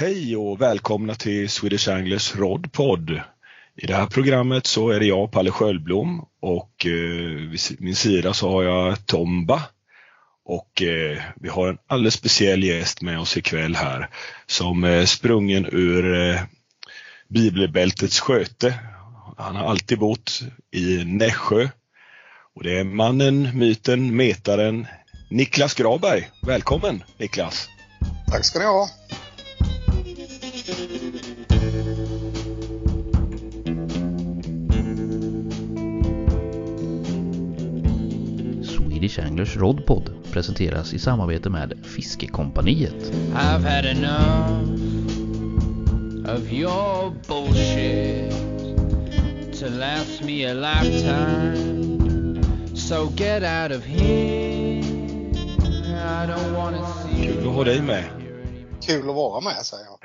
Hej och välkomna till Swedish Anglers Rodpod. I det här programmet så är det jag, Palle Sköldblom och eh, vid min sida så har jag Tomba. Och eh, vi har en alldeles speciell gäst med oss ikväll här som är sprungen ur eh, bibelbältets sköte. Han har alltid bott i Nässjö. Och det är mannen, myten, metaren Niklas Graberg. Välkommen Niklas! Tack ska ni ha! Swedish Anglers Rodpod presenteras i samarbete med Fiskekompaniet. I've had enough of your bullshit to last me a lifetime. So get out of here. I don't wanna see Kul att ha dig med. Kul att vara med säger jag.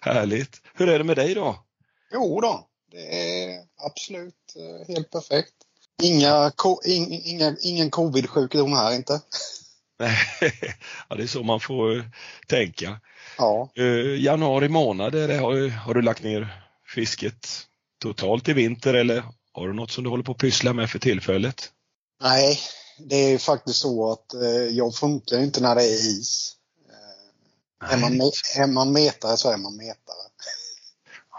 Härligt! Hur är det med dig då? Jo då, det är absolut eh, helt perfekt. Inga, inga, ingen covid-sjukdom här inte. Ja, det är så man får eh, tänka. Ja, Eh, januari månad, det, har, har du lagt ner fisket totalt i vinter eller har du något som du håller på att pyssla med för tillfället? nej, det är faktiskt så att eh, jag funkar inte när det är is. Eh, är, man, är man metare så är man metare.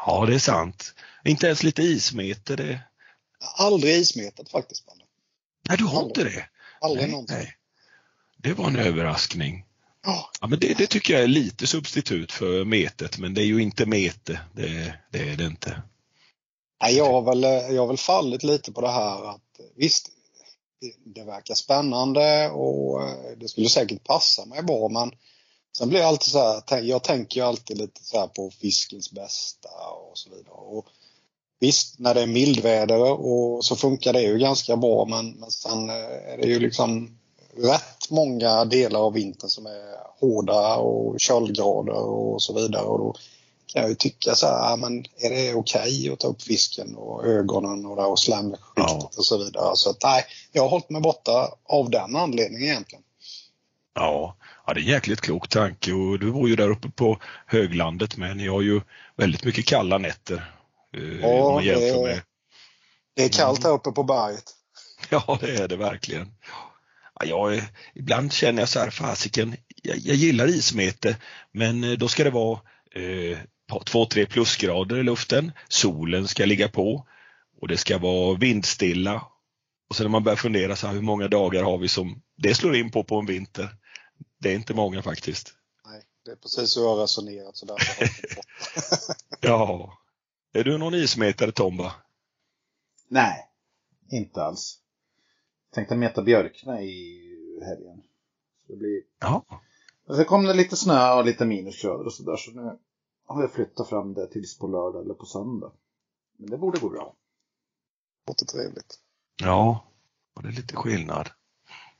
Ja, det är sant. Inte ens lite ismeter. Det... Aldrig ismetat faktiskt. Palle. Nej, du har inte det? Aldrig nej, någonsin. nej. Det var en överraskning. Ja, Ja, men det, det tycker jag är lite substitut för metet, men det är ju inte mete. Det, det är det inte. Nej, jag har, väl, jag har väl fallit lite på det här att visst, det, det verkar spännande och eh, det skulle säkert passa mig bra men sen blir jag alltid så här, jag tänker ju alltid lite så här på fiskens bästa och så vidare. Och visst, när det är mildväder och så funkar det ju ganska bra men, men sen eh, är det ju liksom rätt många delar av vintern som är hårda och köldgrader och så vidare. Och då kan jag ju tycka så här, men är det okej att ta upp fisken och ögonen och, där och slamskiktet Ja. och så vidare. Så att, nej, jag har hållit mig borta av den anledningen egentligen. Ja, ja, det är en jäkligt klok tanke och du bor ju där uppe på höglandet men ni har ju väldigt mycket kalla nätter. Eh, Ja, om man jämför det- med Det är kallt här uppe på berget. Ja, det är det verkligen. Ja, jag, ibland känner jag så här, fasiken, jag, jag gillar ismete, men eh, då ska det vara eh, på två, tre plusgrader i luften, solen ska ligga på och det ska vara vindstilla. Och sen när man börjar fundera så här, hur många dagar har vi som det slår in på på en vinter? Det är inte många faktiskt. Nej, det är precis så jag har resonerat så därför har jag. Ja. Är du någon ismetare Tomba? Nej, inte alls. Tänkte meta björkna i helgen. Så det blir... Ja. Och så kom det lite snö och lite minusgrader och sådär så nu har jag flyttat fram det tills på lördag eller på söndag. Men det borde gå bra. Låter trevligt. Ja, och det är lite skillnad.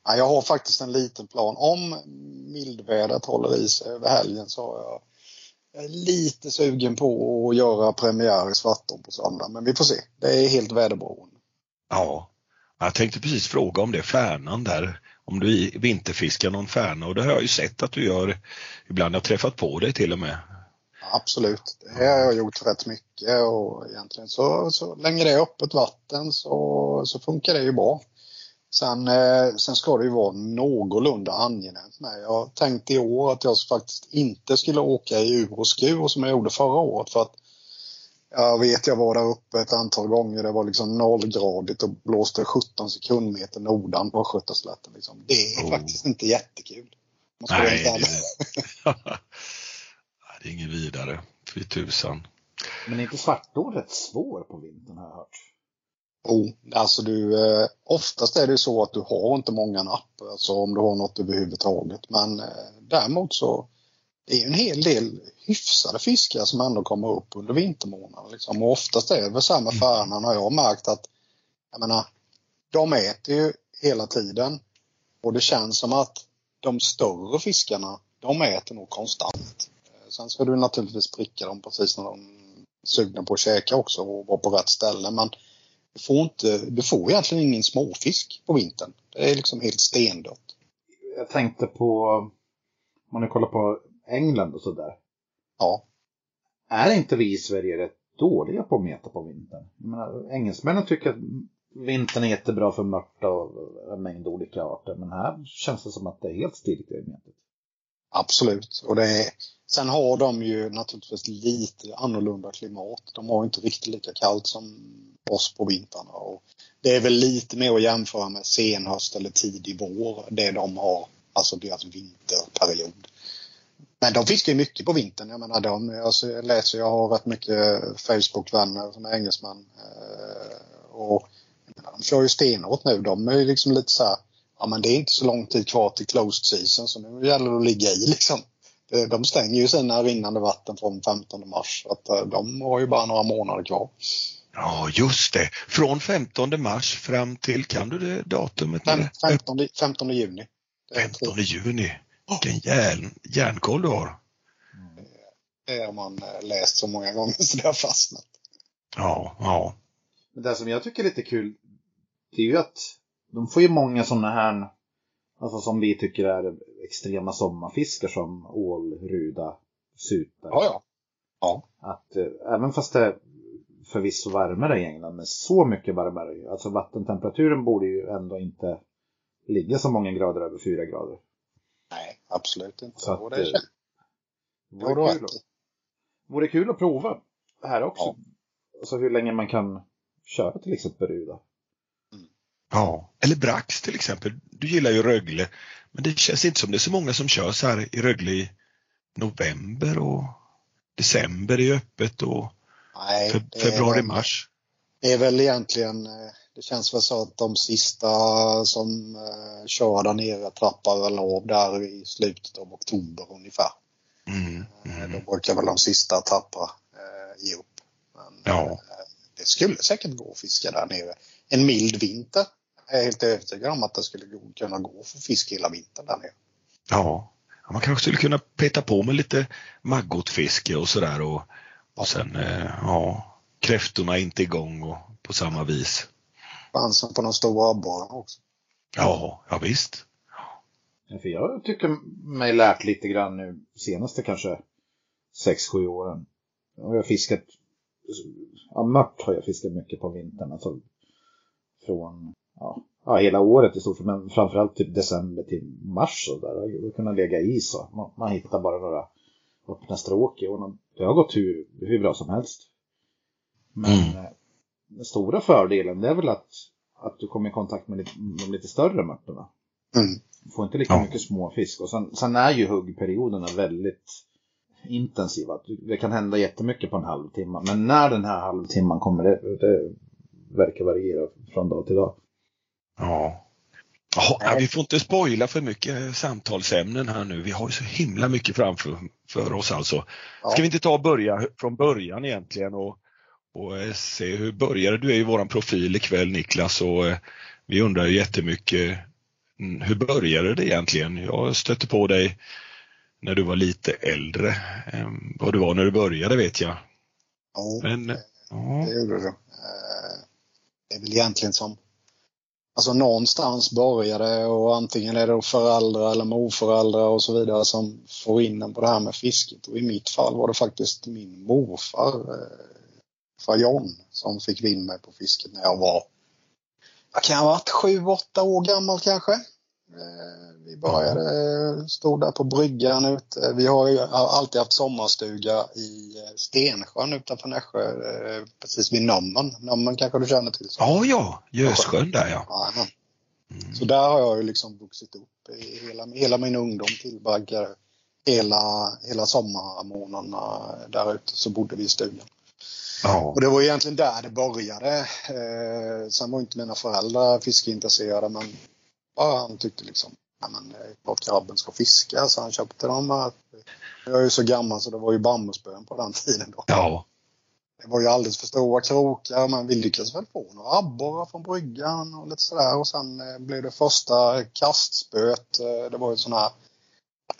Ja, jag har faktiskt en liten plan. Om mildvädret håller i sig över helgen så har jag jag är lite sugen på att göra premiär i Svartån på söndag. Men vi får se. Det är helt väderberoende. Ja, jag tänkte precis fråga om det, färnan där. Om du vinterfiskar någon färna och det har jag ju sett att du gör ibland. Jag har träffat på dig till och med. Absolut, det har jag gjort rätt mycket och egentligen så, så länge det är öppet vatten så, så funkar det ju bra. Sen, eh, sen ska det ju vara någorlunda angenämt med. Jag tänkte i år att jag faktiskt inte skulle åka i ur och skur som jag gjorde förra året för att jag vet jag var där uppe ett antal gånger. Det var liksom nollgradigt och blåste 17 sekundmeter nordan på Östgötaslätten. Liksom. Det är Oh. faktiskt inte jättekul. Nej, det. Nej, det är inget vidare. Fy tusan. Men är inte Svartå rätt svår på vintern har jag hört? Jo, alltså du, eh, oftast är det så att du har inte många napp, alltså om du har något överhuvudtaget. Men eh, däremot så det är en hel del hyfsade fiskar som ändå kommer upp under vintermånaderna. Liksom. Och oftast är det väl samma färnan har jag märkt att, jag menar, de äter ju hela tiden. Och det känns som att de större fiskarna, de äter nog konstant. Eh, Sen ska du naturligtvis pricka dem precis när de är sugna på att käka också och vara på rätt ställe. Men du får, inte, du får egentligen ingen småfisk på vintern. Det är liksom helt stendött. Jag tänkte på, om man nu kollar på England och sådär. Ja. Är inte vi i Sverige rätt dåliga på att meta på vintern? Jag menar, engelsmännen tycker att vintern är jättebra för mört och en mängd olika arter. Men här känns det som att det är helt stiltje i metet. Absolut. Och det är, sen har de ju naturligtvis lite annorlunda klimat. De har inte riktigt lika kallt som oss på vintrarna. Och det är väl lite mer att jämföra med senhöst eller tidig vår, det de har, alltså deras vinterperiod. Men de fiskar ju mycket på vintern. Jag menar de, alltså jag läser, jag har rätt mycket Facebook-vänner som är engelsmän. Eh, och menar, de kör ju stenhårt nu. De är ju liksom lite så här, ja men det är inte så lång tid kvar till closed season så nu gäller det att ligga i liksom. De stänger ju sina rinnande vatten från 15 mars. Så att eh, de har ju bara några månader kvar. Ja, just det. Från 15 mars fram till, kan du det datumet? 15, 15 juni. 15 juni. Vilken järn, järnkoll du har. Det har man eh, läst så många gånger så det har fastnat. Ja, ja. Men det som jag tycker är lite kul, det är ju att de får ju många sådana här, alltså som vi tycker är extrema sommarfiskar som ål, ruda, sutar. Ja, ja. ja. Att eh, även fast det förvisso varmare i England, men så mycket varmare. Alltså vattentemperaturen borde ju ändå inte ligga så många grader över fyra grader. Nej, absolut inte. Så att, och det är eh, vore, vore, kul, att- vore kul att prova här också. Ja. Alltså hur länge man kan köra till exempel Ruda. Ja, eller Brax till exempel. Du gillar ju Rögle, men det känns inte som det är så många som kör så här i Rögle i november och december är öppet och Nej, fe- det är februari, väl- mars. Det är väl egentligen, eh, det känns väl så att de sista som eh, kör där nere trappar väl av där i slutet av oktober ungefär. Mm, Eh, mm. Då brukar väl de sista tappa eh, ge upp. Men, Ja. eh, det skulle säkert gå att fiska där nere. En mild vinter är jag helt övertygad om att det skulle kunna gå för fisk hela vintern där nere. Ja. Man kanske skulle kunna peta på med lite maggotfiske och sådär och, och sen, eh, ja, kräftorna är inte igång och på samma vis. Chansen på de stora abborrarna också. Ja, ja visst. Ja, För jag tycker mig lärt lite grann nu senaste kanske 6-7 åren. Jag har fiskat, ja mört har jag fiskat mycket på vintern. Alltså från ja, ja, hela året i stort sett, men framförallt typ december till mars och där. Har kunnat lägga i så. Man, man hittar bara några öppna stråk i och det har gått hur, hur bra som helst. Men Mm. eh, den stora fördelen det är väl att, att du kommer i kontakt med lite, de lite större mörterna. Mm. Får inte lika Ja. mycket småfisk. Och sen, sen är ju huggperioderna väldigt intensiva. Det kan hända jättemycket på en halvtimme. Men när den här halvtimman kommer, det, det verkar variera från dag till dag. Ja. Ja, vi får inte spoila för mycket samtalsämnen här nu. Vi har ju så himla mycket framför för oss alltså. Ja. Ska vi inte ta och börja från början egentligen och, och eh, se hur började du? är ju våran profil ikväll Niklas och eh, vi undrar ju jättemycket mm, hur började det egentligen? Jag stötte på dig när du var lite äldre. Eh, vad du var när du började vet jag. Ja. Men ja, Det gjorde du. Det är väl egentligen som Alltså någonstans börjar det och antingen är det föräldrar eller morföräldrar och så vidare som får in en på det här med fisket. Och i mitt fall var det faktiskt min morfar, eh, far John, som fick in mig på fisket när jag var, vad kan jag ha varit, sju, åtta år gammal kanske. Eh, Vi började, eh, stod där på bryggan ute. Vi har ju alltid haft sommarstuga i eh, Stensjön utanför Nässjö, precis vid Nommen. Nommen kanske du känner till? ja, ja Gössjön där ja. Jajamän. Mm. Så där har jag ju liksom vuxit upp. Hela, hela min ungdom tillbringade hela, hela sommarmånaderna där ute så bodde vi i stugan. Ja. Och det var egentligen där det började. Eh, sen var inte mina föräldrar fiskeintresserade men bara han tyckte liksom ja, men, eh, klart grabben ska fiska så han köpte dem. här. Jag är ju så gammal så det var ju bambuspön på den tiden då. ja. Det var ju alldeles för stora krokar men vi lyckades väl få några abborrar från bryggan och lite sådär och sen eh, blev det första kastspöet. Eh, det var ju sådana här,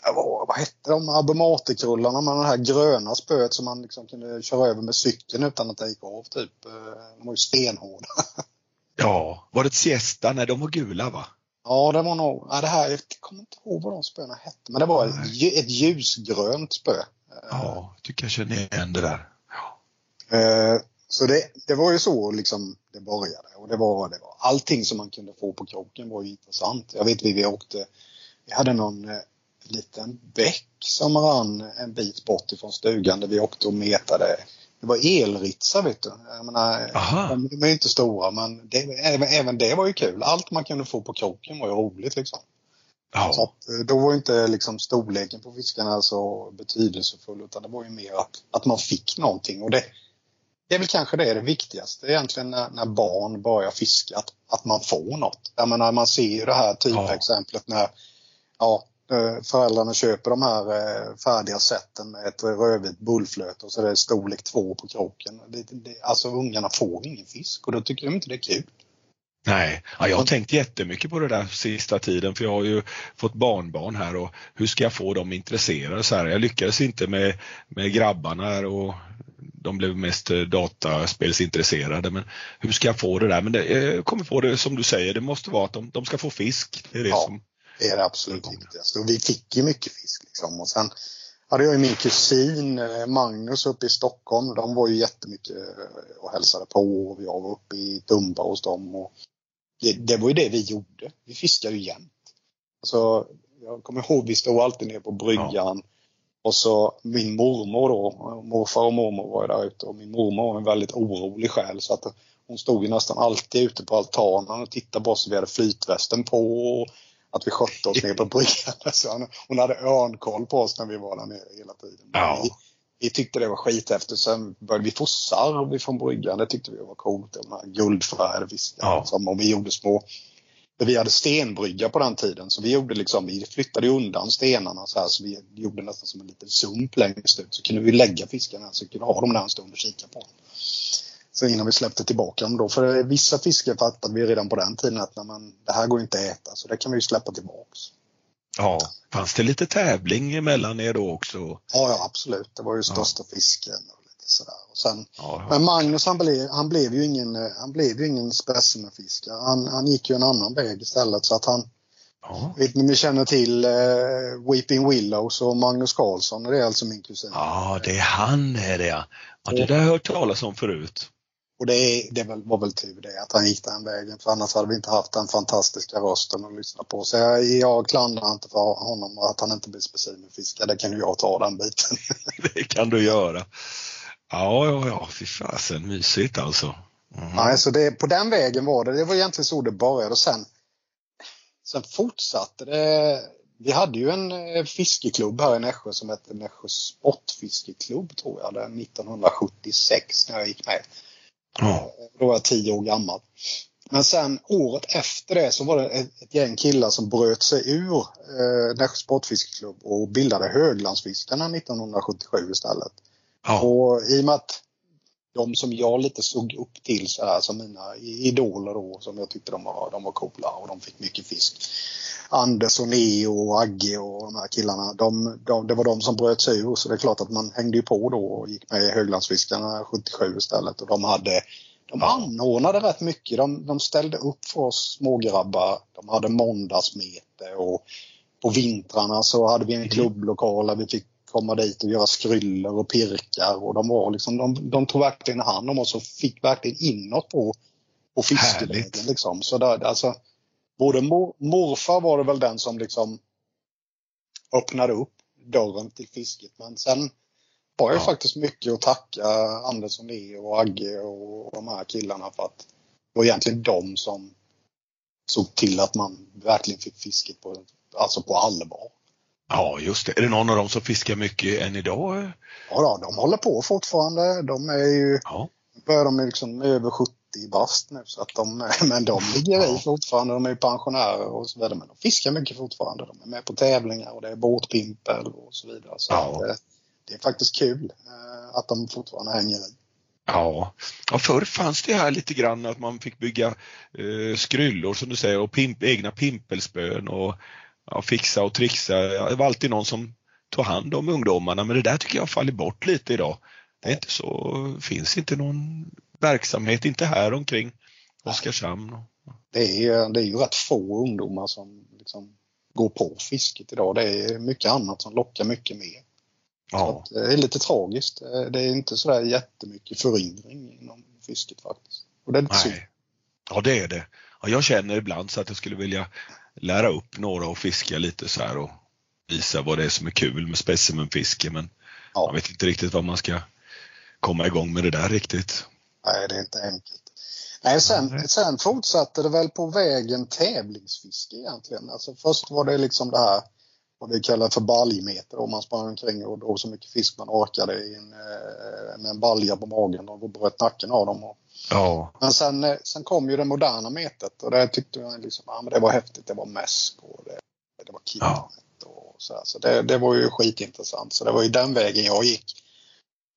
eh, vad, hette de, abomatikrullarna med det här gröna spöet som man liksom kunde köra över med cykeln utan att det gick av typ. Eh, De var ju stenhårda. Ja, var det ett siesta? Nej, de var gula va? Ja, det var nog, ja, det här, jag kommer inte ihåg vad de spöna hette men det var ett, ett ljusgrönt spö. Ja, jag tycker jag känner igen det där. Ja. Eh, Så det, det var ju så liksom det började. Och det var, det var allting som man kunde få på kroken var ju intressant. Jag vet vi, vi åkte, vi hade någon eh, liten bäck som rann en bit bort ifrån stugan där vi åkte och metade. Det var elritsar vet du. Jag menar, de, de är ju inte stora men det, även, även det var ju kul. Allt man kunde få på kroken var ju roligt liksom. Så Ja, att, eh, då var ju inte liksom storleken på fiskarna så betydelsefull utan det var ju mer att, att man fick någonting. Och det, det är väl kanske det, är det viktigaste egentligen när, när barn börjar fiska, att, att man får något. Jag menar, man ser ju det här typexemplet när ja, föräldrarna köper de här eh, färdiga sätten med ett rödvitt bullflöte och så är det storlek två på kroken. Det, det, alltså ungarna får ingen fisk och då tycker de inte det är kul. nej. Ja, jag har tänkt jättemycket på det där sista tiden för jag har ju fått barnbarn här och hur ska jag få dem intresserade så här. Jag lyckades inte med, med grabbarna och de blev mest eh, dataspelsintresserade men hur ska jag få det där? Men det, jag kommer på det som du säger, det måste vara att de, de ska få fisk. Det är det Ja. som, Det är det absolut viktigaste. Och vi fick ju mycket fisk. Liksom. Och sen hade jag ju min kusin eh, Magnus uppe i Stockholm. De var ju jättemycket eh, och hälsade på. Och jag var uppe i Tumba hos dem. Och det, det var ju det vi gjorde. Vi fiskade ju jämt. Alltså, jag kommer ihåg vi stod alltid ner på bryggan. Och så min mormor då, morfar och mormor var ju där ute och min mormor var en väldigt orolig själ så att hon stod ju nästan alltid ute på altanen och tittade på oss vi hade flytvästen på och att vi skötte oss ner på bryggan. Så hon- hon hade örnkoll på oss när vi var där nere hela tiden. Ja. Vi, vi tyckte det var skithäftigt. Sen började vi få sarv från bryggan. Det tyckte vi var coolt. De här guldfärgade fiskarna. Ja. Som, och vi gjorde små vi hade stenbrygga på den tiden så vi gjorde liksom, vi flyttade undan stenarna så här så vi gjorde nästan som en liten sump längst ut. Så kunde vi lägga fiskarna så vi kunde ha dem där en stund och kika på dem. Så innan vi släppte tillbaka dem då. För vissa fiskar fattade vi redan på den tiden att nej, men, det här går inte att äta så det kan vi ju släppa tillbaks. ja. Fanns det lite tävling emellan er då också? Ja, ja absolut. Det var ju största fisken och lite sådär. Och sen, Ja, men Magnus han blev, han blev ju ingen, han blev ju ingen specimenfiskare. Han, han gick ju en annan väg istället så att han ja. Vet ni ni känner till eh, Weeping Willows och Magnus Karlsson? Det är alltså min kusin. ja, det är han är det ja. ja det där har jag hört talas om förut. Och det, det var väl tur det att han gick den vägen för annars hade vi inte haft den fantastiska rösten att lyssna på. Så jag, jag klandrar inte för honom att han inte blir specimenfiskare. Det kan ju jag ta den biten. Det kan du göra. Ja, ja, ja, fy fasen mysigt alltså. Mhm. Nej, så det, på den vägen var det. Det var egentligen så det började. Och sen, sen fortsatte det. Vi hade ju en eh, fiskeklubb här i Nässjö som hette Nässjö Sportfiskeklubb tror jag. Det är 1976 när jag gick med. Ja, Då var jag tio år gammal. Men sen året efter det så var det ett, ett gäng killar som bröt sig ur eh, Nässjö Sportfiskeklubb och bildade Höglandsfiskarna 1977 istället. ja, Och i och med att de som jag lite såg upp till så här som mina idoler då som jag tyckte de var, de var coola och de fick mycket fisk. Anders och Neo och Agge och de här killarna. De, de, det var de som bröt sig ur så det är klart att man hängde ju på då och gick med i Höglandsfiskarna 77 istället och de hade de anordnade rätt mycket. De, de ställde upp för oss smågrabbar. De hade måndagsmete och på vintrarna så hade vi en klubblokal där vi fick komma dit och göra skryllor och pirkar och de var liksom, de, de tog verkligen hand om oss och fick verkligen inåt på, på fiskevägen Härligt. liksom. Så där, alltså, både mor, morfar var det väl den som liksom öppnade upp dörren till fisket men sen har jag Ja. faktiskt mycket att tacka Anders och Leo och Agge och de här killarna för att det var egentligen de som såg till att man verkligen fick fisket på, alltså på allvar. Ja, just det. Är det någon av dem som fiskar mycket än idag? Ja, då, de håller på fortfarande. De är ju, Ja, börjar de liksom över 70 bast nu så att de, men de ligger i Ja. fortfarande. De är ju pensionärer och så vidare. Men de fiskar mycket fortfarande. De är med på tävlingar och det är båtpimpel och så vidare. Så Ja. att, eh, det är faktiskt kul eh, att de fortfarande hänger i. ja. ja förr fanns det här lite grann att man fick bygga eh, skryllor som du säger och pimp, egna pimpelspön och ja, fixa och trixa. Det var alltid någon som tog hand om ungdomarna men det där tycker jag fallit bort lite idag. Det är inte så, finns inte någon verksamhet, inte här omkring Oskarshamn. Det är, det är ju rätt få ungdomar som liksom går på fisket idag. Det är mycket annat som lockar mycket mer. Ja, att, eh, det är lite tragiskt. Eh, Det är inte sådär jättemycket föryngring inom fisket faktiskt. Och det är lite synd. nej. Ja, det är det. Ja, jag känner ibland så att jag skulle vilja lära upp några och fiska lite så här och visa vad det är som är kul med specimenfiske men Ja. jag vet inte riktigt vad man ska komma igång med det där riktigt. Nej, det är inte enkelt. Nej, sen, sen fortsatte det väl på vägen tävlingsfiske egentligen. Alltså först var det liksom det här vad vi kallar för baljmeter och man sprang omkring och drog så mycket fisk man orkade i en, eh, med en balja på magen och bröt nacken av dem. Och, Ja, men sen, eh, sen kom ju det moderna metet och det tyckte jag liksom, ja, men det var häftigt. Det var mäsk och det, det var kidnet och så, här. så det, det var ju skitintressant. Så det var ju den vägen jag gick.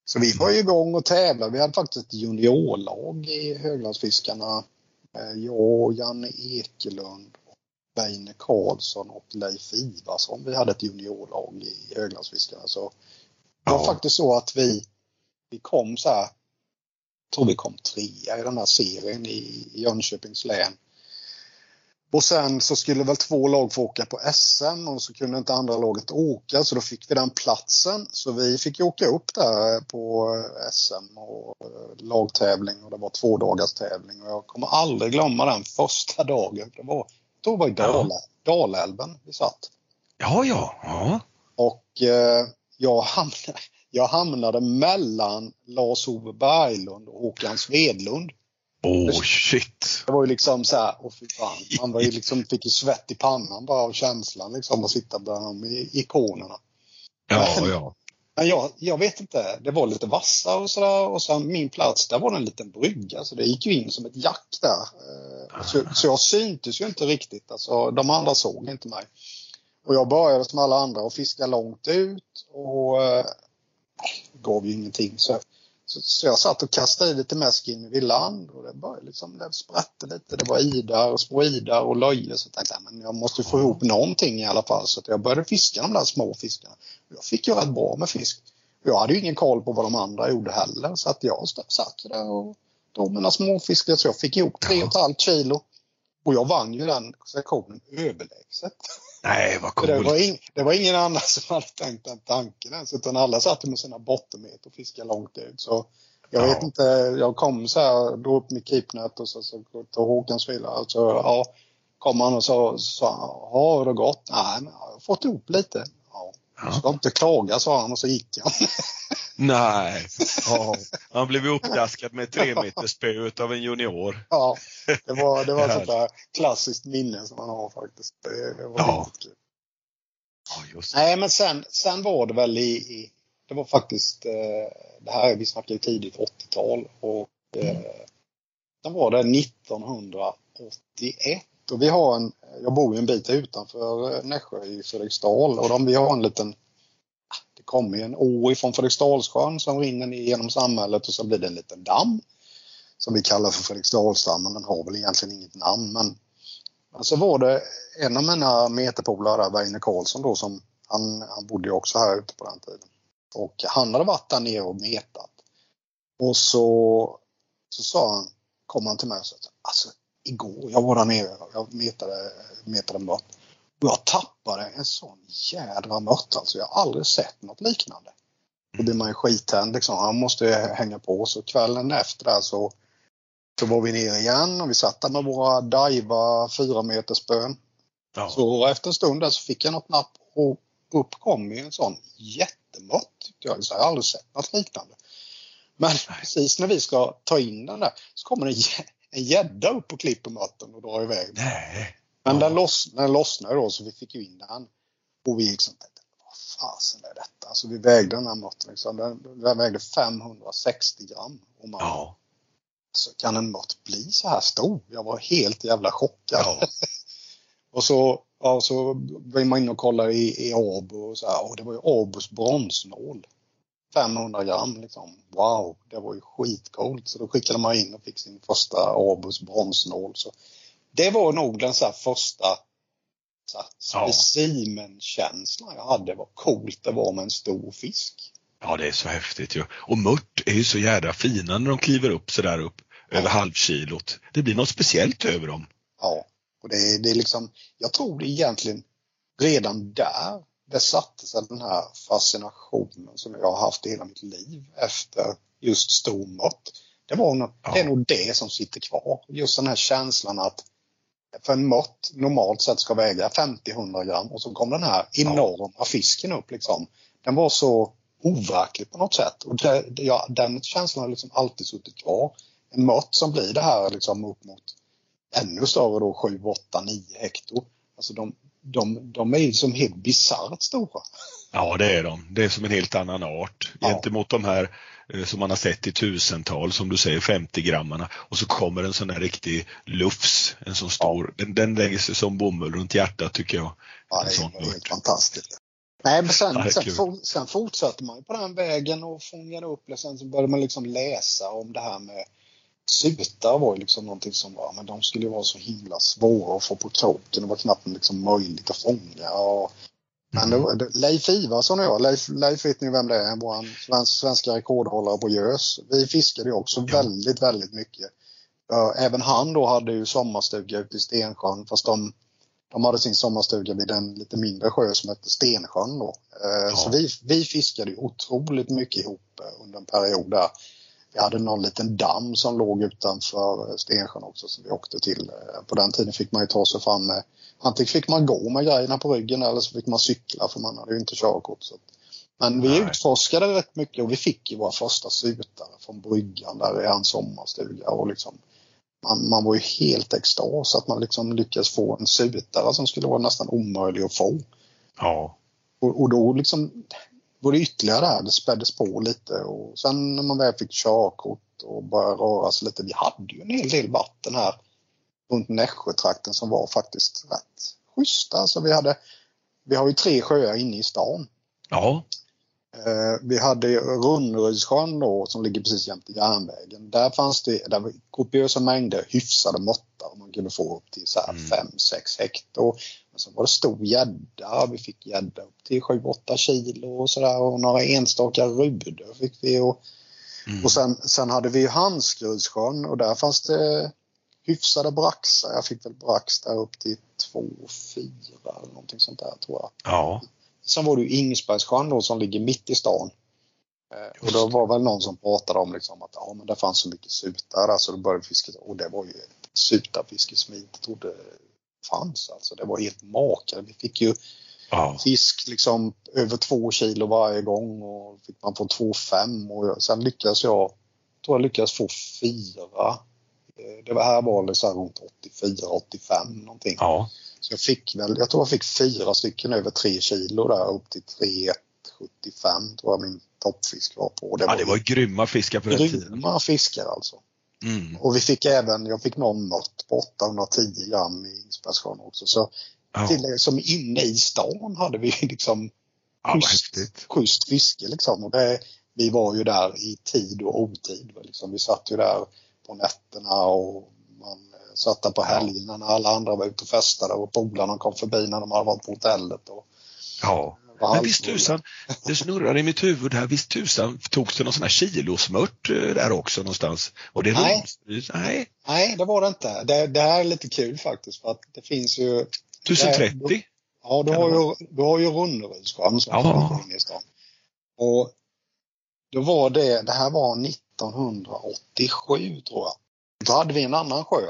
Så vi var ju igång och tävlade. Vi hade faktiskt ett juniorlag i Höglandsfiskarna. Eh, Jag och Janne Ekelund, Beine Karlsson och Leif Ivarsson. Vi hade ett juniorlag i Höglandsfiskarna. Så det var Ja. faktiskt så att vi, vi kom så här, tror vi kom trea i den här serien i Jönköpings län. Och sen så skulle väl två lag få åka på SM och så kunde inte andra laget åka så då fick vi den platsen. Så vi fick åka upp där på SM och eh, lagtävling och det var två dagars tävling. Och jag kommer aldrig glömma den första dagen. Det var, då var i Dal, Dalälven vi satt. ja, ja. ja. Och eh, jag, hamnade, jag hamnade mellan Lars-Ove Berglund och Håkan Svedlund. Oh shit. Det var ju liksom så här, fy fan. Man var ju liksom, fick ju svett i pannan bara av känslan liksom att sitta bland de ikonerna. Ja, ja. Men jag, jag vet inte, det var lite vassa och sådär och sen min plats, där var det en liten brygga så det gick ju in som ett jack där. Eh, så, så jag syntes ju inte riktigt, alltså de andra såg inte mig. Och jag började som alla andra och fiska långt ut och eh, gav ju ingenting. Så, så, så jag satt och kastade i lite mäsk in vid land och det började liksom, det sprätte lite. Det var idar och små idar och löje. Så jag tänkte jag, men jag måste få ihop någonting i alla fall. Så att jag började fiska de där små fiskarna. Jag fick ju rätt bra med fisk. Jag hade ju ingen koll på vad de andra gjorde heller. Så att jag satt ju där och drog mina småfiskar. Så jag fick ihop tre och ett halvt kilo. Och jag vann ju den sektionen överlägset. Nej, vad För Det, var coolt. ing, det var ingen annan som hade tänkt den tanken ens. Utan alla satt med sina bottenmeter och fiskade långt ut. Så jag Ja. vet inte, jag kom så här, drog upp mitt keepnät och så, så tog Håkan Svilla. Alltså, ja, kom han och sa, sa har det gått? Nej, men jag har fått ihop lite. Du ska inte klaga, sa han och så gick han. Nej. Ja. Han blev uppdaskad med tre meter spöet av en junior. ja, det var, det var ett sånt där klassiskt minne som man har faktiskt. Det, var Ja. kul. Ja. Nej, men sen, sen var det väl i, i det var faktiskt, eh, det här, vi snackar ju tidigt 80-tal och eh, sen var det 1981 och vi har en, jag bor ju en bit utanför eh, Nässjö i Fredriksdal och de, vi har en liten, ah, det kommer en å ifrån Fredriksdalssjön som rinner ner genom samhället och så blir det en liten damm som vi kallar för Fredriksdalsdammen. Den har väl egentligen inget namn men men så var det en av mina meterpolare där, Weine Karlsson då, som han, han bodde ju också här ute på den tiden. Och han hade varit där nere och metat. Och så, så sa han, kom han till mig och sa alltså igår, jag var där nere, jag metade, metade mört. Och jag tappade en sån jädra mört alltså. Jag har aldrig sett något liknande. Då blir man ju skittänd liksom. Han måste hänga på. Så kvällen efter där så, så var vi nere igen och vi satt där med våra Daiwa 4 meter spön. Ja. Så efter en stund där så fick jag något napp och upp kom ju en sån jättemört. Jag jag har aldrig sett något liknande. Men precis när vi ska ta in den där så kommer gä- en gädda upp och klipper mörten och drar iväg. Nej. Men Ja. den, loss, den lossnade då så vi fick ju in den. Och vi liksom tänkte, vad fasen är detta? Alltså vi vägde den här mörten liksom. Den, den vägde 560 gram. Och man, Ja. så kan en mört bli så här stor? Jag var helt jävla chockad. Ja. Och så, ja, så var man inne och kollade i, i Abo och så här, och det var ju Abos bronsnål. 500 gram liksom. Wow, det var ju skitcoolt. Så då skickade man in och fick sin första Abos bronsnål. Så det var nog den så här första Ja. specimenkänslan jag hade. Vad coolt det var med en stor fisk. Ja, det är så häftigt ju. Och mört är ju så jädra fina när de kliver upp så där upp över halvkilot. Det blir något speciellt över dem. Ja, och det, är- det är liksom, jag tror det egentligen redan där det satte sig den här fascinationen som jag har haft i hela mitt liv efter just stor mått. Det, var nog, Ja. det är nog det som sitter kvar. Just den här känslan att för en mått normalt sett ska väga 50-100 gram och så kom den här enorma fisken upp liksom. Den var så overklig på något sätt. Och det, det, ja, den känslan har liksom alltid suttit kvar. En mått som blir det här liksom upp mot ännu större då 7, 8, 9 hekto. Alltså de, de, de är ju som helt bisarrt stora. Ja, det är de. Det är som en helt annan art Ja. gentemot de här eh, som man har sett i tusental, som du säger, 50 grammarna. Och så kommer en sån där riktig lufs, en sån stor. Den, den lägger sig som bomull runt hjärtat tycker jag. Ja, det är helt fantastiskt. Nej, men sen, Ja, sen, for, sen fortsatte man på den vägen och fångade upp det. Sen så började man liksom läsa om det här med sutar var ju liksom någonting som var, men de skulle ju vara så himla svåra att få på kroken. Det var knappt liksom möjligt att fånga. Och, men var- det, Leif Ivarsson och jag, Leif, Leif vet ni vem det är, vår svensk, svenska rekordhållare på gös. Vi fiskade ju också Ja. väldigt, väldigt mycket. Även han då hade ju sommarstuga ute i Stensjön fast de, de hade sin sommarstuga vid en lite mindre sjö som hette Stensjön då. Eh, Ja. Så vi, vi fiskade ju otroligt mycket ihop under en period där. Vi hade någon liten damm som låg utanför Stensjön också som vi åkte till. På den tiden fick man ju ta sig fram med Antingen fick man gå med grejerna på ryggen eller så fick man cykla för man hade ju inte körkort. Så. Men vi Nej. utforskade rätt mycket och vi fick ju våra första sutare från bryggan där i hans sommarstuga. Och liksom, man, man var ju helt extas att man liksom lyckades få en sutare som skulle vara nästan omöjlig att få. Ja, Och, och då liksom var det ytterligare där, det späddes på lite och sen när man väl fick körkort och började röra sig lite. Vi hade ju en hel del vatten här runt Nässjötrakten som var faktiskt rätt schyssta. Alltså vi, hade, vi har ju tre sjöar inne i stan. ja, Eh, vi hade Runnrydssjön då som ligger precis jämte järnvägen. Där fanns det där kopiösa mängder hyfsade måttar man kunde få upp till så här Mm. 5-6 hekto. Men så var det stor gädda. Vi fick gädda upp till 7-8 kilo och sådär och några enstaka rudor fick vi. Och, mm. och sen, sen hade vi Handskrydssjön och där fanns det hyfsade braxar. Jag fick väl brax där upp till 2-4 eller någonting sånt där tror jag. ja, Sen var det ju Ingesbergssjön då som ligger mitt i stan. Eh, och då var väl någon som pratade om liksom att ja, men det fanns så mycket sutar där så då började fiska. Och det var ju sutarfiske som vi inte trodde fanns. Alltså det var helt makare. Vi fick ju ja, fisk liksom över två kilo varje gång och fick man få två fem och jag- sen lyckades jag, tror jag lyckades få fyra. Eh, Det var här var det så här runt 84-85 någonting. ja. Så jag fick väl, jag tror jag fick fyra stycken över tre kilo där upp till 3,75 tror jag min toppfisk var på. ja det var ju grymma fiskar på den tiden. grymma fiskar alltså. Mm. Och vi fick även, jag fick någon mått på 810 gram i Inspelssjön också. Så Ja, till, som inne i stan hade vi liksom ja schysst, schysst fiske liksom. Och det, vi var ju där i tid och otid. Liksom. Vi satt ju där på nätterna och man eh, satt där på helgerna när alla andra var ute och festade och polarna kom förbi när de hade varit på hotellet. Och, Ja. Men visst tusan, det snurrar i mitt huvud här, visst tusan togs det någon sån här kilosmört eh, där också någonstans? Och det Nej. Nej, Nej, det var det inte. Det, det här är lite kul faktiskt för att det finns ju 1030? Ja, du Kan har det ju, du har ju Runnerydssjön som Ja. Och då var det, det här var 1987 tror jag. Då hade vi en annan sjö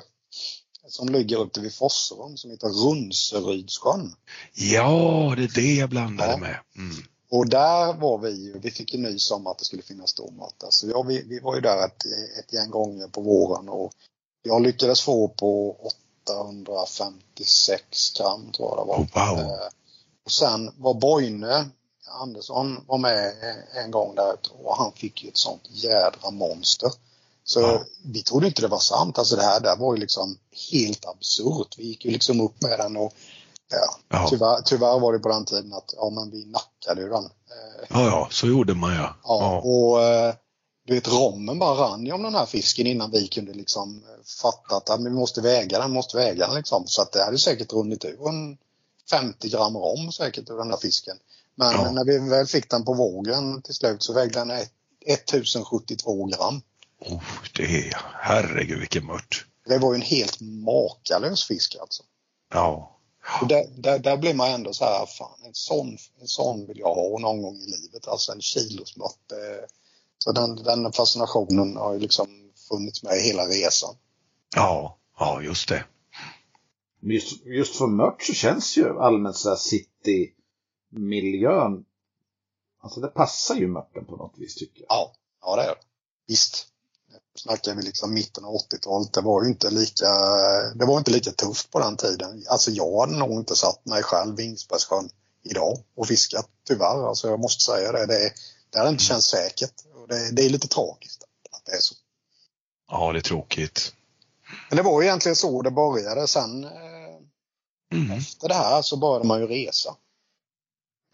som ligger ute vid Forserum som heter Runserydssjön. Ja, det är det jag blandade Ja. med. Mm. Och där var vi ju, vi fick ju nys om att det skulle finnas stormat där. Så ja, vi, vi var ju där ett, ett gäng gånger på våren och jag lyckades få på 856 gram tror jag det var. Oh, wow. Eh, Och sen var Boine Andersson var med en gång där och han fick ju ett sånt jädra monster. Så Ja. vi trodde inte det var sant. Alltså det här där var ju liksom helt absurt. Vi gick ju liksom upp med den och ja, Ja. tyvärr, tyvärr var det på den tiden att ja, men vi nackade ju den. Eh, Ja, ja, så gjorde man ja. Ja, och eh, du vet rommen bara rann ju om den här fisken innan vi kunde liksom fatta att ja, men vi måste väga den, måste väga den liksom. Så att det hade säkert runnit ur en 50 gram rom säkert ur den här fisken. Men när vi väl fick den på vågen till slut så vägde den ett- 1072 gram. Oh, det är, herregud vilken mört. Det var ju en helt makalös fisk alltså. Ja. Och där, där, där blir man ändå så här, fan en sån, en sån vill jag ha någon gång i livet. Alltså en kilosmått. Eh, så den, den fascinationen har ju liksom funnits med i hela resan. Ja, ja just det. Just, just för mört så känns ju allmänt så här city-miljön. Alltså det passar ju mörten på något vis tycker jag. Ja, ja det är det. Visst. Snackar vi liksom mitten av 80-talet. Det var ju inte lika, det var inte lika tufft på den tiden. Alltså jag hade nog inte satt mig själv i Ingsbergssjön idag och fiskat tyvärr. Alltså jag måste säga det. Det, det hade inte känts säkert. Och det, det är lite tragiskt att det är så. Ja, det är tråkigt. Men det var egentligen så det började. Sen eh, Mm. efter det här så började man ju resa.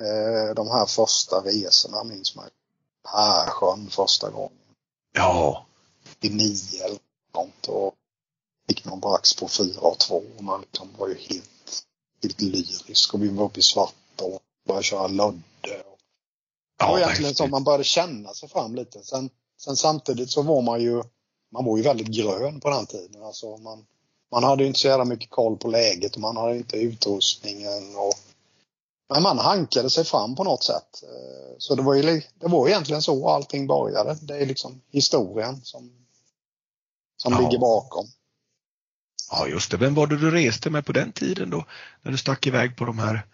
Eh, de här första resorna minns man. Persjön första gången. Ja, I nio eller något. Och fick någon brax på fyra och två. Och man liksom var ju helt, helt lyrisk. Och vi var uppe i Svartå och började köra Lödde. Och det var egentligen så häftigt. man började känna sig fram lite. Sen, sen samtidigt så var man ju, man var ju väldigt grön på den tiden. Alltså man, man hade ju inte så jävla mycket koll på läget och man hade inte utrustningen. Och, men man hankade sig fram på något sätt. Eh, Så det var ju det var egentligen så allting började. Det är liksom historien som, som Ja. ligger bakom. Ja, just det. Vem var det du reste med på den tiden då? När du stack iväg på de här,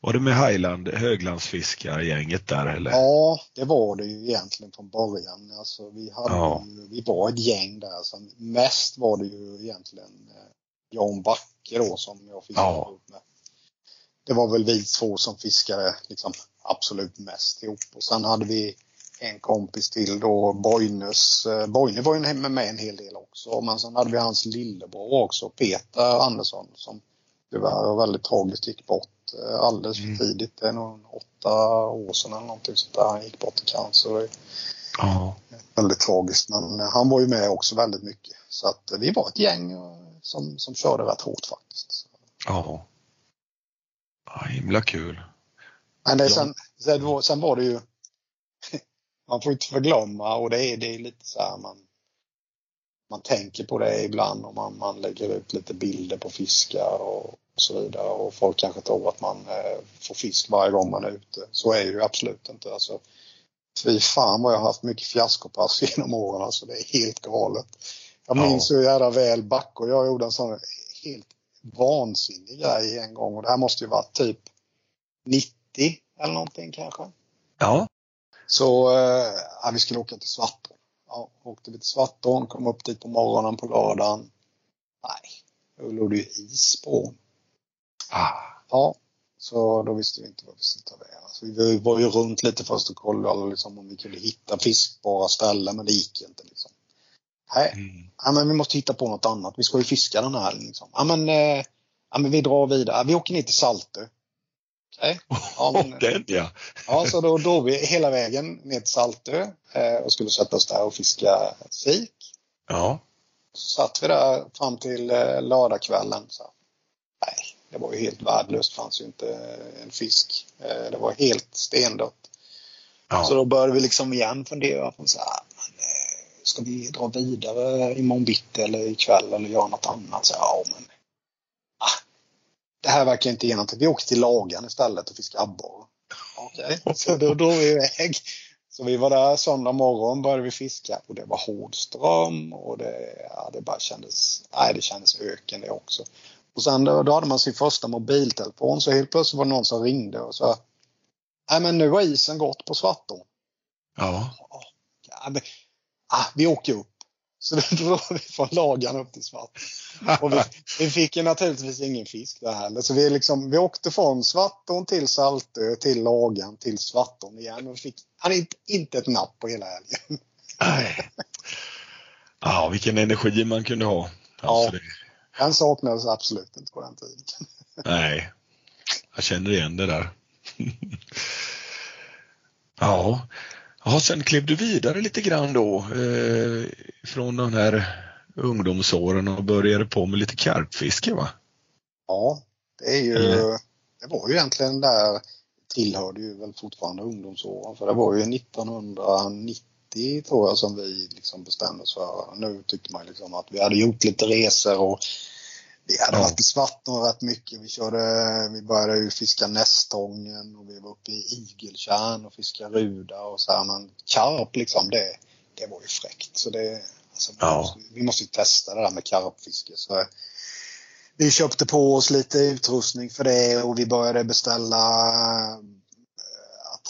var det med Highland, höglandsfiskargänget där eller? Ja, det var det ju egentligen från början. Alltså, vi, hade Ja. ju, vi var ett gäng där. Som, mest var det ju egentligen eh, Jan Backe då som jag fiskade Ja. ihop med. Det var väl vi två som fiskade liksom absolut mest ihop. Och sen hade vi en kompis till då, Boynes. Eh, Boyne var ju med, med en hel del också. Men sen hade vi hans lillebror också, Peter Andersson, som tyvärr väldigt tragiskt gick bort eh, alldeles för Mm. tidigt. Det är nog åtta år sedan eller någonting sånt där. Han gick bort i cancer. Ja, väldigt tragiskt. Men han var ju med också väldigt mycket. Så att eh, vi var ett gäng som, som körde rätt hårt faktiskt. Ja. ja himla kul. Men det, sen, sen, var, sen var det ju man får inte förglömma och det är, det är lite så här man man tänker på det ibland och man, man lägger ut lite bilder på fiskar och så vidare och folk kanske tror att man eh, får fisk varje gång man är ute. Så är det ju absolut inte. Alltså, fy fan vad jag har haft mycket fiaskopass genom åren. Alltså, det är helt galet. Jag Ja. minns hur jävla väl och jag gjorde en sån helt vansinnig grej en gång och det här måste ju vara typ 90 eller någonting kanske. Ja, Så eh, ja, vi skulle åka till Svartån. Ja, åkte vi till Svartån, kom upp dit på morgonen på lördagen. Nej, då låg det ju is på ån. ah, Ja, så då visste vi inte vad vi skulle ta vägen. Så vi var ju runt lite först och kollade liksom, om vi kunde hitta fiskbara ställen, men det gick ju inte. Liksom. Nej, mm. ja, men vi måste hitta på något annat. Vi ska ju fiska den här. Liksom. Ja, men, eh, ja, men vi drar vidare. Vi åker ner till Saltö. Okej. Ja, men- den ja. Ja, så då drog vi hela vägen ner till Saltö eh, och skulle sätta oss där och fiska sik. Ja, Så satt vi där fram till eh, lördagskvällen. Så, nej, det var ju helt värdelöst. Det fanns ju inte en fisk. Eh, det var helt stendött. ja. Så då började vi liksom igen fundera på så här, men, eh, ska vi dra vidare imorgon bitti eller ikväll eller göra något annat? Så, ja, men ah, det här verkar inte ge någonting. Vi åker till Lagan istället och fiskar abborre. Okej, så då drog vi iväg. Så vi var där söndag morgon började vi fiska och det var hård ström och det, ja, det bara kändes, nej det kändes öken det också. Och sen då, då hade man sin första mobiltelefon så helt plötsligt var det någon som ringde och sa Nej men nu har isen gått på Svartån. ja. Ja, men, ah, vi åker upp. Så då drog vi från Lagan upp till Svartån. Och vi, vi fick ju naturligtvis ingen fisk där heller. Så vi, liksom, vi åkte från Svartån till Saltö, till Lagan, till Svartån igen. Och fick hade inte, inte ett napp på hela helgen. Nej. Ja, vilken energi man kunde ha. Alltså Ja. det, Den saknades absolut inte på den tiden. nej, jag känner igen det där. ja. Ja, sen klev du vidare lite grann då eh, från de här ungdomsåren och började på med lite karpfiske va? Ja, det är ju, Eller? det var ju egentligen där, tillhörde ju väl fortfarande ungdomsåren. För det var ju 1990 tror jag som vi liksom bestämde oss för. Nu tyckte man liksom att vi hade gjort lite resor och Vi hade Ja. varit i Svartån rätt mycket. Vi, körde, vi började ju fiska nästången och vi var uppe i igeltjärn och fiskade ruda och så här. Men karp liksom, det, det var ju fräckt. Så det, alltså, vi, Ja. måste, vi måste ju testa det där med karpfiske. Så vi köpte på oss lite utrustning för det och vi började beställa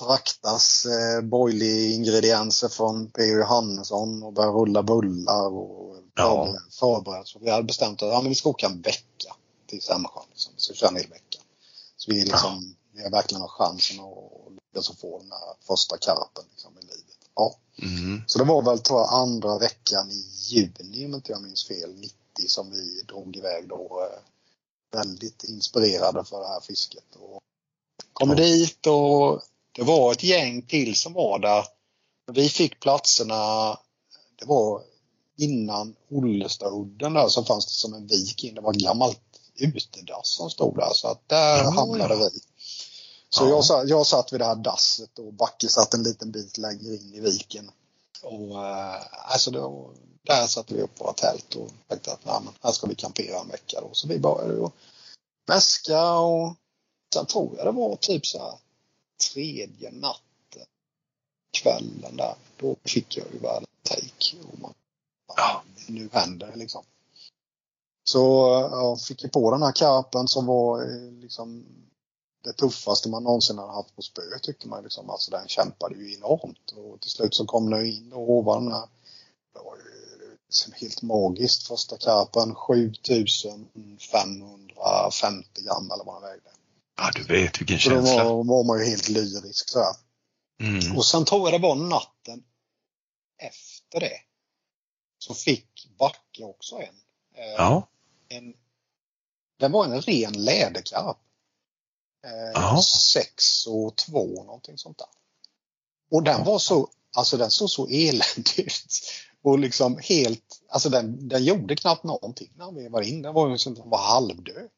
eh, Attractas eh, boilie-ingredienser från P.O. Johannesson och började rulla bullar och Ja. förbered- förbereda. Så vi hade bestämt att ja, men vi ska åka en vecka till Sämsjön. Liksom. Vi ska köra en hel vecka. Så vi, liksom, vi har verkligen har chansen att lyckas få den här första karpen liksom, i livet. Ja. Mm. Så det var väl tror jag andra veckan i juni om inte jag minns fel, 90 som vi drog iväg då. eh, Väldigt inspirerade för det här fisket. Och kommer Ja. dit och det var ett gäng till som var där. Vi fick platserna, det var innan Ollestaudden där så fanns det som en vik in. Det var gammalt utedass som stod där så att där Ja, hamnade ja. vi. Så Ja. jag, sa- jag satt vid det här dasset och Backe satt en liten bit längre in i viken. Och eh, alltså då, där satte vi upp våra tält och tänkte att nej, här ska vi kampera en vecka då. Så vi började ju mäska och sen tror jag det var typ så här tredje natten, kvällen där. Då fick jag ju världens take. Och man, Ja. Nu händer det liksom. Så jag fick ju på den här karpen som var eh, liksom det tuffaste man någonsin hade haft på spö tyckte man liksom. Alltså den kämpade ju enormt och till slut så kom den in och ovan den här. Det var ju liksom helt magiskt första karpen 7550 gram eller vad den vägde. Ja, du vet vilken Så då känsla. var, var man ju helt lyrisk så. Mm. Och sen tror jag det var natten efter det. Så fick Backe också en. Eh, Ja. en den var en ren läderkarp. Eh, sex och två någonting sånt där. Och den var så, alltså den såg så eländig ut. Och liksom helt, alltså den, den gjorde knappt någonting när vi var in. Den var ju som var halvdöd.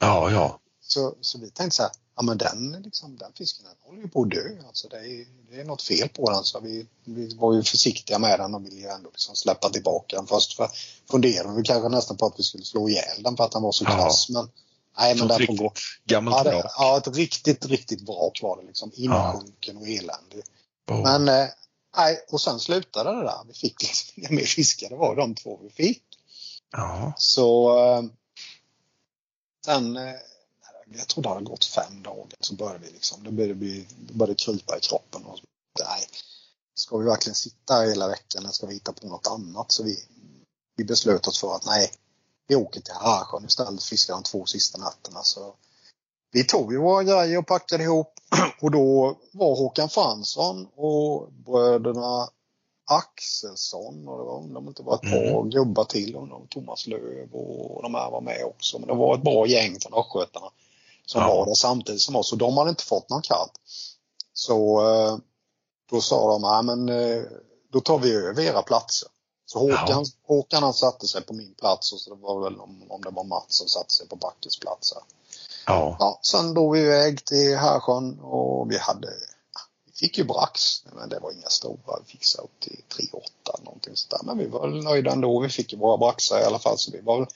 Ja, ja. Så, så vi tänkte så här, ja men den, liksom, den fisken den håller ju på att dö. Alltså det, är, det är något fel på den. Så vi, vi var ju försiktiga med den och ville ju ändå liksom släppa tillbaka den. Först för, funderade vi kanske nästan på att vi skulle slå ihjäl den för att den var så Ja. krass. Men nej, men den får gå. gammalt Ja, det, ja, ett riktigt, riktigt vrak var det liksom. Insjunken och eländig. Oh. Men eh, nej, och sen slutade det där. Vi fick liksom inga mer fiskar. Det var de två vi fick. Ja. Så eh, sen, eh, jag tror det hade gått fem dagar så började vi liksom, det började, bli, det började krypa i kroppen. Och, nej, ska vi verkligen sitta här hela veckan eller ska vi hitta på något annat? Så vi, vi beslöt oss för att nej, vi åker till Harsjön istället och fiskar de två sista nätterna. Så vi tog ju våra grejer och packade ihop och då var Håkan Fransson och bröderna Axelsson och det var, undrar om det inte var ett par gubbar till. Undrar om Thomas Löv och de här var med också. Men det var ett bra gäng från Östgötarna som Ja. var där samtidigt som oss. Och de hade inte fått någon katt. Så eh, då sa de, ja men eh, då tar vi över era platser. Så Håkan, Ja. Håkan han satte sig på min plats och så det var väl om, om det var Mats som satte sig på Backes plats. Ja. Ja, sen drog vi iväg till Härsjön och vi hade vi fick ju brax, men det var inga stora. Vi så upp till 3,8 någonting sånt där. Men vi var nöjda ändå. Vi fick ju våra braxar i alla fall. Så vi var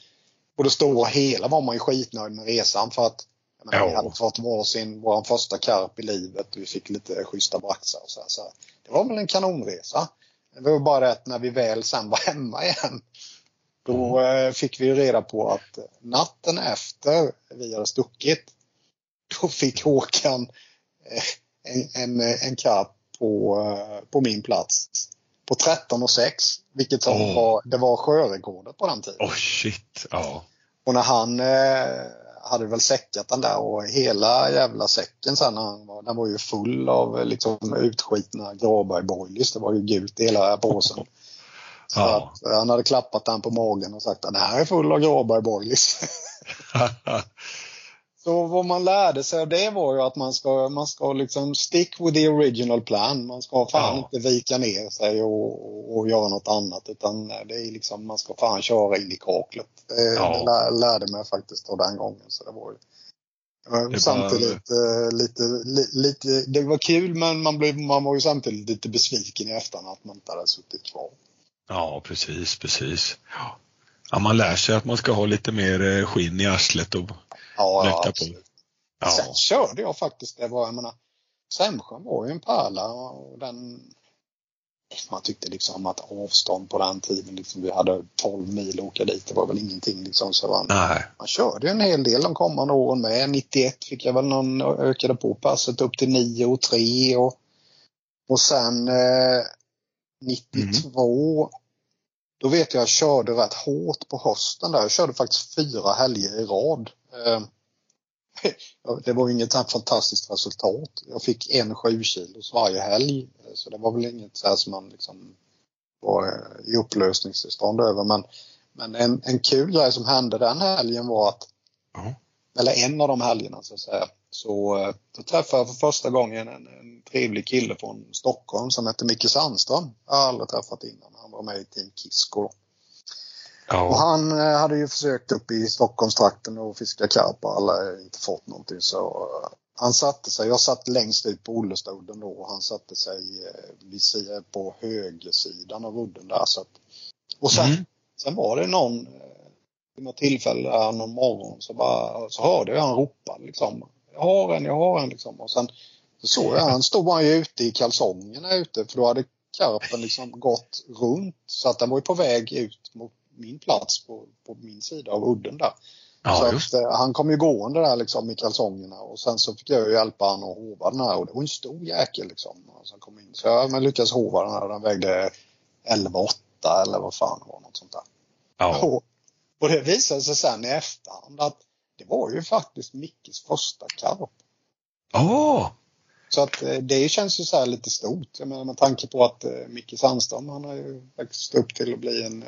på det stora hela var man ju skitnöjd med resan för att jag menar, vi Ja. hade fått varsin, vår första karp i livet. Vi fick lite schyssta braxar och så, här, så här. Det var väl en kanonresa. Det var bara det att när vi väl sen var hemma igen då eh, fick vi reda på att natten efter vi hade stuckit då fick Håkan eh, en, en, en karp på, eh, på min plats på 13 och 6. Vilket Åh. var, det var sjörekordet på den tiden. Oh shit. Ja. Och när han hade väl säckat den där och hela jävla säcken sen han var, den var ju full av eh, liksom utskitna Gråberg-boilies. Det var ju gult i hela påsen. Så Ja. att, eh, han hade klappat den på magen och sagt att den här är full av Gråberg-boilies. Så vad man lärde sig av det var ju att man ska, man ska liksom stick with the original plan. Man ska fan Ja. inte vika ner sig och, och göra något annat utan det är liksom, man ska fan köra in i kaklet. Det, Ja. det lär, lärde mig faktiskt av den gången. Så det var ju, Det samtidigt eh, lite, li, lite, det var kul men man, blev, man var ju samtidigt lite besviken i efterhand att man inte hade suttit kvar. Ja, precis, precis. Ja. Ja, man lär sig att man ska ha lite mer eh, skinn i arslet och Ja, ja på. absolut. Ja. Sen körde jag faktiskt, det var, jag menar, Sämsjön var ju en pärla och den man tyckte liksom att avstånd på den tiden, liksom, vi hade 12 mil att åka dit, det var väl ingenting liksom. Så man, Nej. man körde en hel del de kommande åren med. 91 fick jag väl någon, ökade på passet upp till 9 och 3 och, och sen eh, 92 då vet jag jag körde rätt hårt på hösten där. Jag körde faktiskt fyra helger i rad. Eh, det var inget fantastiskt resultat. Jag fick en 7 kilos varje helg. Så det var väl inget så här som man liksom var eh, i upplösningstillstånd över. Men, men en, en kul grej som hände den helgen var att, Ja. eller en av de helgerna så att säga, så eh, då träffade jag för första gången en, en trevlig kille från Stockholm som hette Micke Sandström. Jag har aldrig träffat innan. Han var med i Team Kisko. Och han eh, hade ju försökt upp i Stockholmstrakten och fiska karp eller inte fått någonting så eh, han satte sig, jag satt längst ut på Ollestoden då och han satte sig eh, på högersidan av udden där. Så att, och sen, Mm. sen var det någon, vid något tillfälle där någon morgon så, bara, så hörde jag han ropa liksom. Jag har en, jag har en liksom. Och sen så såg jag, han stod han ju ute i kalsongerna ute för då hade karpen liksom gått runt så att den var ju på väg ut mot min plats på, på min sida av udden där. Ja, att, eh, han kom ju gående där liksom i kalsongerna och sen så fick jag ju hjälpa han att hova den här och det var en stor jäkel liksom. Sen kom in. Så jag men lyckades hova den här den vägde 11,8 eller vad fan var något sånt där. Ja. Och, och det visade sig sen i efterhand att det var ju faktiskt Mickes första karp. Ja. Så att eh, det känns ju så här lite stort. Jag menar med tanke på att eh, Micke Sandström han har ju växt upp till att bli en,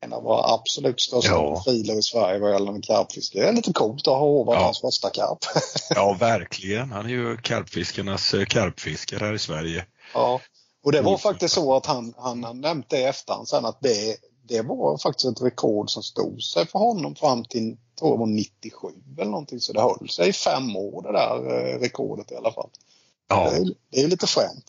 en av våra absolut största Ja. i Sverige vad gäller karpfiske. Det är lite coolt att ha hovat Ja. hans första karp. ja, verkligen. Han är ju karpfiskarnas eh, karpfiskare här i Sverige. ja. Och det var faktiskt så att han, han, han nämnde i efterhand sen att det, det var faktiskt ett rekord som stod sig för honom fram till tror jag var 97 eller någonting. Så det höll sig i fem år det där eh, rekordet i alla fall. Ja. Det, är, det är ju lite fränt.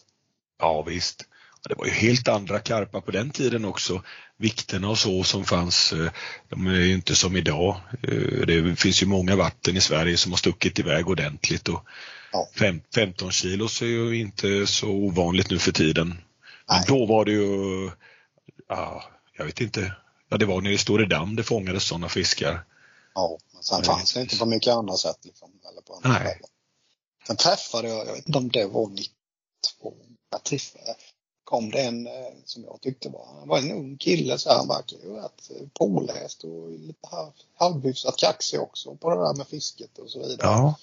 Ja visst. Det var ju helt andra karpar på den tiden också. Vikterna och så som fanns, eh, de är ju inte som idag. Eh, Det finns ju många vatten i Sverige som har stuckit iväg ordentligt och Ja. fem, 15 kilos är ju inte så ovanligt nu för tiden. Då var det ju, ja, jag vet inte, ja det var nere i Store damm det fångades sådana fiskar. Ja, men sen fanns det inte på mycket andra sätt. Liksom, eller på andra Nej. ställen. Sen träffade jag, jag vet inte om det var 92, jag träffade, kom det en eh, som jag tyckte var, han var en ung kille så här, han verkar ju rätt eh, påläst och lite halv, halvhyfsat kaxig också på det där med fisket och så vidare. Ja,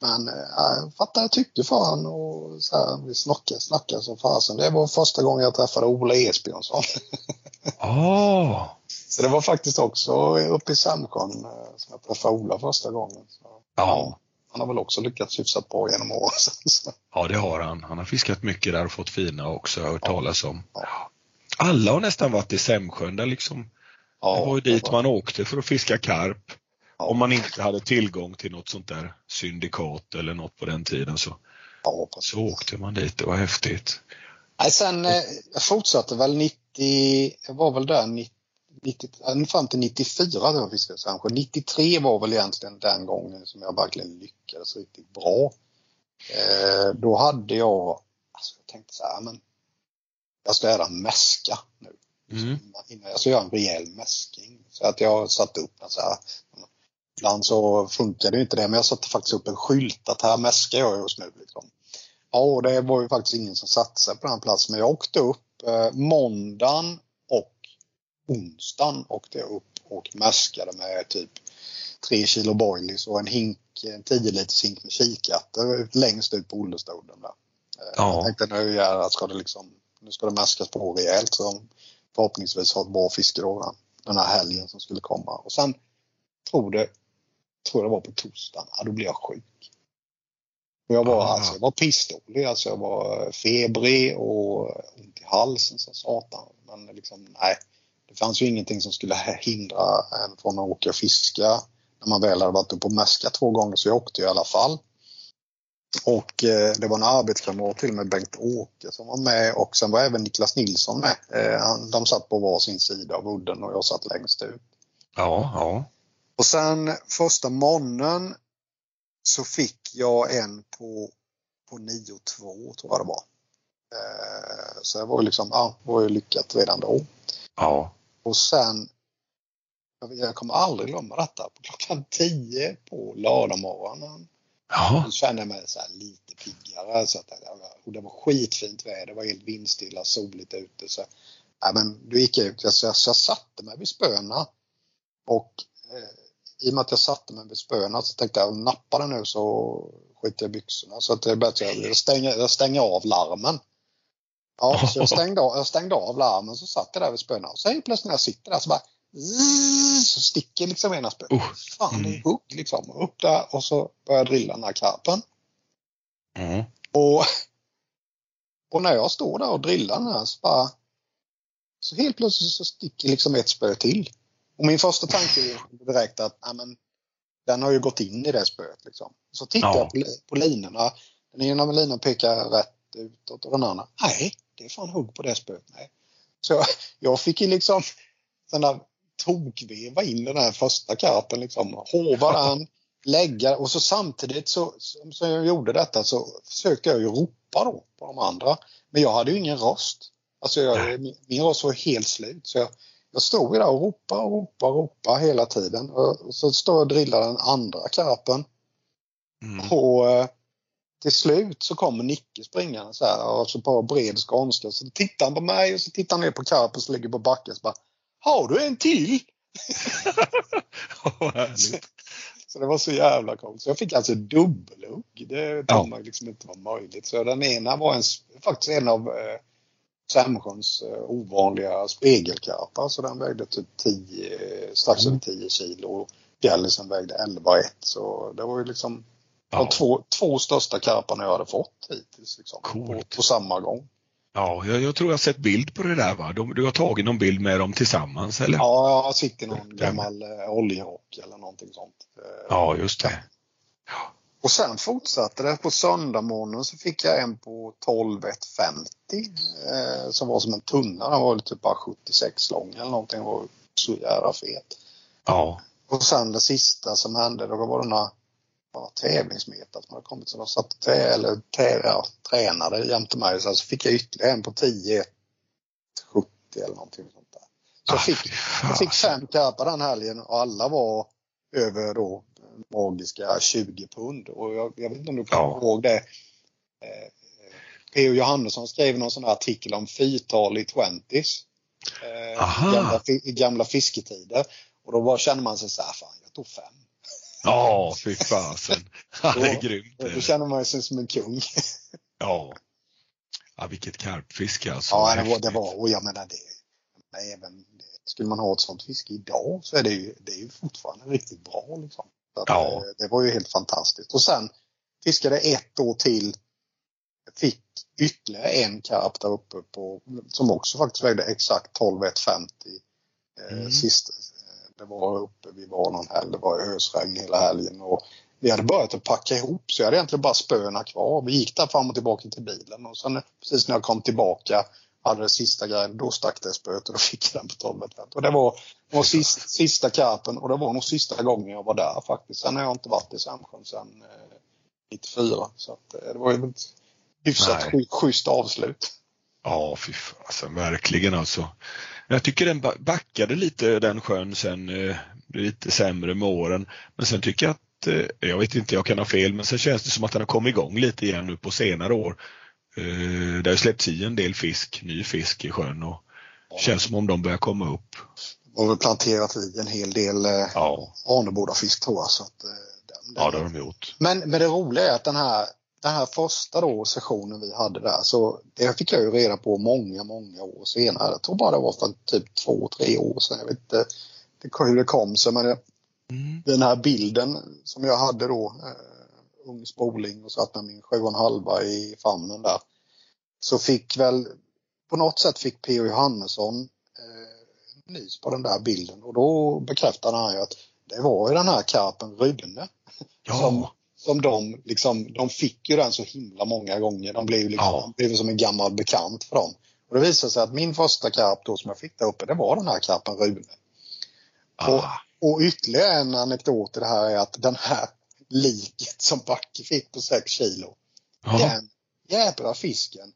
Men eh, jag fattar jag tyckte för han och så här, vi snackade, snackade som fasen. Det var första gången jag träffade Ola Esbjörnsson. ah, Så det var faktiskt också uppe i Sandsjön som jag träffade Ola första gången. Så, ja. Han har väl också lyckats hyfsat bra genom åren. Ja, det har han. Han har fiskat mycket där och fått fina också, jag har hört Ja. talas om. Ja. Alla har nästan varit i Sämsjön där liksom. ja, det var ju dit man åkte för att fiska karp. Om man inte hade tillgång till något sånt där syndikat eller något på den tiden så, så åkte man dit. Det var häftigt. Nej, sen eh, jag fortsatte väl 90, jag var väl där 90, 90, fram till 94 då jag Sandsjö. 93 var väl egentligen den gången som jag verkligen lyckades riktigt bra. Eh, då hade jag, alltså jag tänkte så här, men jag ska göra en mäska nu. Mm. Innan jag ska göra en rejäl mäsking. Så att jag satte upp den så här. Ibland så funkar det inte det, men jag satte faktiskt upp en skylt att här mäskar jag just nu. Liksom. Ja, och det var ju faktiskt ingen som sig på den platsen. Men jag åkte upp eh, måndagen onsdagen åkte jag upp och mäskade med typ 3 kilo boilies och en hink, en 10 liters hink med kikärtor längst ut på Ollestoden där. Eh, Ja. Jag tänkte nu jävlar ska det liksom, nu ska det mäskas på rejält så förhoppningsvis ha ett bra fiske då den här helgen som skulle komma. Och sen tror det, tror det var på torsdagen, ja, då blev jag sjuk. Jag var, Ah. alltså, jag var pissdålig, alltså jag var febrig och ont i halsen som satan. Men liksom, nej, det fanns ju ingenting som skulle hindra en från att åka och fiska när man väl hade varit uppe och mäskat två gånger så jag åkte i alla fall. Och eh, det var en arbetskamrat till med Bengt-Åke som var med och sen var även Niklas Nilsson med. Eh, han- de satt på var sin sida av udden och jag satt längst ut. Ja, ja. Och sen första morgonen så fick jag en på, på 9-2 tror jag det var. Eh, så det var ju liksom, ja, var ju lyckat redan då. Ja. Och sen, jag, kommer aldrig glömma detta, på klockan 10 på lördagmorgonen så kände jag mig så lite piggare. Så att, och det var skitfint väder, det var helt vindstilla, soligt ute. Så, ja, men då gick jag ut, så jag, så jag satte mig vid spöna. Och eh, i och med att jag satte mig vid spöna så tänkte jag, nappar det nu så skiter jag i byxorna. Så att det är bättre, jag stänger, jag stänger av larmen. Ja, så jag stängde, av, jag stängde av larmen så satt jag där vid spöna. Och så helt plötsligt när jag sitter där så bara zzz, så sticker liksom ena spön. Uh. Fan, det är Mm. hugg liksom. Upp där och så börjar jag drilla den här karpen. Mm. Och, och när jag står där och drillar den här så bara så helt plötsligt så sticker liksom ett spö till. Och min första tanke är direkt att ja, men, den har ju gått in i det spöet. Liksom. Så tittar Ja. jag på, på linorna. Den ena linan pekar rätt utåt och den andra, nej, det är fan hugg på det spöet. Nej. Så jag, fick ju liksom där tokveva in den här första karpen. Liksom. Hova den, lägga och så samtidigt så, som jag gjorde detta så försökte jag ju ropa då på de andra. Men jag hade ju ingen röst. Alltså jag, min, min röst var helt slut. Så jag, jag stod ju där och ropade och ropade och ropade hela tiden. Och, och så står jag och drillar den andra karpen. Mm. Och eh, till slut så kommer Nicke springande så här, alltså på bred skånska. Så tittar han på mig och så tittar han ner på karpen som ligger på backen. Så bara, har du en till? Härligt. Så det var så jävla coolt. Så jag fick alltså dubbelhugg. Det trodde man liksom inte var möjligt. Så den ena var en, faktiskt en av eh, Sämsjöns eh, ovanliga spegelkarpar. Så den vägde typ 10, strax över 10 kilo. Och Gallisen vägde 11,1. Så det var ju liksom de Ja. två, två största karparna jag hade fått hittills. Liksom, på, på samma gång. Ja, jag, jag tror jag sett bild på det där va? De, du har tagit någon bild med dem tillsammans eller? Ja, jag sitter i någon gammal eh, oljerock eller någonting sånt. Eh, Ja, just det. Och sen fortsatte det. På söndagmorgonen så fick jag en på 12,150 eh, som var som en tunna. Den var typ bara 76 lång eller någonting. Den var så jävla fet. Ja. Och sen det sista som hände, då var det några ja, tävlingsmeter som hade kommit. Så de satt och tä, eller, tä, ja, tränade jämte mig. Så fick jag ytterligare en på 10,70 eller någonting sånt där. Så jag Ah, fick, fy jag fick fem karpar den helgen och alla var över då magiska 20 pund. Och jag, jag vet inte om du kommer Ja. ihåg det. Eh, P.O. Johannesson skrev någon sån här artikel om fyrtal i 20s. Eh, Aha. i gamla, i gamla fisketider. Och då bara kände man sig så här, fan jag tog fem. Ja, fy fasen. Ja, det är grymt. Och då känner man sig som en kung. Ja. ja vilket karpfiske alltså. ja, det var, det var, och jag menar det. Även, skulle man ha ett sånt fiske idag så är det ju, det är ju fortfarande riktigt bra. Liksom. Ja. eh, Det var ju helt fantastiskt. Och sen fiskade ett år till. Fick ytterligare en karp där uppe på, som också faktiskt vägde exakt 12,150. Eh, Mm. Sist, eh, det var uppe, vi var någon helg, det var ösregn hela helgen. Och vi hade börjat att packa ihop så jag hade egentligen bara spöna kvar. Vi gick där fram och tillbaka till bilen och sen precis när jag kom tillbaka hade det sista grejen, då stack det spöet och då fick jag den på 12 Och det var, det var sista, sista karpen och det var nog sista gången jag var där faktiskt. Sen har jag inte varit i Sämsjön sen eh, 94. Så att, eh, det var ju ett hyfsat Nej. schysst avslut. Ja, fy fasen, verkligen alltså. Jag tycker den ba- backade lite den sjön sen, eh, lite sämre med åren. Men sen tycker jag att, eh, jag vet inte, jag kan ha fel, men sen känns det som att den har kommit igång lite igen nu på senare år. Eh, det har släppts i en del fisk, ny fisk i sjön och känns som om de börjar komma upp. Och vi planterat i en hel del eh, Ja, Arnebodafisk tror jag. Så att, eh, den, ja den, det har de gjort. Men, men det roliga är att den här, den här första då sessionen vi hade där, så det fick jag ju reda på många, många år senare. Jag tror bara det var för typ två, tre år sedan. Jag vet inte hur det kom sig, men det, Mm. den här bilden som jag hade då, eh, ung spoling och satt med min sju och en halva i famnen där. Så fick väl, på något sätt fick P.O. Johannesson eh, nys på den där bilden och då bekräftade han ju att det var ju den här karpen Rydne Ja, som, som de liksom, de fick ju den så himla många gånger. De blev ju liksom, Ja. blev som en gammal bekant för dem. Och det visade sig att min första karp då som jag fick där uppe, det var den här karpen Rune. Och, Ah, och ytterligare en anekdot i det här är att den här liket som Backe fick på 6 kilo, ja. den jädra fisken,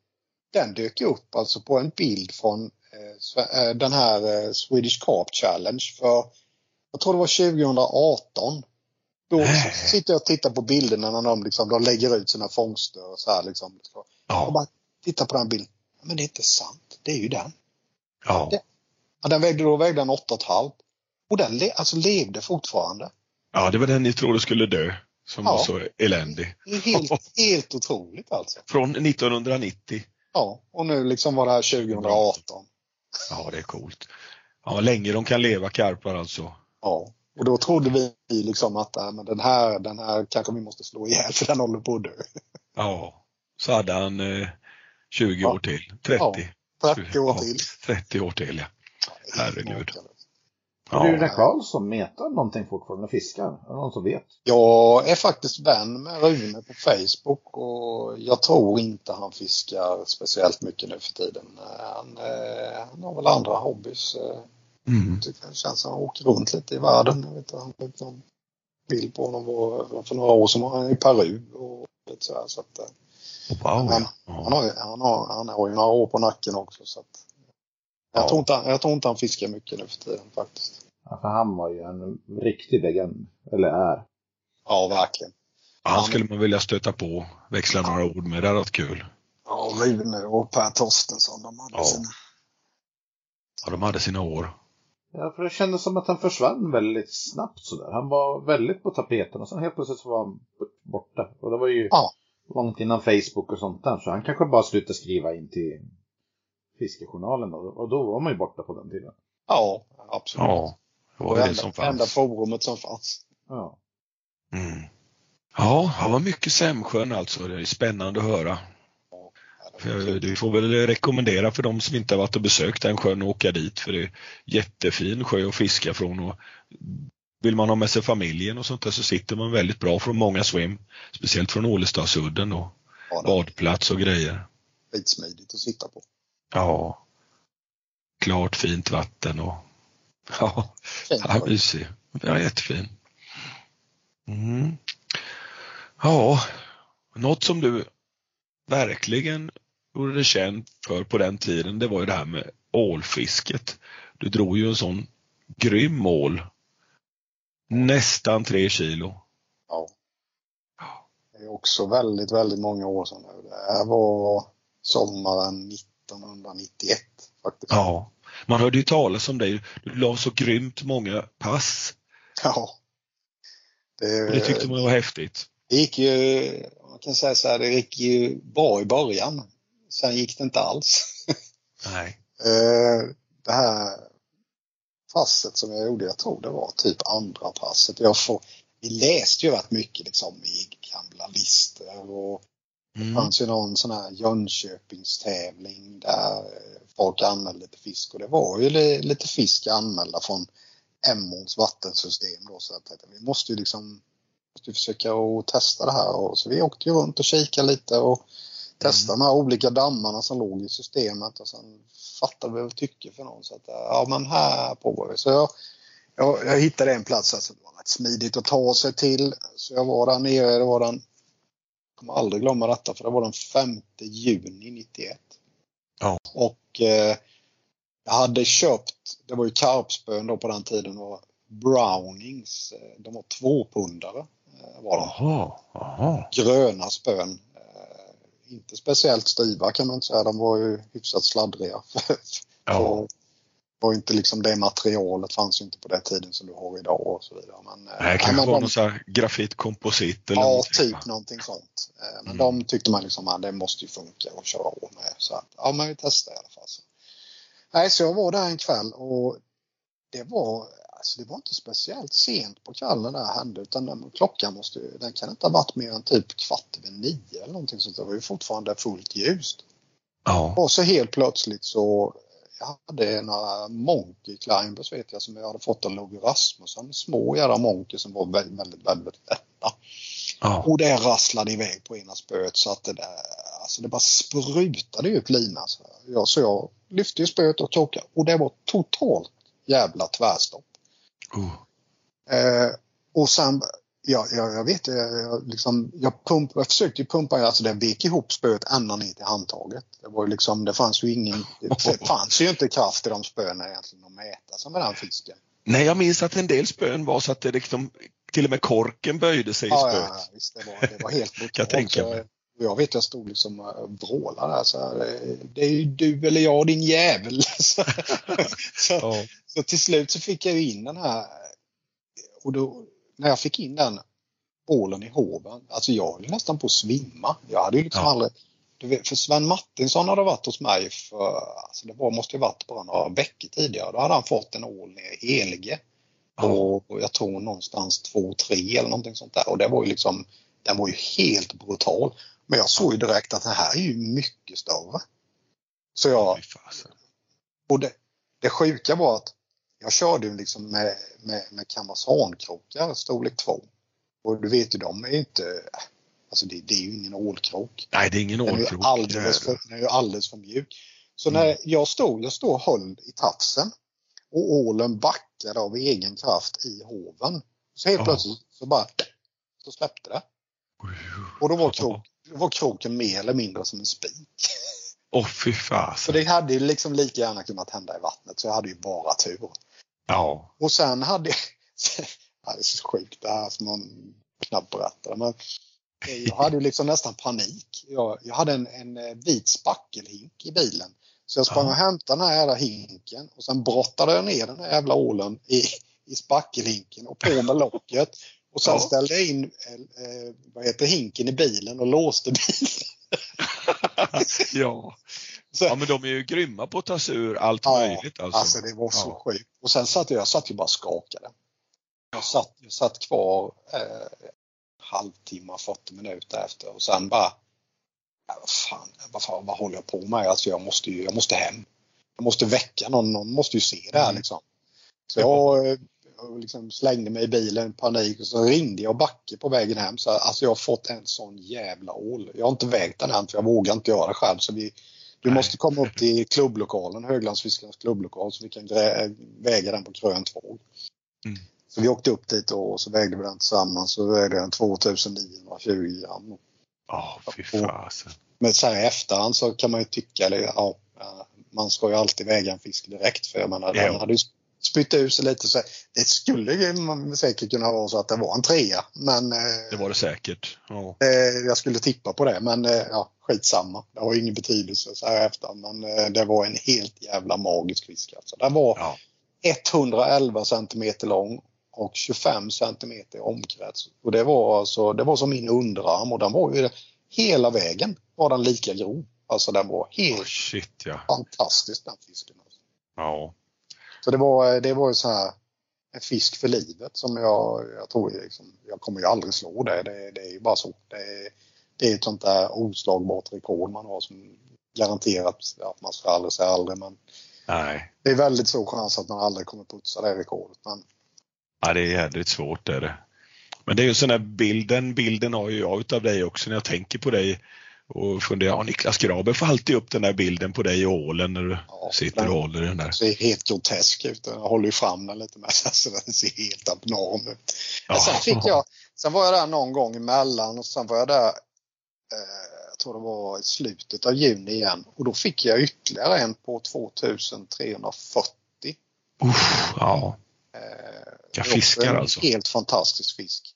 den dök upp alltså på en bild från eh, eh, den här eh, Swedish Carp Challenge för, jag tror det var 2018. Då Nej. sitter jag och tittar på bilderna när de, liksom, de lägger ut sina fångster och så här liksom. Ja. bara tittar på den bilden. Men det är inte sant. Det är ju den. Ja. Det- Ja, den vägde, då vägde den 8,5. Och den le, alltså levde fortfarande. ja, det var den ni trodde skulle dö. Som Ja. var så eländig. Helt, helt otroligt alltså. Från 1990. Ja, och nu liksom var det här 2018. Ja, det är coolt. Ja, länge de kan leva karpar alltså. Ja, och då trodde vi liksom att äh, men den, här, den här kanske vi måste slå ihjäl för den håller på att dö. Ja. Så hade han eh, 20 Ja. år till. 30. 30 år Ja, till. 30 år till, ja. Herregud. Ja. Du, Ja. Rune Karlsson, metar någonting fortfarande fiskar? Är någon som vet? Jag är faktiskt vän med Rune på Facebook och jag tror inte han fiskar speciellt mycket nu för tiden. Han, eh, han har väl andra hobbys. Eh, Mm. tycker det känns som han åker runt lite i världen. Jag vet inte, han någon bild på honom var- för några år sedan var han i Peru och lite så här, så att, eh, Wow, ja. han, har, ju- han, har, han har ju några år på nacken också så att jag, Ja. tror inte, han- jag tror inte han fiskar mycket nu för tiden faktiskt. Ja, för han var ju en riktig legend, eller är. Ja, verkligen. Han skulle man vilja stöta på, växla några ord med. Det hade varit kul. Ja, Rune och Per Torstensson, de hade Ja. sina... Ja, de hade sina år. Ja, för det kändes som att han försvann väldigt snabbt sådär. Han var väldigt på tapeten och sen helt plötsligt så var han borta. Och det var ju Ja. långt innan Facebook och sånt där. Så han kanske bara slutade skriva in till Fiskejournalen och, och då var man ju borta på den tiden. Ja, absolut. Ja, det var ju det enda, som enda fanns. forumet som fanns. Ja. Mm. Ja, det var mycket Sämsjön alltså. Det är spännande att höra. För Du får väl rekommendera för de som inte har varit och besökt den sjön att åka dit för det är jättefin sjö att fiska från. Och vill man ha med sig familjen och sånt där så sitter man väldigt bra från många swim. Speciellt från Ålestadsudden och Ja, badplats och grejer. skitsmidigt att sitta på. Ja. Klart fint vatten och ja, ja mysig. Ja, jättefin. Mm. Ja, något som du verkligen gjorde det känt för på den tiden, det var ju det här med ålfisket. Du drog ju en sån grym ål. Nästan tre kilo. Ja. Det är också väldigt, väldigt många år sedan nu. Det här var sommaren 1991 faktiskt. Ja. Man hörde ju talas om dig. Du la så grymt många pass. Ja. Det, det tyckte man var häftigt. det gick ju, man kan säga så här, det gick ju bra i början. Sen gick det inte alls. Nej. Eh, det här passet som jag gjorde, jag tror det var typ andra passet. Jag får, vi läste ju rätt mycket liksom i gamla listor och det Mm. fanns ju någon sån här Jönköpingstävling där eh, folk anmälde lite fisk och det var ju li- lite fisk anmälda från Emåns vattensystem då så tänkte vi måste ju liksom måste försöka att testa det här och så vi åkte ju runt och kikade lite och testade de här olika dammarna som låg i systemet och sen fattade vi vad vi tycker för någon så att ja men här provar vi. Så jag, jag, jag hittade en plats alltså, det var rätt smidigt att ta sig till så jag var där nere, det var den jag kommer aldrig glömma detta för det var den 5 juni 91. Ja. Och eh, jag hade köpt, det var ju karpspön då på den tiden och Brownings, eh, de var tvåpundare. Var de. Jaha, jaha. Gröna spön. Eh, inte speciellt styva kan man inte säga, de var ju hyfsat sladdriga. Ja. Var inte liksom det materialet fanns ju inte på den tiden som du har idag och så vidare. Men, eh, nej, kanske men var de- någon sån här grafitkomposit eller Ja, någonting, typ va? någonting sånt. Eh, Men Mm. de tyckte man liksom att det måste ju funka att köra år med. Så att, ja, men vi testar i alla fall. Så. Nej, så jag var där en kväll och det var, alltså det var inte speciellt sent på kvällen det här hände utan den, klockan måste ju, den kan inte ha varit mer än typ kvart över nio eller någonting sånt. Det var ju fortfarande fullt ljust. Ja. Och så helt plötsligt så jag hade några Monkey Climbers vet jag som jag hade fått av Logge Rasmussen. Små jävla Monkey som var väldigt, väldigt, väldigt lätta. Ja. Och det rasslade iväg på ena spöet så att det där, alltså det bara sprutade ut lina. Så jag, så jag lyfte ju spöet och krockade och det var totalt jävla tvärstopp. Oh. Eh, och sen, ja, jag, jag vet jag, jag, liksom, jag, pump, jag försökte ju pumpa, alltså det vek ihop spöet ända ner till handtaget. Det var ju liksom, det fanns ju ingen, det fanns ju inte kraft i de spöna egentligen att mäta sig med den fisken. Nej, jag minns att en del spön var så att det liksom, till och med korken böjde sig i Ja, spöet. ja, ja, visst, det var, det var helt brutalt. Jag mig. Så, Jag vet jag stod liksom och vrålade där så här, det är ju du eller jag din jävel. så, så, Ja. så till slut så fick jag ju in den här och då när jag fick in den ålen i hoven, alltså jag höll nästan på att svimma. Jag hade ju liksom Ja. aldrig vet, för Sven Martinsson hade varit hos mig för, alltså det var, måste ju varit bara några veckor tidigare. Då hade han fått en ål i Helige. Och jag tror någonstans 2-3 eller någonting sånt där. Och det var ju liksom, den var ju helt brutal. Men jag såg ju direkt att det här är ju mycket större. Så jag, och det, det sjuka var att jag körde ju liksom med, med, med Kamasan-krokar storlek 2. Och du vet ju de är ju inte, alltså det, det är ju ingen ålkrok. Nej, det är ingen Den är ålkrok. alldeles för, den är ju alldeles för mjuk. Så när jag stod, jag stod och höll i tafsen och ålen backade av egen kraft i hoven. Så helt Ja. plötsligt så bara så släppte det. Och då var, krok, då var kroken mer eller mindre som en spik. Åh, fy Så fasen. det hade ju liksom lika gärna kunnat hända i vattnet så jag hade ju bara tur. Ja. Och sen hade jag, ja, det är så sjukt det här som man knappt berättar. Men jag hade ju liksom nästan panik. Jag, jag hade en, en eh, vit spackelhink i bilen. Så jag sprang Ja. och hämtade den här jävla hinken och sen brottade jag ner den här jävla ålen i, i spackelhinken och på med locket. Och sen Ja. ställde jag in eh, eh, vad heter hinken i bilen och låste bilen. ja. Så, Ja, men de är ju grymma på att ta sig ur allt Ja, möjligt. Alltså. Alltså det var så Ja. sjukt. Och sen satt jag, jag satt ju bara skakade. Jag satt, jag satt kvar eh, halvtimme, 40 minuter efter och sen bara ja, vad, fan, vad fan, vad håller jag på med? Alltså jag måste ju, jag måste hem. Jag måste väcka någon, någon måste ju se det här Mm. liksom. Så jag jag liksom slängde mig i bilen i panik och så ringde jag Backe på vägen hem. Så alltså jag har fått en sån jävla ål. Jag har inte vägt den än för jag vågar inte göra det själv. Så vi, du Nej. måste komma upp till klubblokalen, Höglandsfiskarnas klubblokal, så vi kan väga den på krönt våg. Mm. Så vi åkte upp dit och så vägde vi den tillsammans. Så vägde den 2920 gram. Ja, fy fasen. Men så här i efterhand så kan man ju tycka, eller ja, man ska ju alltid väga en fisk direkt för jag menar den Ja. hade ju spytt ut sig lite så det skulle man säkert kunna vara så att det var en trea. Men eh, Det var det säkert. Ja. eh, jag skulle tippa på det men eh, ja, skitsamma. Det har ingen betydelse så här efter men det var en helt jävla magisk fisk alltså. Den var Ja. 111 centimeter lång och 25 centimeter i omkrets. Och det var alltså, det var som min underarm och den var ju hela vägen var den lika grov. Alltså den var helt Oh, shit ja. fantastisk den fisken. Alltså. Ja. Så det var, det var ju så här en fisk för livet som jag, jag tror liksom, jag kommer ju aldrig slå det. Det, det är ju bara så. Det, är- det är ett sånt där oslagbart rekord man har som garanterat, ja, man ska aldrig säga aldrig men Nej. det är väldigt stor chans att man aldrig kommer putsa det rekordet. Men Ja, det är jädrigt svårt är det. Men det är ju sån där bilden, bilden har ju jag utav dig också när jag tänker på dig och funderar, ja, Niklas Graber får alltid upp den där bilden på dig i ålen när du Ja, sitter och håller den där. ser helt grotesk ut. Jag håller ju fram den lite med så den ser helt abnorm ut. Men sen fick jag, sen var jag där någon gång emellan och sen var jag där, eh, jag tror det var i slutet av juni igen och då fick jag ytterligare en på 2340. Uff, ja, Eh, det också fiskar en alltså. Helt fantastisk fisk.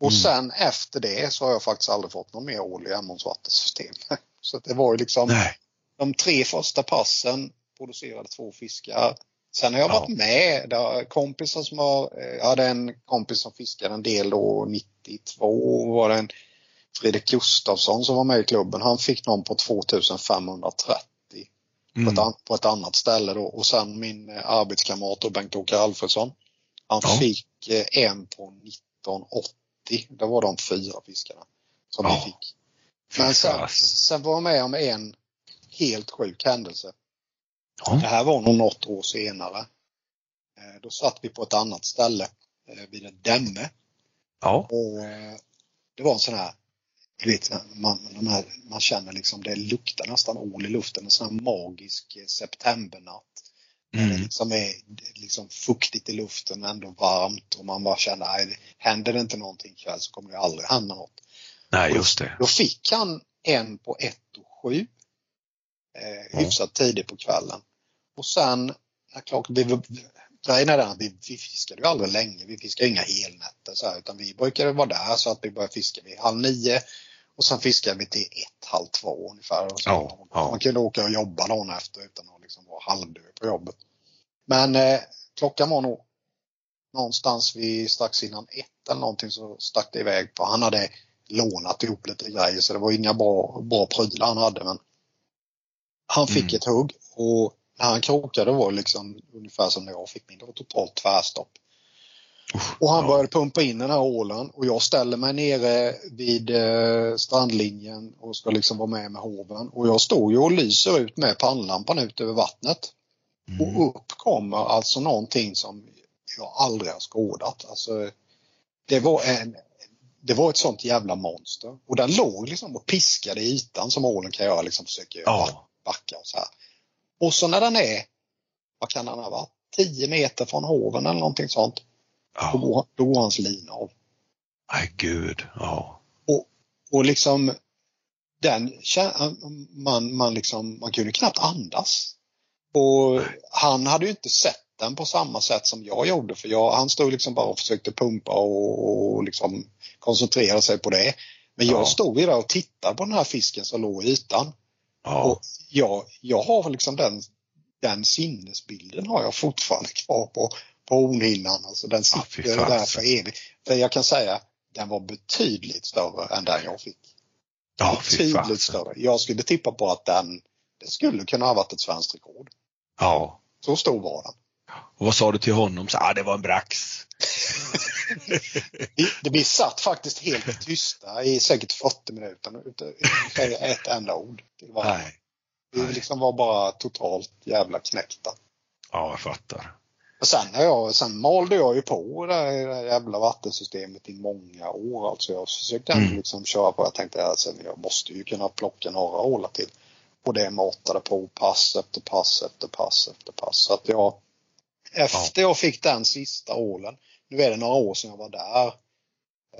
Och Mm. sen efter det så har jag faktiskt aldrig fått någon mer ål i Emåns vattensystem. Så det var ju liksom nej. de tre första passen producerade två fiskar. Sen har jag Ja. varit med. Där kompisar som har, eh, jag hade en kompis som fiskade en del då 92 var det en Fredrik Gustafsson som var med i klubben. Han fick någon på 2530 på, Mm. ett, an- på ett annat ställe då. Och sen min eh, arbetskamrat Bengt-Åke Alfredsson. Han Ja. fick eh, en på 1980. Det var de fyra fiskarna som Ja. vi fick. Men sen, sen var jag med om en helt sjuk händelse. Ja. Det här var nog något år senare. Eh, Då satt vi på ett annat ställe eh, vid en dämme. Ja. Och eh, det var en sån här, du vet, man, här, man känner liksom det luktar nästan ål i luften, en sån här magisk septembernatt. Mm. Liksom är liksom fuktigt i luften, ändå varmt och man bara känner, nej, händer det inte någonting ikväll så kommer det aldrig hända något. Nej, just det. Då fick han en på 1 och 7. Eh, hyfsat tidigt på kvällen. Och sen, ja, klart, vi, grejen är den att vi, vi fiskade ju aldrig länge. Vi fiskade inga helnätter så här, utan vi brukade vara där så att vi började fiska vid halv nio och sen fiskade vi till ett, halv två ungefär. Och så ja, ja. Man kunde åka och jobba dagen efter utan att liksom vara halvdöd på jobbet. Men eh, klockan var nog någonstans vid strax innan ett eller någonting så stack det iväg på. Han hade lånat ihop lite grejer så det var inga bra, bra prylar han hade men han fick mm. ett hugg och när han krokade var det liksom ungefär som när jag fick min. Det var totalt tvärstopp. och han började pumpa in den här ålen och jag ställer mig nere vid eh, strandlinjen och ska liksom vara med med hoven. Och jag står ju och lyser ut med pannlampan ut över vattnet. Mm. Och upp kommer alltså någonting som jag aldrig har skådat. Alltså, det var en det var ett sånt jävla monster. Och den låg liksom och piskade i ytan som ålen kan göra, liksom försöker ja. backa och så här. Och så när den är, vad kan den ha varit, 10 meter från hoven eller någonting sånt. Ja. Då, går, då går hans lina av. Nej gud, ja. Och, och liksom den, man, man, liksom, man kunde knappt andas. Och han hade ju inte sett den på samma sätt som jag gjorde för jag, han stod liksom bara och försökte pumpa och, och liksom koncentrera sig på det. Men jag ja. stod ju där och tittade på den här fisken som låg i ytan. Ja. Och jag, jag har liksom den, den sinnesbilden har jag fortfarande kvar på, på hornhinnan. Alltså den sitter ja, där för evigt. För jag kan säga, den var betydligt större än den jag fick. Ja, betydligt större. Jag skulle tippa på att den, det skulle kunna ha varit ett svenskt rekord. Ja. Så stor var den. Och vad sa du till honom? Så, ah, det var en brax. vi, vi satt faktiskt helt tysta i säkert 40 minuter utan ett enda ord till varandra. Nej. Vi liksom var bara totalt jävla knäckta. Ja, jag fattar. Och sen, jag, sen malde jag ju på det här, jävla vattensystemet i många år. Alltså jag försökte mm. liksom köra på. Jag tänkte att jag måste ju kunna plocka några ålar till. Och det matade på pass efter pass efter pass efter pass. Så att jag efter ja. jag fick den sista ålen, nu är det några år sedan jag var där.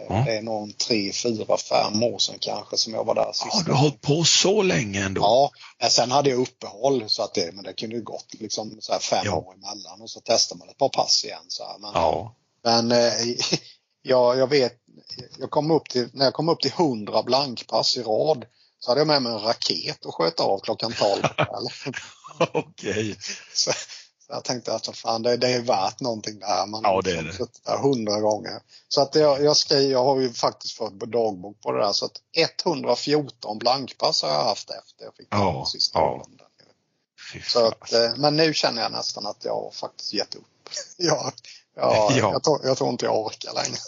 Ja. Det är någon tre, fyra, fem år sedan kanske som jag var där sist. Ja, du har hållit på så länge ändå? Ja, men sen hade jag uppehåll så att det, men det kunde ju gått liksom så här fem ja. år emellan och så testar man ett par pass igen. Så här. Men, ja. men eh, ja, jag vet, jag kom upp till, när jag kom upp till 100 blankpass i rad så hade jag med mig en raket och sköt av klockan 12 Okej. Okay. Så jag tänkte att fan, det, det är värt någonting det här. Man ja, det är det. suttit där hundra gånger. Så att jag, jag, skrev, jag har ju faktiskt fått dagbok på det där. Så att 114 blankpass har jag haft efter jag fick ja, den sista ja. Så att, eh, men nu känner jag nästan att jag har faktiskt gett upp. jag, ja, ja. Jag, tror, jag tror inte jag orkar längre.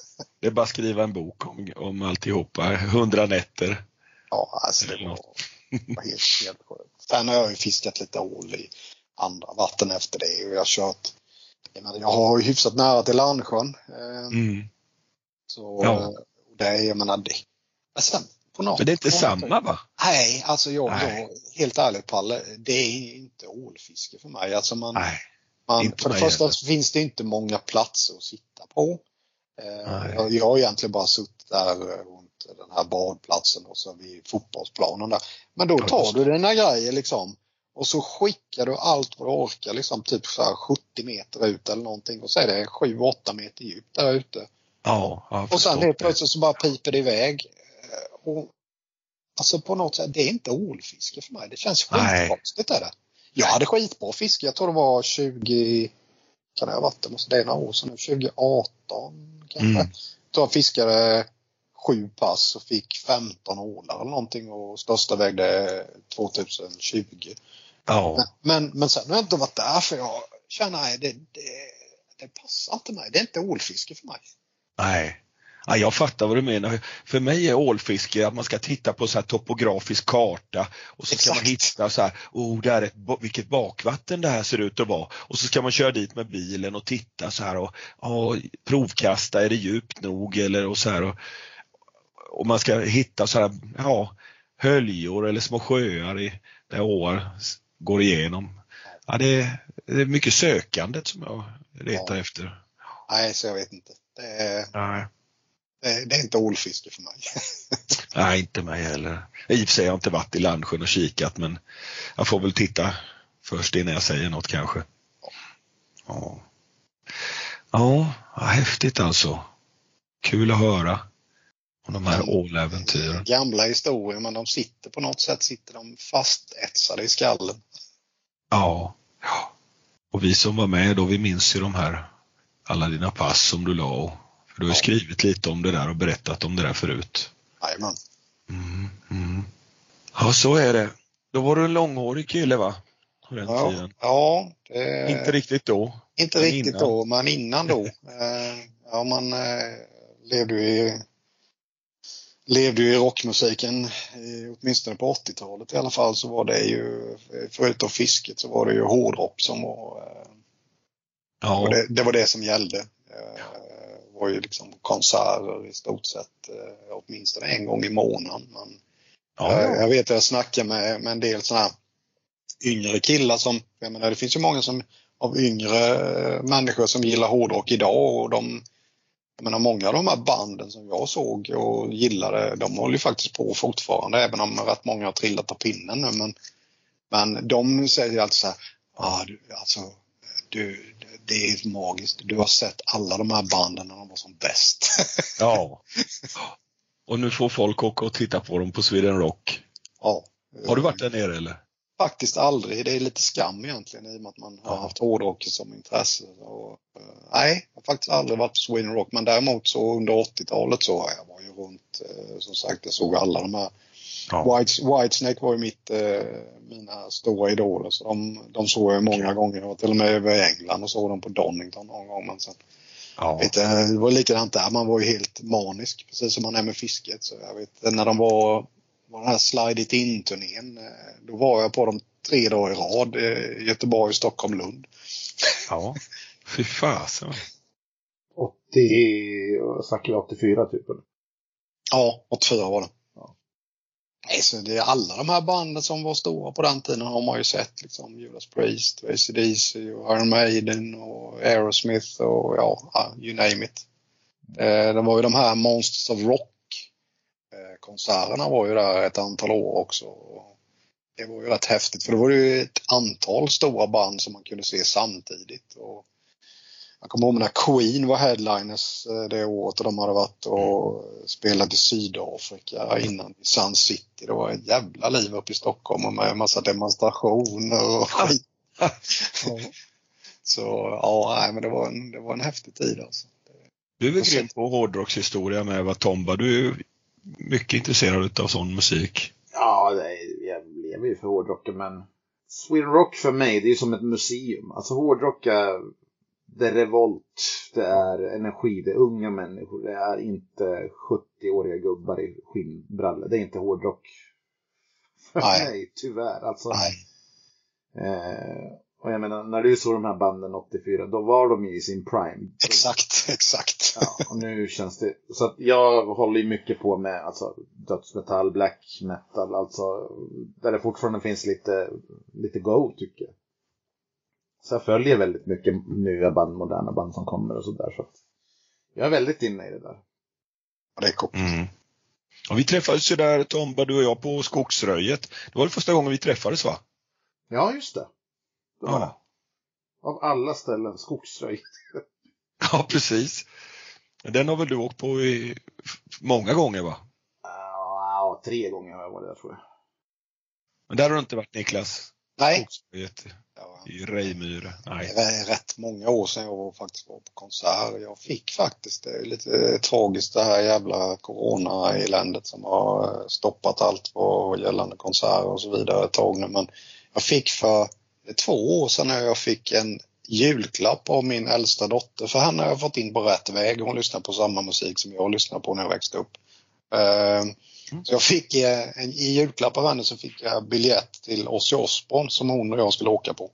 Det är bara att skriva en bok om, om alltihopa, 100 nätter. Ja, alltså det var, var helt, helt sjukt. Sen har jag ju fiskat lite ål i andra vatten efter det. Och jag har kört, jag, menar, jag har ju hyfsat nära till Landsjön. Eh, mm. Så ja. det, jag menar, det, men sen något, Men det är inte samma va? Nej, alltså jag, Nej. jag helt ärligt Palle, det är inte ålfiske för mig. Alltså man, Nej, man, för det första heller. finns det inte många platser att sitta på. Eh, jag, jag har egentligen bara suttit där den här badplatsen och så vid fotbollsplanen där. Men då tar du dina grejer liksom och så skickar du allt vad du orkar, liksom typ så 70 meter ut eller någonting och så är det 7-8 meter djupt där ute. Ja, och sen helt plötsligt så bara piper det iväg. Eh, och, alltså på något sätt, det är inte ålfiske för mig. Det känns skitkonstigt är det. Jag hade skitbra fiske, jag tror det var 20, kan det ha varit, det måste det är några år sedan nu, 2018 kanske. Mm. Jag fiskade sju pass och fick 15 ålar eller någonting och största vägde 2020. Ja. Men, men sen har jag inte varit där för jag känner att det, det, det passar inte mig. Det är inte ålfiske för mig. Nej. Ja, jag fattar vad du menar. För mig är ålfiske att man ska titta på så här topografisk karta och så ska man hitta så här, oh, det är ett, vilket bakvatten det här ser ut att vara. Och så ska man köra dit med bilen och titta så här och, och provkasta, är det djupt nog eller och så här. Och, och man ska hitta så här, ja, höljor eller små sjöar i, där åar går igenom. Ja, det, är, det är mycket sökandet som jag letar Ja. efter. Nej, så jag vet inte. Det är, Nej. det det är inte ålfiske för mig. Nej, inte mig heller. I och för sig har jag inte varit i Landsjön och kikat men jag får väl titta först innan jag säger något kanske. Ja, ja häftigt alltså. Kul att höra om de här åläventyren. Gamla historier, men de sitter på något sätt sitter de fastetsade i skallen. Ja. ja. Och vi som var med då, vi minns ju de här alla dina pass som du la. och- För du har ju Ja. skrivit lite om det där och berättat om det där förut. Jajamän. Mm, mm. Ja, så är det. Då var du en långhårig kille va? Ja, tiden. ja det, Inte riktigt då. inte riktigt innan. då, men innan då. Eh, ja, man eh, levde ju i levde ju i rockmusiken, eh, åtminstone på 80-talet i alla fall, så var det ju, förutom fisket, så var det ju hårdrock som var, eh, Ja, och det, det var det som gällde. Eh, Det var ju liksom konserter i stort sett, eh, åtminstone en gång i månaden. Men ja, Eh, ja. Jag vet att jag snackar med, med en del sådana här yngre killar som, jag menar det finns ju många som av yngre eh, människor som gillar hårdrock idag och de, jag menar många av de här banden som jag såg och gillade, de håller ju faktiskt på fortfarande även om rätt många har trillat av pinnen nu men, men de säger ju alltid så här, ah, du, alltså du, det är magiskt, du har sett alla de här banden när de var som bäst. ja. Och nu får folk åka och titta på dem på Sweden Rock. ja. Har du varit där nere eller? Faktiskt aldrig. Det är lite skam egentligen i och med att man har haft hårdrock som intresse. Och, eh, nej, jag har faktiskt aldrig varit på Sweden Rock. Men däremot så under 80-talet så jag var ju runt, eh, som sagt, jag såg alla de här. Ja. White, Whitesnake var ju mitt, eh, mina stora idoler. Så de, de såg jag många gånger. Jag var till och med över i England och såg dem på Donington någon gång. Men sen, Ja. vet, det var likadant där. Man var ju helt manisk, precis som man är med fisket. Så jag vet när de var, var den här Slide It In-turnén. eh, Då var jag på dem tre dagar i rad. eh, Göteborg, Stockholm, Lund. ja. Fy fasen. 80, vad snackar vi 84 typ? Ja, 84 var det. Ja. Nej, så det är alla de här banden som var stora på den tiden har man ju sett. Liksom Judas Priest, AC/DC och Iron Maiden och Aerosmith och ja, ja, you name it. Eh, det var ju de här Monsters of Rock konserterna var ju där ett antal år också. Det var ju rätt häftigt för det var ju ett antal stora band som man kunde se samtidigt. Och jag kommer ihåg när Queen var headliners eh, det året och de hade varit och spelat i Sydafrika innan i Sun City. Det var ett jävla liv uppe i Stockholm och med en massa demonstrationer och skit. Så ja, nej, men det var en, det var en häftig tid alltså. Du är väl grym på hårdrockshistoria med vad Tomba. Du mycket intresserad av sån musik. Ja, det är, jag lever ju för hårdrocken men Sweden Rock för mig, det är ju som ett museum. Alltså hårdrock är, det är revolt, det är energi, det är unga människor, det är inte 70-åriga gubbar i skinnbrallor. Det är inte hårdrock. För Nej. mig, tyvärr. Alltså, Nej. eh, och jag menar, när du såg de här banden 84, då var de ju i sin prime. Exakt, exakt. Ja, och nu känns det... Så att jag håller ju mycket på med alltså, dödsmetall, black metal, alltså där det fortfarande finns lite, lite go tycker jag. Så jag följer väldigt mycket nya band, moderna band som kommer och sådär. Så jag är väldigt inne i det där. Det är coolt. Mm. Och vi träffades ju där, Tomba, du och jag, på Skogsröjet. Det var det första gången vi träffades va? Ja, just det. Ja. Av alla ställen, skogsröj. Ja, precis. Den har väl du åkt på i många gånger va? Ja, tre gånger har jag varit där tror jag. Men där har du inte varit Niklas? Nej, Skogsröjet i Rejmyre? Nej. det är rätt många år sedan jag var, faktiskt var på konsert. Jag fick faktiskt, det är lite tragiskt det här jävla corona-eländet som har eh, stoppat allt vad gällande konserter och så vidare ett tag nu. Men jag fick för två år sedan när jag fick en julklapp av min äldsta dotter. För henne har jag fått in på rätt väg. Hon lyssnar på samma musik som jag lyssnade på när jag växte upp. Eh, Så jag fick eh, en, i julklapp av henne så fick jag biljett till Ozzy Osbourne som hon och jag skulle åka på.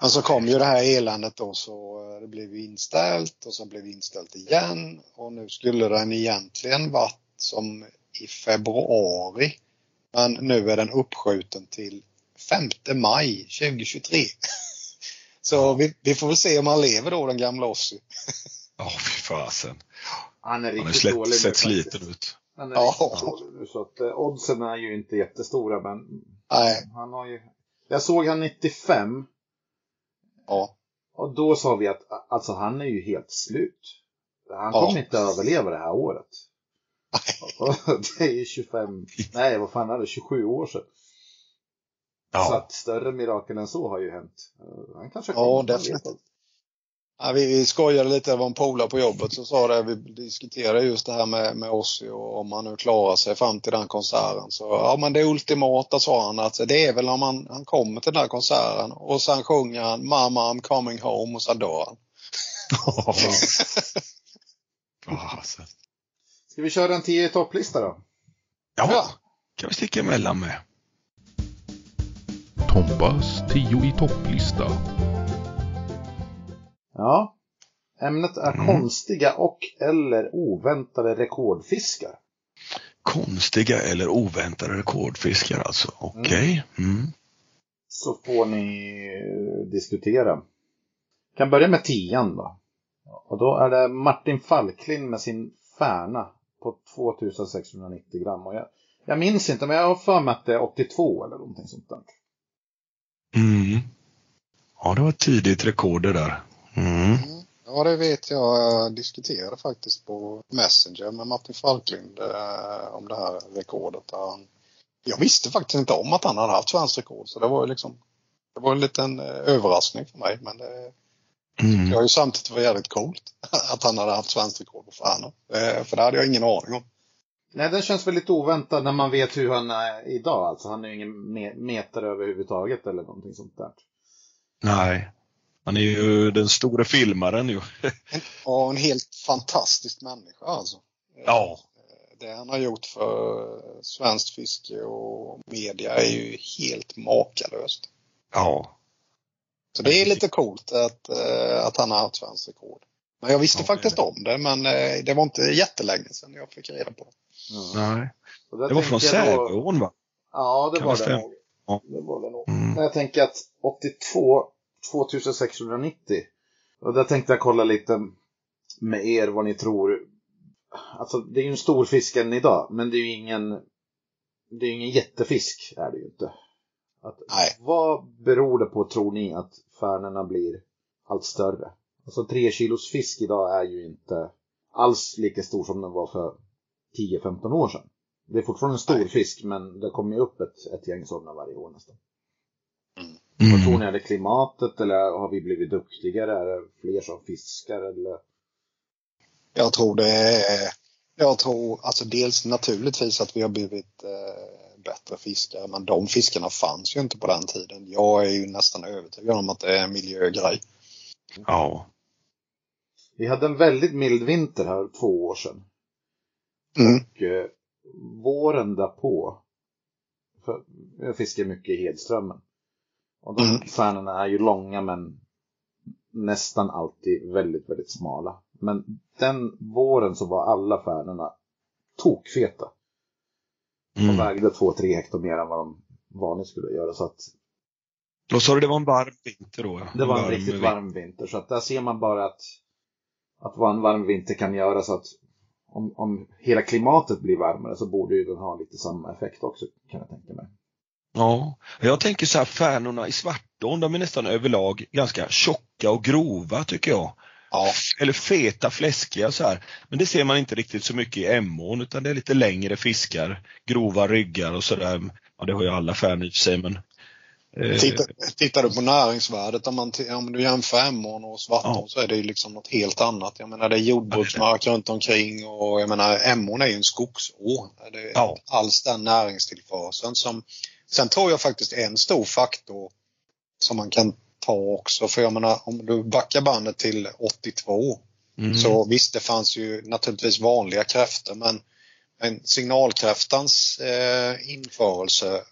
Men så kom ju det här eländet då så eh, det blev inställt och sen blev det inställt igen och nu skulle den egentligen varit som i februari. Men nu är den uppskjuten till 5 maj 2023. Så vi, vi får väl se om han lever då, den gamla Ossi. Ja, fy fasen. Han är Han riktigt slätt, dålig nu sett sliten ut. Han är Ja. riktigt dålig nu, så att eh, oddsen är ju inte jättestora men Nej, han har ju... Jag såg han 95 ja. och då sa vi att alltså han är ju helt slut. Han Ja. kommer inte överleva det här året. Och det är ju 25, nej vad fan är det, 27 år sedan. Så Ja, att större mirakel än så har ju hänt. Eh, Han kanske Ja, definitivt. Ja, vi, vi skojade lite, det var en polare på jobbet som sa det, vi diskuterade just det här med, med Ozzy och om han nu klarar sig fram till den konserten. Så ja men det ultimata sa han att det är väl om han, han kommer till den här konserten och sen sjunger han Mama I'm coming home och så dör han. Ska vi köra en 10 topplista då? Ja, kan vi sticka emellan med. Tombas 10 i topplista. Ja. Ämnet är Mm. konstiga och eller oväntade rekordfiskar. Konstiga eller oväntade rekordfiskar alltså. Okej. Mm. Så får ni eh, diskutera. Kan börja med tian då. Och då är det Martin Falklin med sin Färna på 2690 gram. Och jag, jag minns inte, men jag har för mig att det är 82 eller någonting sånt där. Mm. Ja, det var ett tidigt rekord det där. Mm. Ja det vet jag, jag diskuterade faktiskt på Messenger med Martin Falklind eh, om det här rekordet. Han, jag visste faktiskt inte om att han hade haft svenskt rekord så det var ju liksom det var en liten eh, överraskning för mig men det, Mm. Har ju samtidigt varit jävligt coolt att han hade haft svenskt rekord på Färnö. Eh, För det hade jag ingen aning om. Nej, den känns väl lite oväntad när man vet hur han är idag. Alltså han är ju ingen me- metare överhuvudtaget eller någonting sånt där. Nej. Han är ju den stora filmaren ju. Ja, en helt fantastisk människa alltså. Eh, Ja. Det han har gjort för svenskt fiske och media är ju helt makalöst. Ja. Så det är lite coolt att, eh, att han har haft svenskt rekord. Men jag visste Ja, faktiskt det om det men eh, det var inte jättelänge sedan jag fick reda på det. Nej. Det var från Säveån va? Ja, det Kan var det nog. Ja. Det var det nog. Mm. Men jag tänker att 82, 2690. Och där tänkte jag kolla lite med er vad ni tror. Alltså det är ju en stor fisk än idag, men det är ju ingen, det är ju ingen jättefisk är det ju inte. Att, Nej. Vad beror det på tror ni att färnorna blir allt större? Alltså tre kilos fisk idag är ju inte alls lika stor som den var för 10-15 år sedan. Det är fortfarande en stor fisk men det kommer ju upp ett, ett gäng sådana varje år nästan. Vad tror Mm. ni? Är det klimatet eller har vi blivit duktigare? Är det fler som fiskar eller? Jag tror det är, jag tror alltså dels naturligtvis att vi har blivit eh, bättre fiskare men de fiskarna fanns ju inte på den tiden. Jag är ju nästan övertygad om att det är en miljögrej. Ja. Vi hade en väldigt mild vinter här två år sedan. Mm. Och eh, våren därpå. För jag fiskar mycket i Hedströmmen. Och de Mm. färnorna är ju långa men nästan alltid väldigt, väldigt smala. Men den våren så var alla färnorna tokfeta. Och Mm. vägde 2-3 hektar mer än vad de vanligt skulle göra. Så att Och sa du det var en varm vinter då? ja? det var en varm riktigt varm vinter. Så att där ser man bara att, att vad en varm vinter kan göra. Så att om, om hela klimatet blir varmare så borde ju den ha lite samma effekt också kan jag tänka mig. Ja, jag tänker så här, färnorna i Svartån, de är nästan överlag ganska tjocka och grova tycker jag. Ja, Eller feta, fläskiga så här. Men det ser man inte riktigt så mycket i Emån utan det är lite längre fiskar, grova ryggar och sådär. Ja, det har ju alla färnor i sig men. Eh, tittar, tittar du på näringsvärdet om, man, om du jämför Emån och Svartån Ja. så är det ju liksom något helt annat. Jag menar det är jordbruksmark runt omkring och jag menar Emån är ju en skogså. Det är Ja. alls den näringstillförseln som Sen tror jag faktiskt en stor faktor som man kan ta också. För jag menar om du backar bandet till 82 mm. så visst det fanns ju naturligtvis vanliga kräftor men, men signalkräftans eh, införelse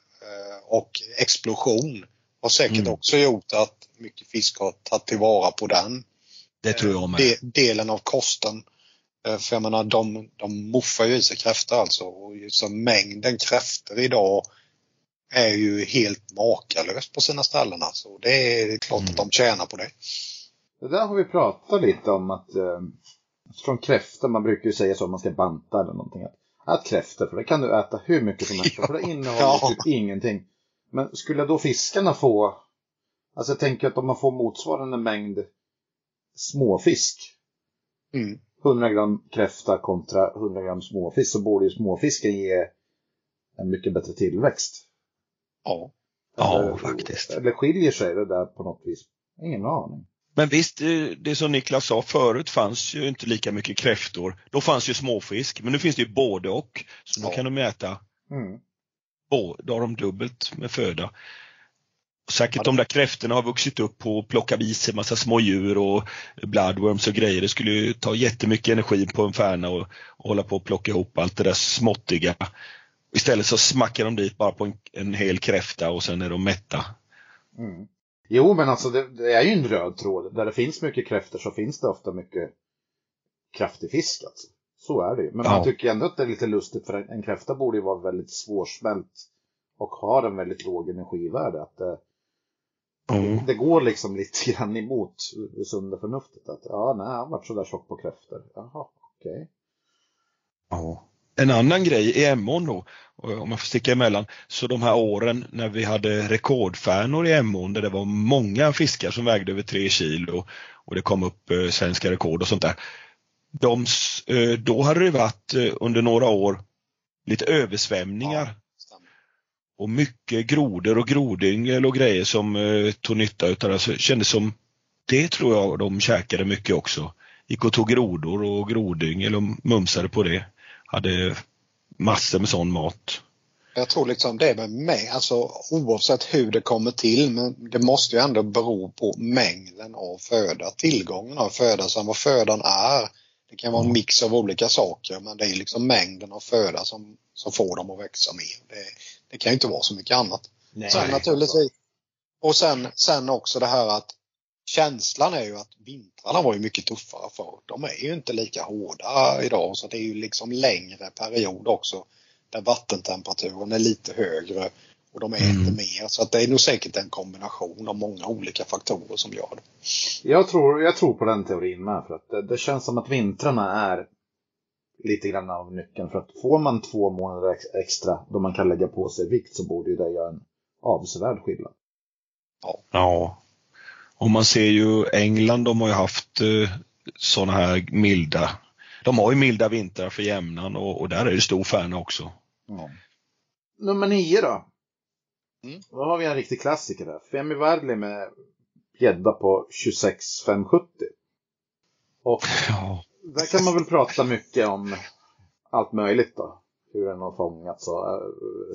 och explosion har säkert Mm. också gjort att mycket fisk har tagit tillvara på den Det tror jag med. de, delen av kosten. Eh, För jag menar, de, de moffar ju i sig kräftor alltså. Och så mängden kräftor idag är ju helt makalöst på sina ställen alltså. Det är klart Mm. att de tjänar på det. Det där har vi pratat lite om att eh, från kräftor, man brukar ju säga så om man ska banta eller någonting. Att, ät kräftor, för det kan du äta hur mycket som helst för det innehåller Ja. typ ingenting. Men skulle då fiskarna få, alltså jag tänker att om man får motsvarande mängd småfisk, Mm. 100 gram kräfta kontra 100 gram småfisk, så borde ju småfisken ge en mycket bättre tillväxt. Ja. Ja, Eller- faktiskt. Eller skiljer sig det där på något vis? Ingen aning. Men visst, det, som Niklas sa förut fanns ju inte lika mycket kräftor. Då fanns ju småfisk, men nu finns det ju både och. Så nu Ja. kan de äta, Mm. bo- då har de dubbelt med föda. Och säkert Ja, de där kräftorna har vuxit upp på att plocka i sig massa små djur och bloodworms och grejer. Det skulle ju ta jättemycket energi på en färna och, och hålla på och plocka ihop allt det där småttiga. Istället så smackar de dit bara på en, en hel kräfta och sen är de mätta. Mm. Jo, men alltså det, det är ju en röd tråd. Där det finns mycket kräftor så finns det ofta mycket kraftig fisk. Alltså. Så är det ju. Men Ja. man tycker ändå att det är lite lustigt för en, en kräfta borde ju vara väldigt svårsmält och har en väldigt låg energivärde. Att det, Mm. det går liksom lite grann emot det sunda förnuftet. Att ja, nej, han vart sådär tjock på kräftor. Jaha, okej. Ja. En annan grej i Emån då, och om jag får sticka emellan, så de här åren när vi hade rekordfärnor i Emån där det var många fiskar som vägde över tre kilo och det kom upp eh, svenska rekord och sånt där. De, eh, då hade det varit eh, under några år lite översvämningar stämmer. och mycket grodor och grodyngel och grejer som eh, tog nytta utav det. Så det kändes som, det tror jag de käkade mycket också. Gick och tog grodor och grodyngel och mumsade på det. Hade massor med sån mat. Jag tror liksom det med mig, alltså oavsett hur det kommer till, men det måste ju ändå bero på mängden av föda, tillgången av föda, sen vad födan är. Det kan vara en mix av olika saker, men det är liksom mängden av föda som, som får dem att växa mer. Det, det kan ju inte vara så mycket annat. Nej. Sen naturligtvis. Och sen, sen också det här att känslan är ju att vintrarna var ju mycket tuffare förr. De är ju inte lika hårda idag så det är ju liksom längre period också där vattentemperaturen är lite högre och de äter Mm. mer. Så att det är nog säkert en kombination av många olika faktorer som gör det. Jag tror, jag tror på den teorin med. För att det, det känns som att vintrarna är lite grann av nyckeln. För att får man två månader ex, extra då man kan lägga på sig vikt så borde ju det göra en avsevärd skillnad. Ja. Och man ser ju England, de har ju haft eh, sådana här milda, de har ju milda vintrar för jämnan och, och där är det stor färna också. Nummer nio då. Mm. Då har vi en riktig klassiker där. Femi Varli med gädda på 26,570. Och Ja. där kan man väl prata mycket om allt möjligt då. Hur den har fångats och eh,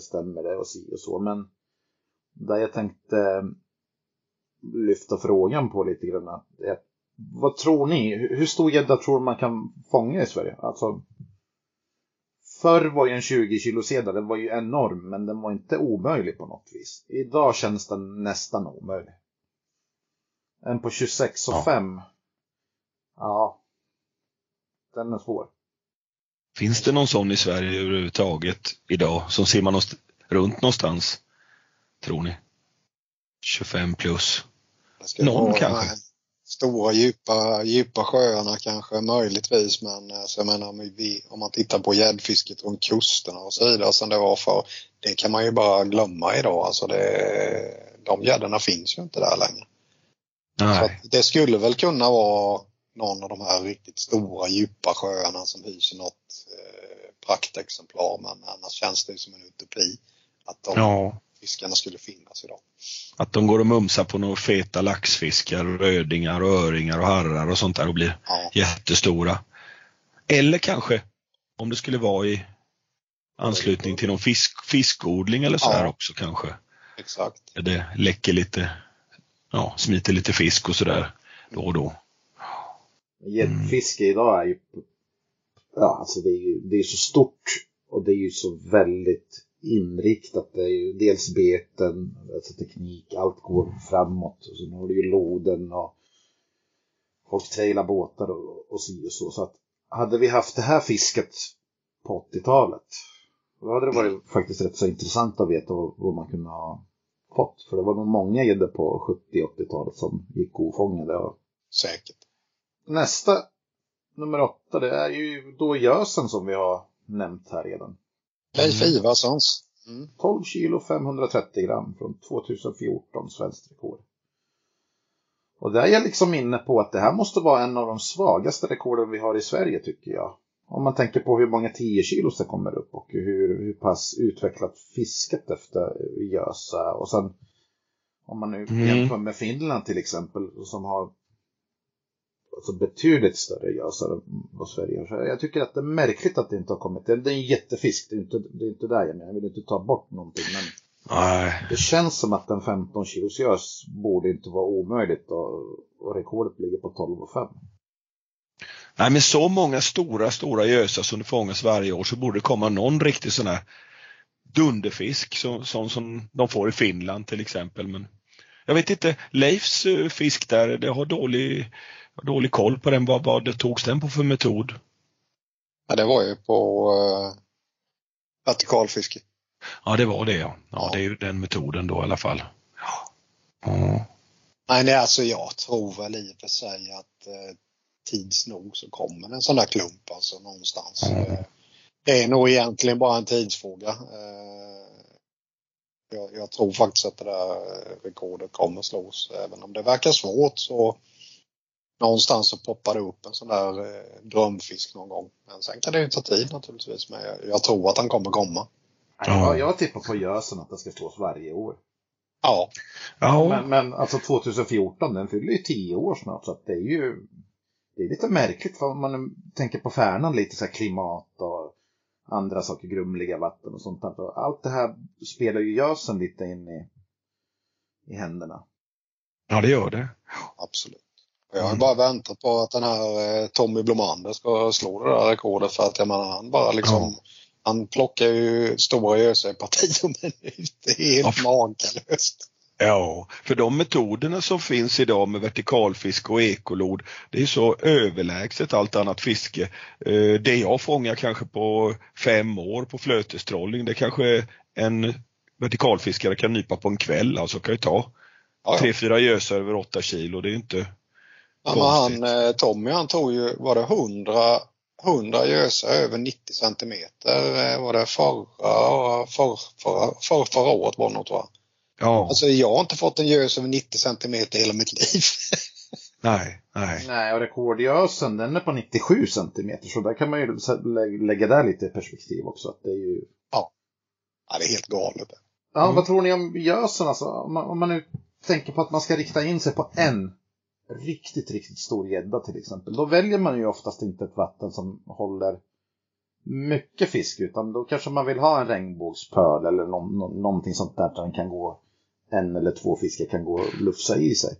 stämmer det och si och så. Men där jag tänkte lyfta frågan på lite grann. Eh, vad tror ni? Hur stor gädda tror man kan fånga i Sverige? Alltså, förr var ju en 20 kilo sedel, den var ju enorm, men den var inte omöjlig på något vis. Idag känns den nästan omöjlig. En på 26 och Ja. 5. Ja. Den är svår. Finns det någon sån i Sverige överhuvudtaget idag som simmar någonstans, runt någonstans? Tror ni? 25 plus. Det ska Någon vara kanske. Stora djupa, djupa sjöarna kanske möjligtvis men eh, så jag menar, om, vi, om man tittar på gäddfisket runt kusterna och så vidare som det var för det kan man ju bara glömma idag. Alltså det, de gäddorna finns ju inte där längre. Nej. det skulle väl kunna vara någon av de här riktigt stora djupa sjöarna som hyser något eh, praktexemplar men annars känns det som en utopi att de Ja. Fiskarna skulle finnas idag. Att de går och mumsar på några feta laxfiskar, rödingar och öringar och harrar och sånt där och blir Ja, jättestora. Eller kanske om det skulle vara i anslutning till någon fisk, fiskodling eller så här Ja. också kanske. exakt. Det läcker lite, ja, smiter lite fisk och sådär då och då. Gäddfiske idag är ju, ja alltså det är ju det är så stort och det är ju så väldigt inriktat. Det är ju dels beten, alltså teknik, allt går framåt. Och sen har du ju loden och folk trailar båtar och, och si och så. Så att hade vi haft det här fisket på 80-talet då hade det varit faktiskt rätt så intressant att veta vad, vad man kunde ha fått. För det var nog många gäddor på 70-80-talet som gick ofångade. Och Säkert. nästa, nummer åtta, det är ju då gösen som vi har nämnt här redan. Leif Ivarssons. Mm. 12 kilo 530 gram från 2014 svenskt rekord. Och där är jag liksom inne på att det här måste vara en av de svagaste rekorden vi har i Sverige tycker jag. Om man tänker på hur många 10 kilos det kommer upp och hur, hur pass utvecklat fisket efter gösa. Och sen om man nu Mm. jämför med Finland till exempel som har alltså betydligt större gösar än vad Sverige. Så jag tycker att det är märkligt att det inte har kommit. Det är en jättefisk, det är inte, det är inte där jag menar. Jag vill inte ta bort någonting. Men Nej, det känns som att en 15 kilos gös borde inte vara omöjligt och, och rekordet ligger på 12,5. Nej, med så många stora, stora gösar som det fångas varje år så borde det komma någon riktig sån här dunderfisk som, som, som de får i Finland till exempel. Men jag vet inte, Leifs eh, fisk där, det har dålig, dålig koll på den. Vad, vad det togs den på för metod? Ja, det var ju på uh, vertikalfiske. Ja, det var det ja. Ja, det är ju den metoden då i alla fall. Ja. Ja. Nej, nej, alltså jag tror väl i och för sig att eh, tids nog så kommer en sån där klump alltså någonstans. Mm. Eh, det är nog egentligen bara en tidsfråga. Eh, jag, jag tror faktiskt att det där eh, rekordet kommer slås. Även om det verkar svårt så någonstans så poppar det upp en sån där eh, drömfisk någon gång. Men sen kan det ju ta tid naturligtvis. Men jag, jag tror att han kommer komma. Ja. Jag, tippar på gösen att det ska slås varje år. Ja, Ja. Men, men alltså 2014, den fyller ju 10 år snart så att det är ju det är lite märkligt för om man tänker på Färnan lite så här klimat och andra saker, grumliga vatten och sånt där. Allt det här spelar ju gösen lite in i, i händerna. ja, det gör det. absolut. Jag har Mm. bara väntat på att den här eh, Tommy Blomander ska slå det där rekordet för att jag menar han bara liksom Ja. Han plockar ju stora gösar i parti och minut. Det är helt Ja. makalöst. Ja, för de metoderna som finns idag med vertikalfiske och ekolod, det är så överlägset allt annat fiske. Eh, Det jag fångar kanske på fem år på flötestrolling, det kanske en vertikalfiskare kan nypa på en kväll, alltså kan ju ta Ja, ja. tre, fyra gösar över åtta kilo, det är inte Ja, men han, eh, Tommy han tog ju, var det 100, 100 gösar över 90 centimeter eh, var det förra, för, förra, för, förra året var det något va? Ja, Alltså jag har inte fått en gös över 90 centimeter hela mitt liv. nej, nej. Nej, och rekordgösen den är på 97 centimeter så där kan man ju lägga där lite i perspektiv också. Att det är ju... Ja, det är helt galet. Ja, Mm. vad tror ni om gösen alltså? Om man, om man nu tänker på att man ska rikta in sig på en riktigt, riktigt stor gädda till exempel. Då väljer man ju oftast inte ett vatten som håller mycket fisk utan då kanske man vill ha en regnbågspöl eller någon, nå- någonting sånt där där den kan gå en eller två fiskar kan gå och lufsa i sig.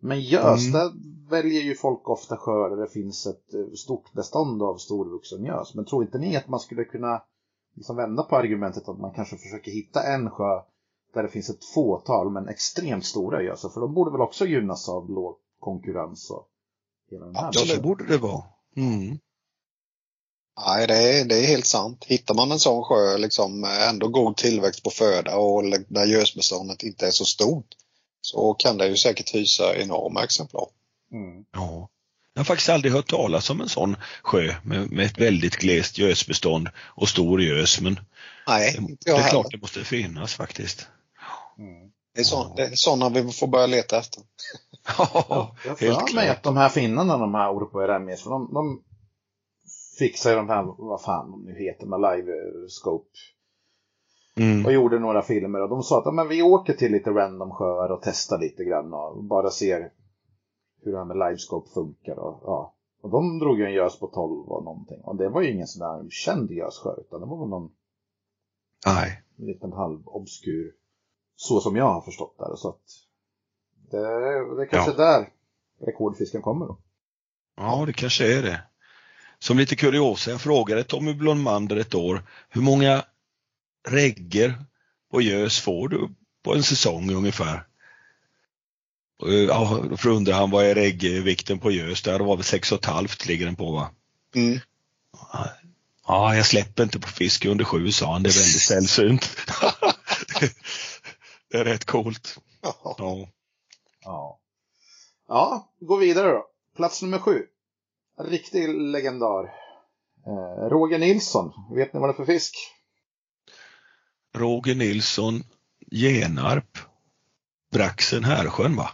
Men gös, Mm. där väljer ju folk ofta sjöar där det finns ett eh, stort bestånd av storvuxen gös. Men tror inte ni att man skulle kunna liksom vända på argumentet att man kanske försöker hitta en sjö där det finns ett fåtal men extremt stora gösar? För de borde väl också gynnas av låg konkurrens hela den här Ja, så borde det vara. Mm. Nej, det är, det är helt sant. Hittar man en sån sjö, liksom ändå god tillväxt på föda och där gösbeståndet inte är så stort så kan det ju säkert hysa enorma exemplar. Mm. Ja. Jag har faktiskt aldrig hört talas om en sån sjö med, med ett väldigt glest gösbestånd och stor gös, men Nej, det, det jag är klart det måste finnas faktiskt. Mm. Det är, så, det är sådana vi får börja leta efter. Ja, Jag har helt mig att de här finnarna, de här Orpo Remies, för de, de fixar ju de här, vad fan de nu heter, med live eh, scope Mm. och gjorde några filmer och de sa att men vi åker till lite random sjöar och testar lite grann och bara ser hur det här med livescope funkar. Och, ja. och de drog ju en gös på 12 och någonting. Och det var ju ingen sån där känd gössjö utan det var väl någon Nej. liten halvobskur. Så som jag har förstått det. Så att det, det är kanske Ja. där rekordfisken kommer då. Ja, det kanske är det. Som lite kuriosa, jag frågade Tommy Blommander ett år, hur många regger och gös får du på en säsong ungefär? Och, Ja, då undrar han vad är reggvikten på gös där? Det var väl sex och ett halvt ligger den på va? Mm. Ja, jag släpper inte på fisk under sju, sa han. Det är väldigt sällsynt. det är rätt coolt. Ja. Ja. Ja. Ja, gå vidare då. Plats nummer sju. Riktig legendar. Eh, Roger Nilsson. Vet ni vad det är för fisk? Roger Nilsson, Genarp, Braxen Härsjön va?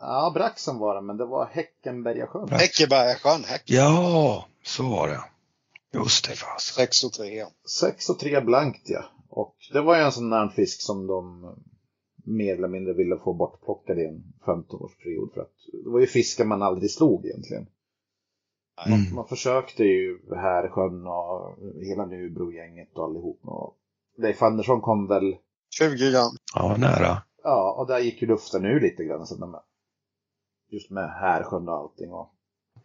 Ja, Braxen var det, men det var Häckenbergasjön. Brax. Häckebergasjön, Häck. Ja, så var det. Just det fasen. 6 och 3. 6 och 3 blankt ja. Och det var ju en sån där fisk som de mer eller mindre ville få bortplockad i en 15-årsperiod. För att det var ju fiskar man aldrig slog egentligen. Mm. Man försökte ju här sjön och hela Nybro-gänget och allihop. Och Leif Andersson kom väl, 20 gram. Ja, nära. ja, och där gick ju luften ur lite grann. Så med, just med Härsjön och allting. Och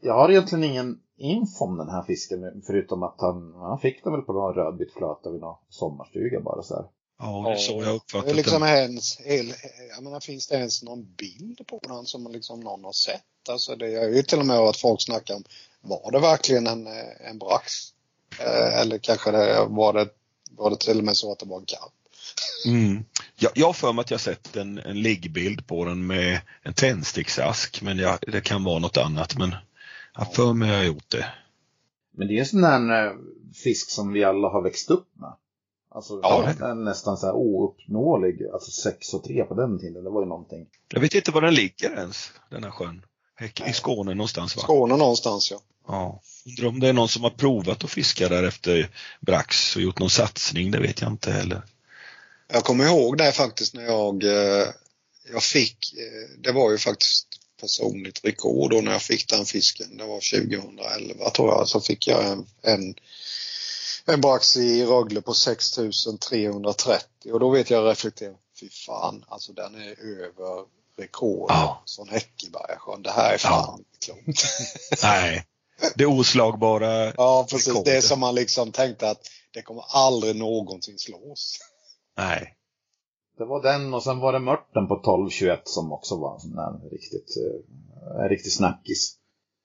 jag har egentligen ingen info om den här fisken förutom att han, han fick den väl på någon rödvit flöta vid någon sommarstuga bara så här. Ja, det är så jag Det uppfattat liksom det. ens, hel, jag menar, finns det ens någon bild på den som liksom någon har sett? Alltså det är ju till och med att folk snackar om, var det verkligen en, eh, en brax? Eh, eller kanske det, var, det, var det till och med så att det var en karp? Mm. Jag, jag har för mig att jag sett en, en liggbild på den med en tändsticksask, men jag, det kan vara något annat. Men jag har för mig att jag har gjort det. Men det är en sån där eh, fisk som vi alla har växt upp med. Alltså Ja, den är nästan så här ouppnåelig. Alltså 6 och 3 på den tiden, det var ju någonting. Jag vet inte var den ligger ens, den här sjön. I Skåne någonstans va? Skåne någonstans ja. Ja. Undrar om det är någon som har provat att fiska där efter brax och gjort någon satsning, det vet jag inte heller. Jag kommer ihåg det faktiskt när jag, eh, jag fick, eh, det var ju faktiskt personligt rekord då när jag fick den fisken. Det var 2011 tror jag. Så fick jag en, en, en brax i Rögle på 6330 och då vet jag reflektera, fy fan, alltså den är över rekord Ja. från Häckebergasjön. Det här är fan inte klokt. Nej, det oslagbara. ja precis, Rekordet. det är som man liksom tänkte att det kommer aldrig någonsin slås. Nej. Det var den och sen var det mörten på 1221 som också var en riktigt, eh, en riktig snackis.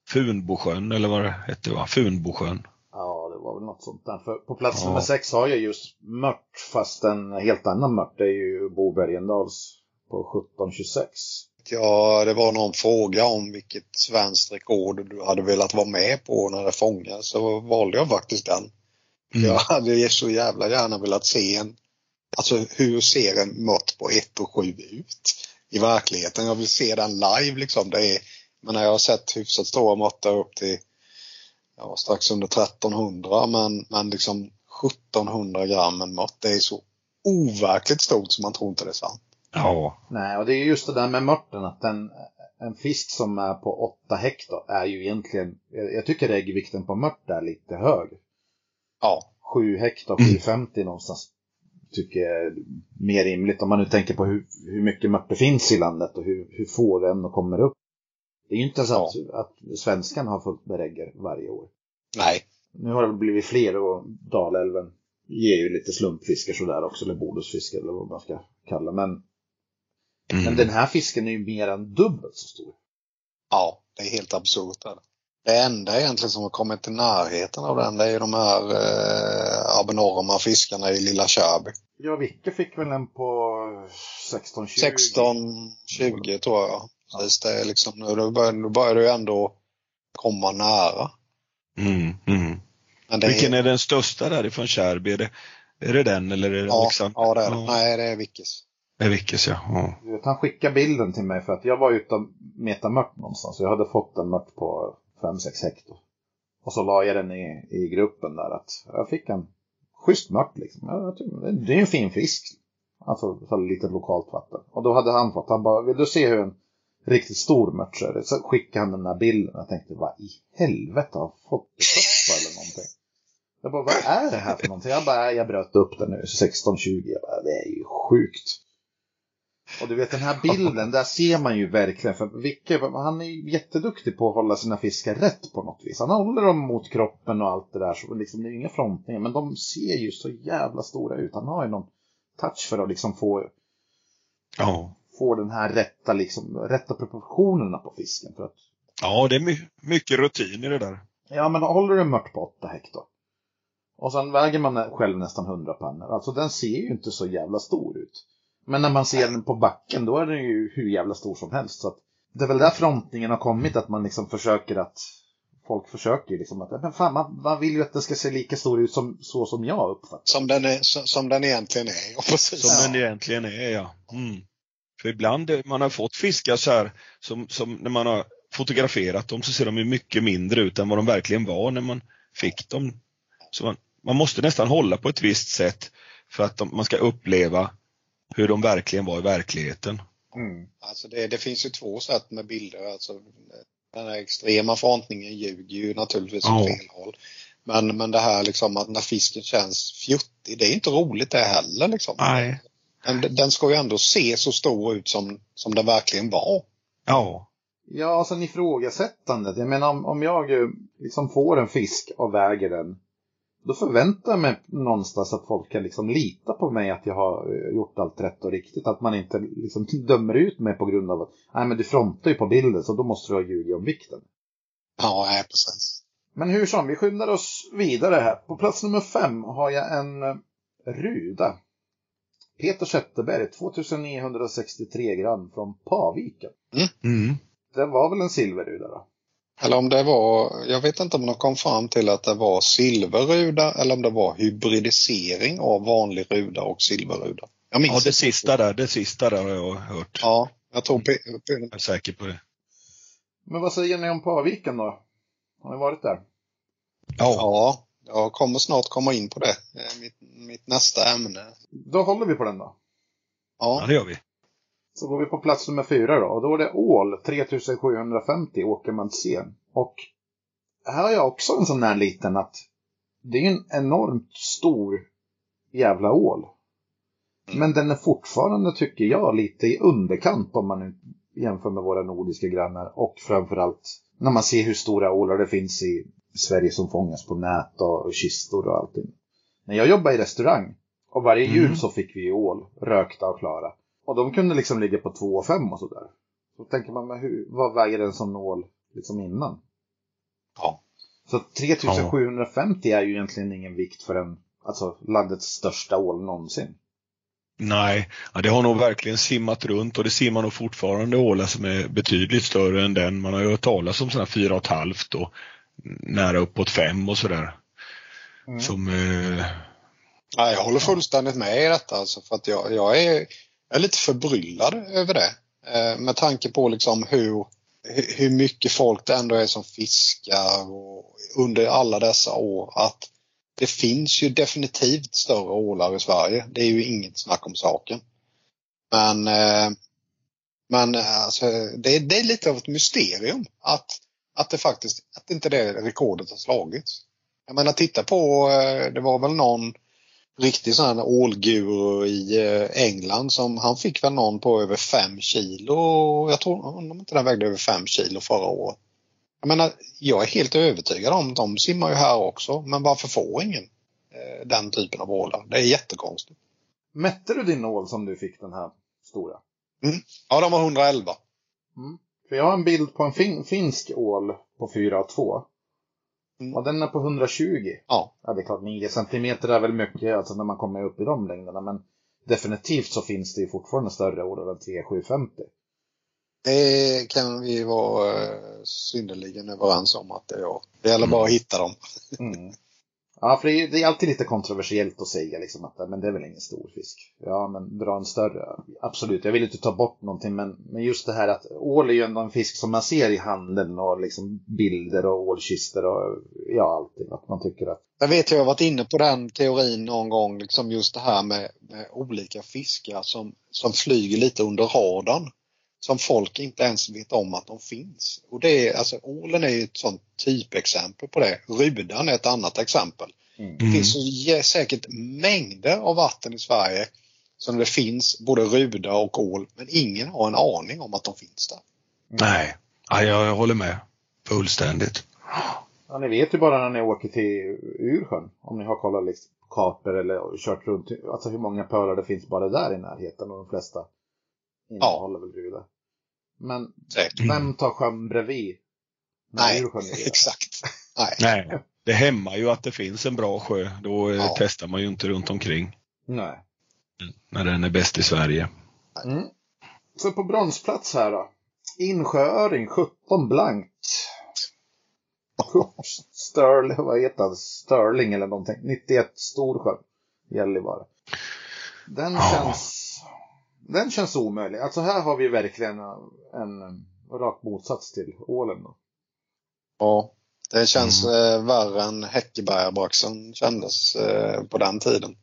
Funbosjön eller vad det hette va? Funbosjön. Ja, det var väl något sånt där. För på plats Ja. nummer sex har jag just mört, fast en helt annan mört. Det är ju Bo Bergendahls på 1726. Ja, det var någon fråga om vilket svenskt rekord du hade velat vara med på när det fångades så valde jag faktiskt den. Mm. Jag hade så jävla gärna velat se en, alltså hur ser en mört på 1 och 7 ut i verkligheten? Jag vill se den live liksom. Det är, men jag har sett hyfsat stora mörtar upp till ja, strax under 1300 men, men liksom 1700 gram en mört. Det är så overkligt stort så man tror inte det är sant. Ja. Nej, och det är just det där med mörten att en, en fisk som är på 8 hektar är ju egentligen, jag, tycker äggvikten på mört är lite hög. Ja, 7 hektar, 750 någonstans tycker är mer rimligt. Om man nu tänker på hur, hur mycket mört det finns i landet och hur, hur få den kommer upp. Det är ju inte så att, att svenskan har fullt med regger varje år. nej. Nu har det blivit fler och Dalälven ger ju lite slumpfiskar sådär också, eller bonusfiskar eller vad man ska kalla Men, Mm. men den här fisken är ju mer än dubbelt så stor. Ja, det är helt absurt. Är det. enda egentligen som har kommit i närheten av den det är ju de här eh, abnorma fiskarna i Lilla Körby. Ja, Vicke fick väl en på 1620. 16-20 tror jag. Precis, det är liksom, nu då börjar, nu börjar det ju ändå komma nära. Mm. Mm. Men det Vilken är den största därifrån Kärrby? Är det, är det den eller är det ja, Alexander? ja, det är det. Ja, Nej, det är Vickes. det är Vickes ja. ja. Du vet, han skickade bilden till mig för att jag var ute och metade mört någonstans. Jag hade fått en mört på 5-6 hektar. Och så la jag den i, i gruppen där att jag fick en schysst mört liksom. Jag det- är en fin fisk. Alltså så lite lokalt vatten. Och då hade han fått, han bara, vill du se hur en riktigt stor mört ser ut? Så skickade han den där bilden. Jag tänkte, vad i helvete har fått det för eller någonting? Jag bara, vad är det här för någonting? Jag bara, jag bröt upp den nu, 16-20. Jag bara, det är ju sjukt. Och du vet den här bilden, där ser man ju verkligen, för Vicke, han är ju jätteduktig på att hålla sina fiskar rätt på något vis. Han håller dem mot kroppen och allt det där, så liksom, det är inga frontningar, men de ser ju så jävla stora ut. Han har ju någon touch för att liksom få, Ja. få den här rätta, liksom, rätta proportionerna på fisken. För att, ja, det är my mycket rutin i det där. Ja, men håller du mört på 8 hektar. Och sen väger man själv nästan 100 pannor. Alltså den ser ju inte så jävla stor ut. Men när man ser den på backen då är den ju hur jävla stor som helst. Så att det är väl där frontningen har kommit, att man liksom försöker att folk försöker liksom att, men fan, man, man vill ju att det ska se lika stor ut som så som jag uppfattar Som den, är, som, som den egentligen är. Ja, precis. Som den egentligen är, ja. Mm. För ibland eh, man har fått fiskar så här som, som när man har fotograferat dem så ser de ju mycket mindre ut än vad de verkligen var när man fick dem. Så man, man måste nästan hålla på ett visst sätt för att de, man ska uppleva hur de verkligen var i verkligheten. Mm. Alltså det, det finns ju två sätt med bilder. Alltså, den här extrema frontningen ljuger ju naturligtvis Ja. åt fel håll. Men, men det här liksom att när fisken känns fjuttig, det är inte roligt det heller. Liksom. Nej. Men den ska ju ändå se så stor ut som, som den verkligen var. Ja. Ja, sen ifrågasättandet. Jag menar om, om jag eh, liksom får en fisk och väger den. Då förväntar jag mig någonstans att folk kan liksom lita på mig att jag har eh, gjort allt rätt och riktigt. Att man inte liksom dömer ut mig på grund av att nej men du frontar ju på bilden så då måste du ha ljugit om vikten. Ja, nej, precis. Men hur som, vi skyndar oss vidare här. På plats nummer fem har jag en eh, ruda. Peter Zetterberg, 2963 gram från Paviken. Mm. Det var väl en silverruda då? Eller om det var, jag vet inte om de kom fram till att det var silverruda eller om det var hybridisering av vanlig ruda och silverruda. Jag minns Ja, det sista där, det sista där har jag hört. Ja, jag tror Pe- Jag är säker på det. Men vad säger ni om Paviken då? Har ni varit där? Ja. Ja, jag kommer snart komma in på det. Mitt, mitt nästa ämne. Då håller vi på den då. ja, Ja, det gör vi. Så går vi på plats nummer fyra då. Och då är det ål, 3750 Åkermansen. Och här har jag också en sån här liten att det är en enormt stor jävla ål. Men den är fortfarande, tycker jag, lite i underkant om man jämför med våra nordiska grannar. Och framförallt när man ser hur stora ålar det finns i Sverige som fångas på nät och kistor och allting. När jag jobbade i restaurang och varje jul Mm. så fick vi ål, rökta och klara. Och de kunde liksom ligga på 2 och 5 och sådär. Så tänker man, men hur, vad väger en sån ål liksom innan? Ja. Så 3750 är ju egentligen ingen vikt för en, alltså landets största ål någonsin. Nej, ja, det har nog verkligen simmat runt och det simmar nog fortfarande ålar som är betydligt större än den. Man har ju hört talas om sådana fyra och ett halvt och nära uppåt fem och sådär. Mm. Som, eh, Ja, jag håller fullständigt med i detta. Alltså, för att jag, jag, är, jag är lite förbryllad över det. Eh, med tanke på liksom hur, hur- mycket folk det ändå är som fiskar och under alla dessa år. Att det finns ju definitivt större ålar i Sverige. Det är ju inget snack om saken. Men, eh, men alltså, det, det är lite av ett mysterium att, att det faktiskt att inte det rekordet har slagits. Jag menar titta på, eh, det var väl någon riktig sån här ålguru i eh, England som han fick väl någon på över 5 kilo. Jag tror om inte den vägde över 5 kilo förra året. Jag menar, jag är helt övertygad om de simmar ju här också, men varför får ingen eh, den typen av ålar? Det är jättekonstigt. Mätte du din ål som du fick den här stora? Ja, de var 111. Mm. För jag har en bild på en fin, finsk ål på 4 och 2. Mm. Och den är på 120. Ja. Ja, det är klart 9 centimeter är väl mycket alltså när man kommer upp i de längderna. Men definitivt så finns det ju fortfarande större ålar än 3750. Det kan vi vara eh, synnerligen överens om att det är. Det gäller bara att hitta dem. Mm. Ja, för det är, det är alltid lite kontroversiellt att säga liksom att men det är väl ingen stor fisk. Ja, men dra en större. Absolut, jag vill inte ta bort någonting, men, men just det här att ål är ju ändå en fisk som man ser i handeln och liksom bilder och ålkistor och ja, allting. Att man tycker att Jag vet jag har varit inne på den teorin någon gång, liksom just det här med, med olika fiskar som, som flyger lite under radarn. Som folk inte ens vet om att de finns. Och det är, alltså ålen är ju ett sånt typexempel på det. Rudan är ett annat exempel. mm. Det finns så säkert mängder av vatten i Sverige som det finns både ruda och ål, men ingen har en aning om att de finns där. nej, ja, jag, jag håller med. Fullständigt. Ja, ni vet ju bara när ni åker till Ursjön, om ni har kollat liksom kartor eller kört runt, alltså hur många pölar det finns bara där i närheten och de flesta innehåller väl ruda. Men Säkert. Mm. vem tar sjön bredvid? Nej, exakt. Nej. Nej, det hämmar ju att det finns en bra sjö. Då eh, Ja. testar man ju inte runt omkring Nej. när den är bäst i Sverige. Mm. Så på bronsplats här då. Insjööring 17 blankt. Sterling, vad heter han? Sterling eller någonting. 91 Storsjö. Gällivare. Den Ja. känns... Den känns omöjlig. Alltså här har vi verkligen en, en rak motsats till ålen. Då. Ja. Det känns eh, värre än Häckebergabraxen kändes eh, på den tiden.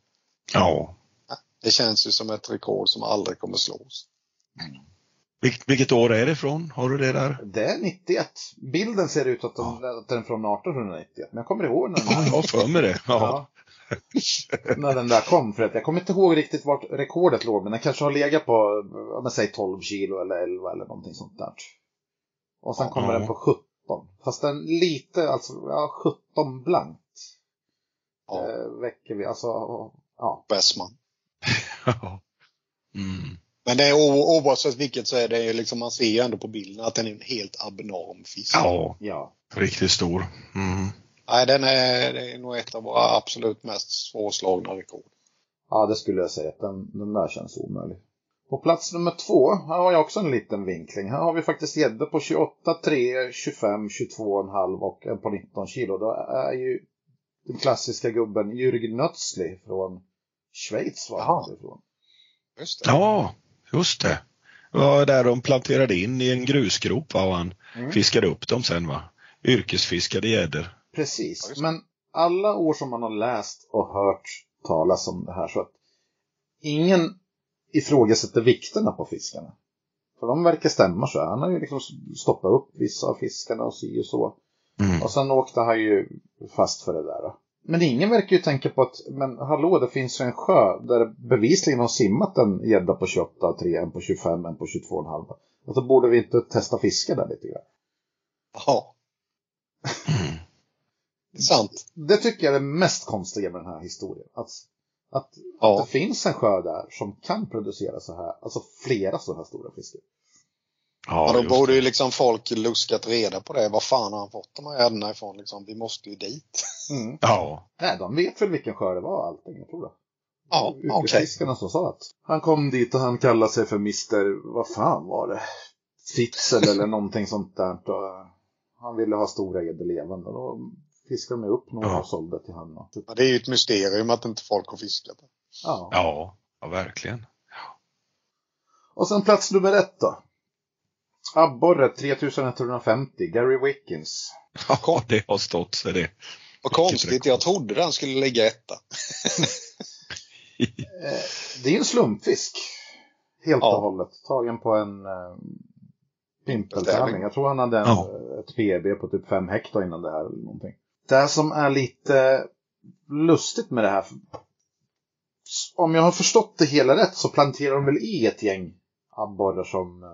Ja. Det känns ju som ett rekord som aldrig kommer slås. Vil- vilket år är det ifrån? Har du det där? Det är 91. Bilden ser ut att, de, att den är från 1891. Men jag kommer ihåg när den Ja, jag har för mig det. Ja. Ja. när den där kom. För att jag kommer inte ihåg riktigt vart rekordet låg. Men den kanske har legat på, men säg 12 kilo eller 11 eller någonting sånt där. Och sen kommer Ja. den på 17. Fast den lite, alltså, ja, 17 blankt. Ja. Eh, väcker vi, alltså, ja. Bästman. Mm. Men det är oavsett vilket så är det ju liksom, man ser ju ändå på bilden att den är en helt abnorm fisk. ja, Ja. riktigt stor. Mm. Nej, den är, det är nog ett av våra absolut mest svårslagna rekord. Ja, det skulle jag säga. att Den, den där känns omöjlig. På plats nummer två, här har jag också en liten vinkling. Här har vi faktiskt gäddor på 28, 3, 25, 22,5 och en på 19 kilo. Då är ju den klassiska gubben Jürgen Nötzli från Schweiz var han ifrån. Just det. Ja, just det. Det var där de planterade in i en grusgrop va? och han Mm. fiskade upp dem sen va? Yrkesfiskade gäddor. Precis, men alla år som man har läst och hört talas om det här så att ingen ifrågasätter vikterna på fiskarna. För de verkar stämma så. Han har ju liksom stoppat upp vissa av fiskarna och si och så. Mm. Och sen åkte han ju fast för det där. Men ingen verkar ju tänka på att, men hallå, det finns ju en sjö där bevisligen har simmat en gädda på 28, 3, en på 25, en på 22,5. Alltså borde vi inte testa fiska där lite grann? Ja, Mm. Det är sant. Det tycker jag är det mest konstiga med den här historien. Att, att, Ja. att det finns en sjö där som kan producera så här, alltså flera så här stora fiskar. Ja, Ja, då borde det. ju liksom folk luskat reda på det. Var fan har han fått de här gäddorna ifrån? Liksom, vi måste ju dit. Mm. Ja, Nej, de vet väl vilken sjö det var allting, jag tror det. Ja, okej. Yrkesfiskarna som sa att han kom dit och han kallade sig för Mr. Vad fan var det? Fitzel eller någonting sånt där. Och han ville ha stora gäddor levande. Och Då fiskade de upp några Ja. och sålde till honom. Ja, det är ju ett mysterium att inte folk har fiskat det. Ja. ja, ja verkligen. Och sen plats nummer ett då. Abborre 3150, Gary Wickens. Ja, det har stått sig det. Vad konstigt, jag trodde den skulle ligga etta. Eh, det är en slumpfisk. Helt Ja. och hållet. Tagen på en eh, pimpeltävling. Tävling. Jag tror han hade en, Ja. eh, ett PB på typ 5 hektar innan det här eller någonting. Det som är lite lustigt med det här. Om jag har förstått det hela rätt så planterar de väl i ett gäng abborrar som eh,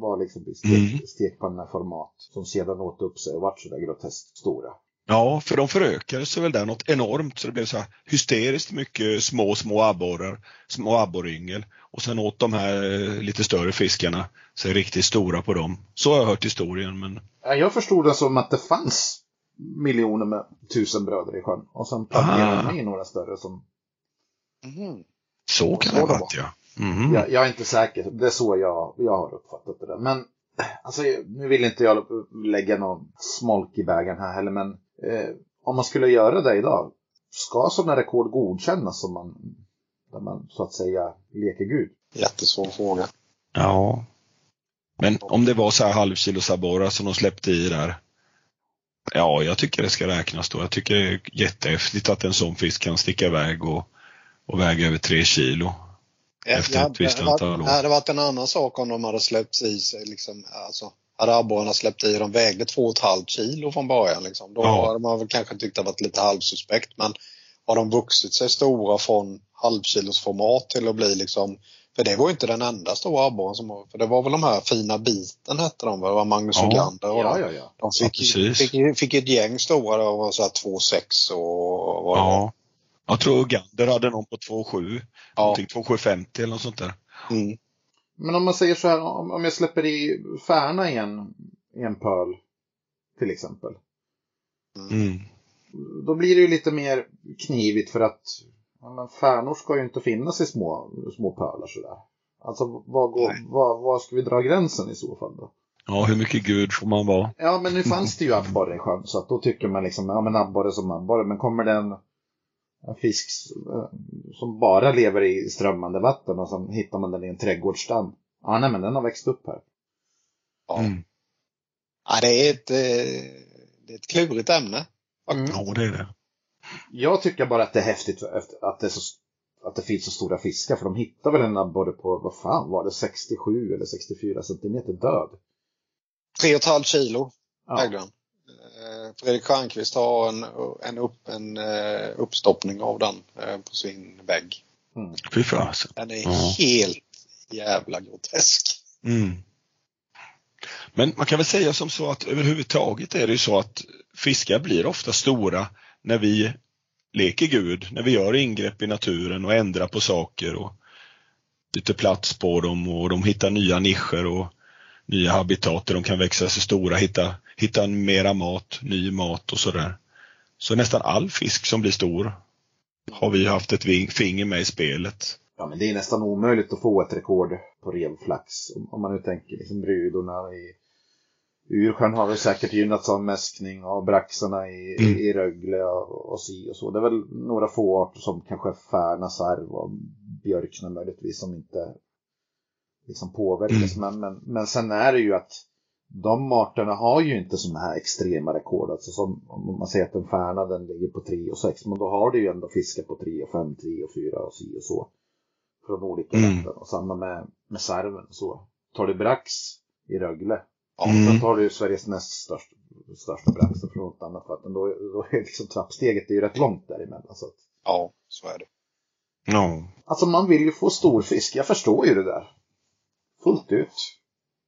var liksom i stek, Mm. stekpanneformat. Som sedan åt upp sig och vart sådär groteskt stora. Ja, för de förökade sig väl där något enormt så det blev så här hysteriskt mycket små, små abborrar, små abborryngel. Och sen åt de här eh, lite större fiskarna sig riktigt stora på dem. Så har jag hört historien men Ja, Jag förstod det som att det fanns miljoner med tusen bröder i sjön. Och sen planterade Ah. de i några större som... Mhm. så kan det ha varit ja. Mhm. Jag, jag är inte säker, det är så jag, jag har uppfattat det där. Men alltså, nu vill inte jag lägga någon smolk i bägaren här heller, men eh, om man skulle göra det idag, ska sådana rekord godkännas som man, där man så att säga leker gud? Jättesvår fråga. Ja. Men om det var så här halvkilos abborrar som de släppte i där. Ja, jag tycker det ska räknas då. Jag tycker det är jättehäftigt att en sån fisk kan sticka iväg och, och väga över tre kilo. Efter ett visst antal år. Det hade varit en annan sak om de hade släppt i sig liksom, alltså, hade abborrarna släppt i, de vägde 2,5 kilo från början liksom. Då Ja. hade man väl kanske tyckt det varit lite halvsuspekt men har de vuxit sig stora från halvkilosformat till att bli liksom för det var ju inte den enda stora abborren som var, för det var väl de här fina biten hette de det var Magnus Ja. Ugander och Ja, ja, ja. De Ja, fick, precis. fick, fick ett gäng stora, det var så här 2,6 och vad. Ja. Jag tror Ugander hade någon på 2,7. Ja. Någonting 2,750 eller något sånt där. Mm. Men om man säger så här, om, om jag släpper i Färna i en, i en pöl, till exempel. Mm. Då blir det ju lite mer knivigt för att ja, men färnor ska ju inte finnas i små, små pölar sådär. Alltså vad, går, vad, vad ska vi dra gränsen i så fall då? Ja, hur mycket gud får man vara? Ja, men nu fanns det ju abborre i sjön så att då tycker man liksom, ja men abborre som abborre, men kommer det en, fisk eh, som bara lever i strömmande vatten och så hittar man den i en trädgårdsdamm. Ja, nej men den har växt upp här. Ja. Mm. Ja, det, är ett, eh, det är ett klurigt ämne. Mm. Ja, det är det. Jag tycker bara att det är häftigt att det, är så, att det finns så stora fiskar, för de hittar väl en abborre på, vad fan var det, 67 eller 64 centimeter död. Tre och ett halvt kilo Ja. den. Eh, Fredrik Stjernquist har en, en, upp, en eh, uppstoppning av den eh, på sin vägg. Fy fasen. Den är Ja. helt jävla grotesk. Mm. Men man kan väl säga som så att överhuvudtaget är det ju så att fiskar blir ofta stora när vi leker Gud, när vi gör ingrepp i naturen och ändrar på saker och byter plats på dem och de hittar nya nischer och nya habitat där de kan växa sig stora, hitta, hitta mera mat, ny mat och sådär. Så nästan all fisk som blir stor har vi haft ett ving- finger med i spelet. Ja, men det är nästan omöjligt att få ett rekord på revflax. Om- man nu tänker liksom brudorna i Ursjön har väl säkert gynnats av mäskning och braxarna i, Mm. i, Rögle och, och si och så. Det är väl några få arter som kanske färna, sarv och björkna möjligtvis som inte liksom påverkas. Men, men, men sen är det ju att de arterna har ju inte sådana här extrema rekord. Alltså som om man säger att en färna den ligger på 3 och 6. Men då har du ju ändå fiskar på 3 och 5, 3 och 4 och si och så. Från olika Mm. vatten. Och samma med, med sarven. Så tar du brax i Rögle. Ja, Mm. Sen tar du ju Sveriges näst största, största brax från ett annat vatten. Då, då är liksom trappsteget det är ju rätt långt däremellan. Så att, Ja, så är det. Ja. Alltså man vill ju få stor fisk, jag förstår ju det där. Fullt ut.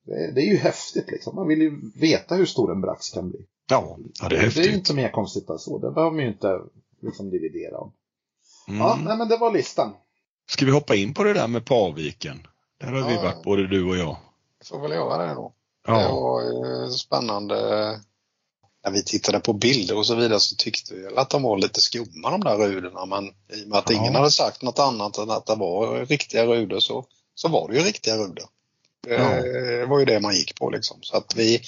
Det, det är ju häftigt liksom. Man vill ju veta hur stor en brax kan bli. Ja, ja det är Det är ju häftigt. inte mer konstigt än så. Det behöver man ju inte liksom dividera om. Mm. Ja, nej men det var listan. Ska vi hoppa in på det där med Paviken? Där har vi Ja. varit, både du och jag. Jag får väl göra det då. Det Ja. var ju spännande. När vi tittade på bilder och så vidare så tyckte vi att de var lite skumma de där ruderna men i och med att Ja. ingen hade sagt något annat än att det var riktiga ruder så, så var det ju riktiga ruder. Det Ja. var ju det man gick på liksom. Så att vi,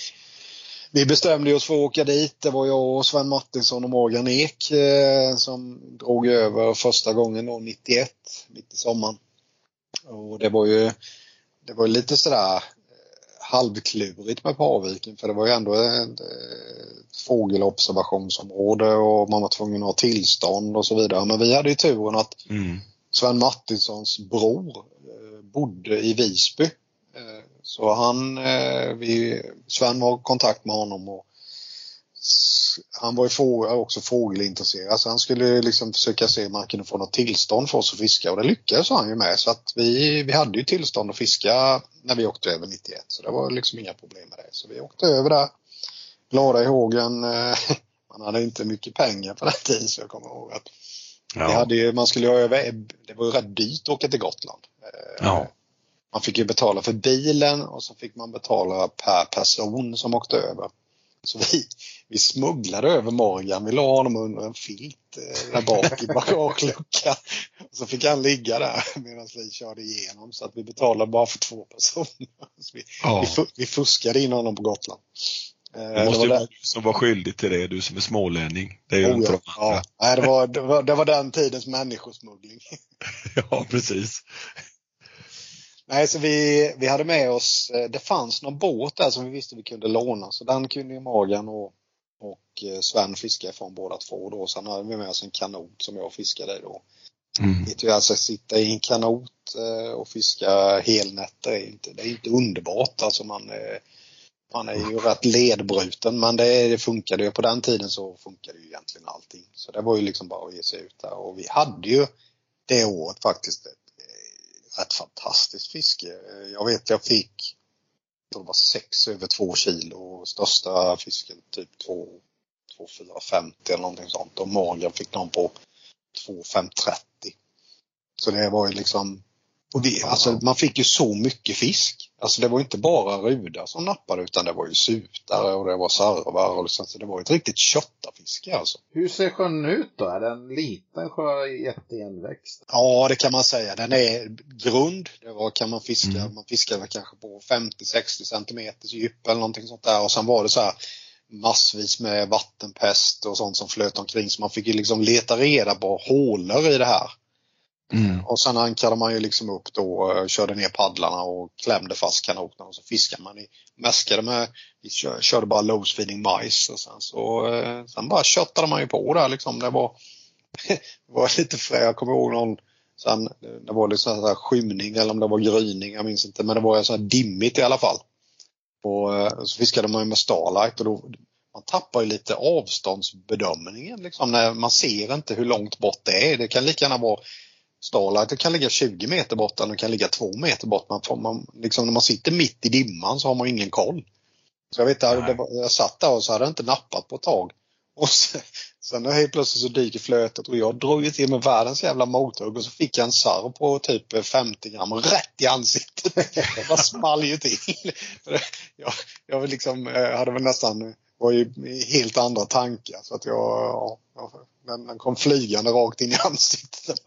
vi bestämde oss för att åka dit. Det var jag och Sven Martinsson och Morgan Ek eh, som drog över första gången då 91, mitt i sommaren. Och det var ju det var lite sådär eh, halvklurigt med Parviken för det var ju ändå ett, ett fågelobservationsområde och man var tvungen att ha tillstånd och så vidare. Men vi hade ju turen att Mm. Sven Martinssons bror eh, bodde i Visby. Eh, Så han, eh, vi, Sven var i kontakt med honom och han var ju få, också fågelintresserad så han skulle liksom försöka se om han kunde få något tillstånd för oss att fiska och det lyckades han ju med så att vi, vi hade ju tillstånd att fiska när vi åkte över 91 så det var liksom inga problem med det. Så vi åkte över där, glada i hågen. eh, Man hade inte mycket pengar på den tiden så jag kommer ihåg att vi Ja. hade ju, man skulle ju över, det var ju rätt dyrt att åka till Gotland. Eh, Ja. Man fick ju betala för bilen och så fick man betala per person som åkte över. Så vi, vi smugglade över Morgan, vi la honom under en filt eh, där bak i bagageluckan. Så fick han ligga där medan vi körde igenom så att vi betalade bara för två personer. Vi, Ja. vi, vi fuskade in honom på Gotland. Eh, Det måste var ju vara du som var skyldig till det, du som är smålänning. Det är ju Oh, inte ja. ja. Nej, det, var, det, var, det var den tidens människosmuggling. Ja, precis. Nej, så vi, vi hade med oss, eh, det fanns någon båt där som vi visste vi kunde låna så den kunde ju Morgan och, och eh, Sven fiska ifrån båda två då. Sen hade vi med oss en kanot som jag fiskade i då. Mm. Vet ju, alltså sitta i en kanot eh, och fiska helnätter är inte, det är inte underbart. Alltså man, man är ju rätt ledbruten men det, det funkade ju. På den tiden så funkade ju egentligen allting. Så det var ju liksom bara att ge sig ut där och vi hade ju det året faktiskt ett fantastiskt fiske. Eh, Jag vet jag fick jag det var sex över två kilo största fisken typ 2 450 eller någonting sånt och Morgan fick någon på 2530. Så det var ju liksom och vi, alltså, man fick ju så mycket fisk. Alltså det var inte bara rudar som nappade utan det var ju sutare och det var sarvar och liksom, så det var ett riktigt köttarfiske. fiske alltså. Hur ser sjön ut då? Är det en liten sjö jätteigenväxt? Ja, det kan man säga. Den är grund. Det var, kan man fiska. Mm. Man fiskade kanske på 50-60 centimeters djup eller någonting sånt där. Och sen var det så här massvis med vattenpest och sånt som flöt omkring. Så man fick ju liksom leta reda på hålor i det här. Mm. Och sen ankrade man ju liksom upp då, eh, körde ner paddlarna och klämde fast kanoterna och så fiskade man i, mäskade med, vi körde bara low feeding majs och sen så, eh, sen bara köttade man ju på där liksom. Det var, det var lite frä, jag kommer ihåg någon, sen, eh, det var liksom så här skymning eller om det var gryning, jag minns inte, men det var så här dimmigt i alla fall. Och så fiskade man ju med starlight och då, man tappar ju lite avståndsbedömningen liksom när man ser inte hur långt bort det är. Det kan lika gärna vara Starlight det kan ligga 20 meter bort eller kan ligga 2 meter bort. Man får, man, liksom när man sitter mitt i dimman så har man ingen koll. Så jag vet var- jag satt där och så hade jag inte nappat på ett tag. Och sen, sen helt plötsligt så dyker flötet och jag drog ju till med världens jävla mothugg och så fick jag en sarv på typ 50 gram rätt i ansiktet. Det bara small ju till. Jag, jag var liksom, hade väl nästan, var ju helt andra tankar så att jag, ja, den, den kom flygande rakt in i ansiktet.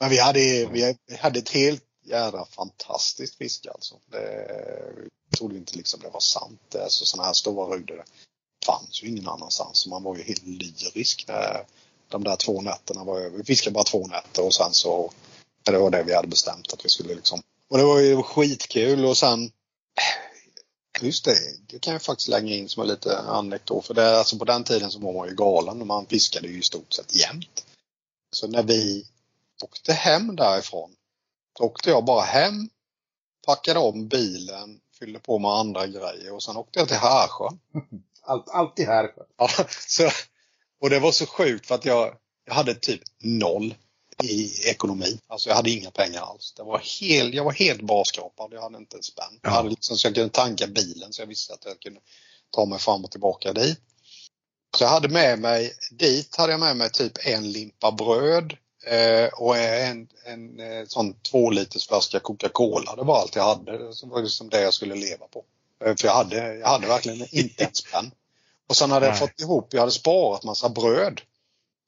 Men vi hade, vi hade ett helt jädra fantastiskt fiske alltså. Det, trodde inte liksom det var sant. Det, så sådana här stora det fanns ju ingen annanstans. Så man var ju helt lyrisk när de där två nätterna var över. Vi fiskade bara två nätter och sen så det var det vi hade bestämt att vi skulle liksom. Och det var ju skitkul och sen Just det, det kan jag faktiskt lägga in som en lite anekdot. För det, är alltså på den tiden så var man ju galen och man fiskade ju i stort sett jämt. Så när vi åkte hem därifrån så åkte jag bara hem, packade om bilen, fyllde på med andra grejer och sen åkte jag till Härsjön. Allt, alltid här. Ja, så, och det var så sjukt för att jag, jag hade typ noll i ekonomi. Alltså jag hade inga pengar alls. Det var helt, jag var helt barskrapad. Jag hade inte en spänn. Jag Ja. hade liksom, så jag kunde tanka bilen så jag visste att jag kunde ta mig fram och tillbaka dit. Så jag hade med mig, dit hade jag med mig typ en limpa bröd eh, och en, en, eh, sån två liters flaska Coca-Cola. Det var allt jag hade. Så var det liksom det jag skulle leva på. Eh, för jag hade, jag hade verkligen inte en spänn. Och sen hade jag Nej. fått ihop, jag hade sparat massa bröd.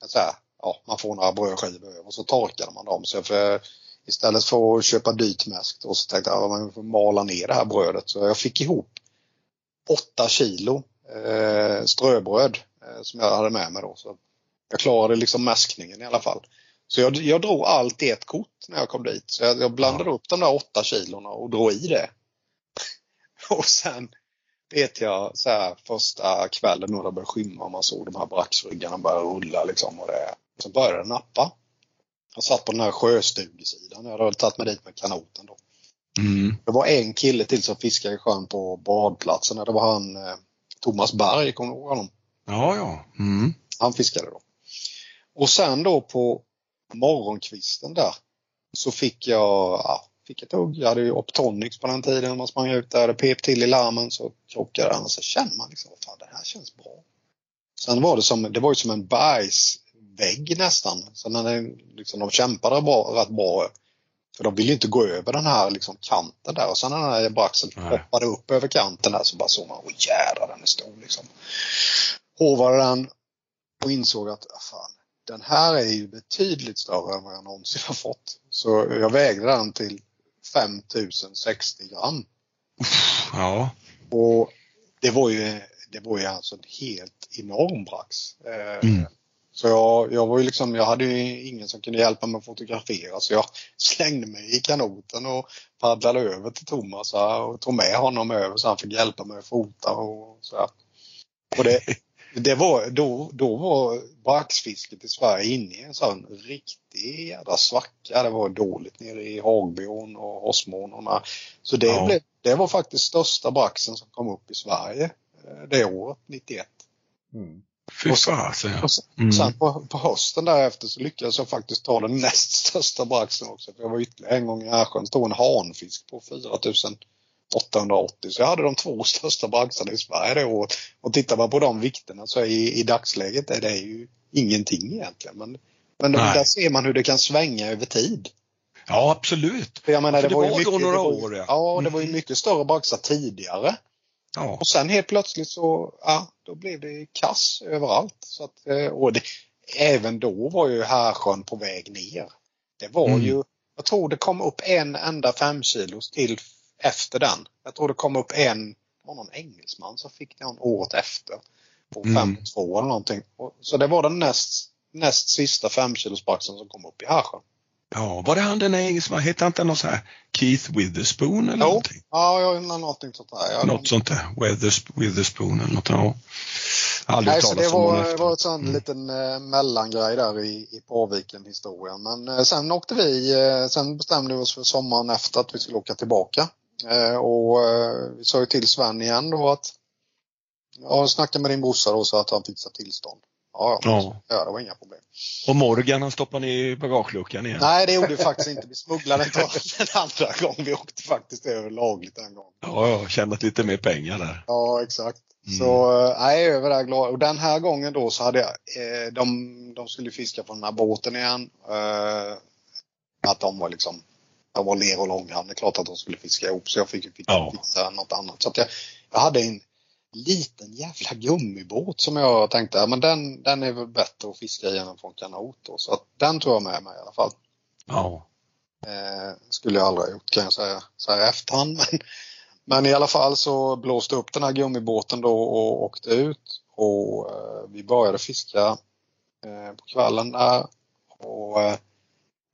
Så här, ja, man får några brödskivor över och så torkade man dem. Så för, istället för att köpa dyrt mäsk och så tänkte jag att man får mala ner det här brödet. Så jag fick ihop 8 kilo eh, ströbröd eh, som jag hade med mig då. Så jag klarade liksom mäskningen i alla fall. Så jag, jag drog allt i ett kort när jag kom dit. Så jag, jag blandade upp de där 8 kilorna och drog i det. och sen vet jag så här första kvällen när det började skymma och man såg de här braxryggarna börja rulla liksom och det. Så började det nappa. Jag satt på den här sjöstugesidan. Jag hade väl tagit mig dit med kanoten då. Mm. Det var en kille till som fiskade i sjön på badplatsen. Det var han eh, Thomas Berg, kommer du ihåg honom? Ja, ja. Mm. Han fiskade då. Och sen då på morgonkvisten där så fick jag, ja, fick ett hugg. Jag hade ju Optonics på den tiden. Man sprang ut där, det pep till i larmen så krockade han och så känner man liksom, fan det här känns bra. Sen var det som, det var ju som en bergsvägg nästan. Så när det, liksom, de kämpade bra, rätt bra. För de ville ju inte gå över den här liksom, kanten där och sen när den här braxen Nej. hoppade upp över kanten där så bara såg man, åh jädrar den är stor liksom. Håvade den och insåg att ah, fan, den här är ju betydligt större än vad jag någonsin har fått. Så jag vägde den till 5060 gram. Ja. Och det var ju, det var ju alltså en helt enorm brax. Eh, Mm. Så jag, jag var ju liksom, jag hade ju ingen som kunde hjälpa mig att fotografera så jag slängde mig i kanoten och paddlade över till Thomas och tog med honom över så han fick hjälpa mig att fota och så här. Och det, det var, då, då var braxfisket i Sverige inne i en sån riktig jädra svacka. Det var dåligt nere i Hagbyån och här. Så det, Ja. blev, det var faktiskt största braxen som kom upp i Sverige eh, det året, 91. Mm. Fy fasen ja. Och sen, Mm. sen på, på hösten därefter så lyckades jag faktiskt ta den näst största braxen också. För jag var ytterligare en gång i Ärsjön. stod en hanfisk på 4880. Så jag hade de två största braxarna i Sverige det året. Och tittar man på de vikterna så i, i dagsläget är det ju ingenting egentligen. Men, men Nej. där ser man hur det kan svänga över tid. Ja, absolut. För jag menar, Ja, för det, det var ju var mycket, då några ju, år, ja. ja. det var ju Mm. mycket större braxar tidigare. Ja. Och sen helt plötsligt så, ja, då blev det kass överallt. Så att, eh, och det, även då var ju Härsjön på väg ner. Det var Mm. ju, jag tror det kom upp en enda femkilos till efter den. Jag tror det kom upp en, det var någon engelsman som fick den året efter. På Mm. 5 2 eller någonting. Och, så det var den näst, näst sista femkilosbraxen som kom upp i Härsjön. Ja, var det han den engelsman, hette han inte någon sån här Keith Witherspoon eller Jo. någonting? Ja, undrar någonting sånt där. Jag, Något sånt där. Weathers, Witherspoon eller något. Ja. Aldrig Nej, så det var, det var en sån Mm. liten eh, mellangrej där i, i Påviken historien. Men eh, sen åkte vi, eh, sen bestämde vi oss för sommaren efter att vi skulle åka tillbaka. Eh, och eh, vi sa ju till Sven igen då att Ja, snacka med din brorsa då så att han fixar tillstånd. Ja, ja. Ja. det var inga problem. Och Morgan han stoppade ner i bagageluckan igen. Nej, det gjorde vi faktiskt inte. Vi smugglade inte den andra gången. Vi åkte faktiskt över lagligt en gång. Ja, ja, tjänat lite mer pengar där. Ja, exakt. Mm. Så eh, nej, över där glad. Och den här gången då så hade jag, eh, de, de skulle fiska från den här båten igen. Eh, att de var liksom, de var ler och långhamn. Det är klart att de skulle fiska ihop så jag fick ju fixa, Ja. något annat. Så jag, jag hade en liten jävla gummibåt som jag tänkte, ja, men den, den är väl bättre att fiska igenom från kanot då. Så att den tog jag med mig i alla fall. Ja. Eh, skulle jag aldrig ha gjort kan jag säga så här i efterhand. Men, men i alla fall så blåste upp den här gummibåten då och åkte ut. Och eh, vi började fiska eh, på kvällen där. Och eh,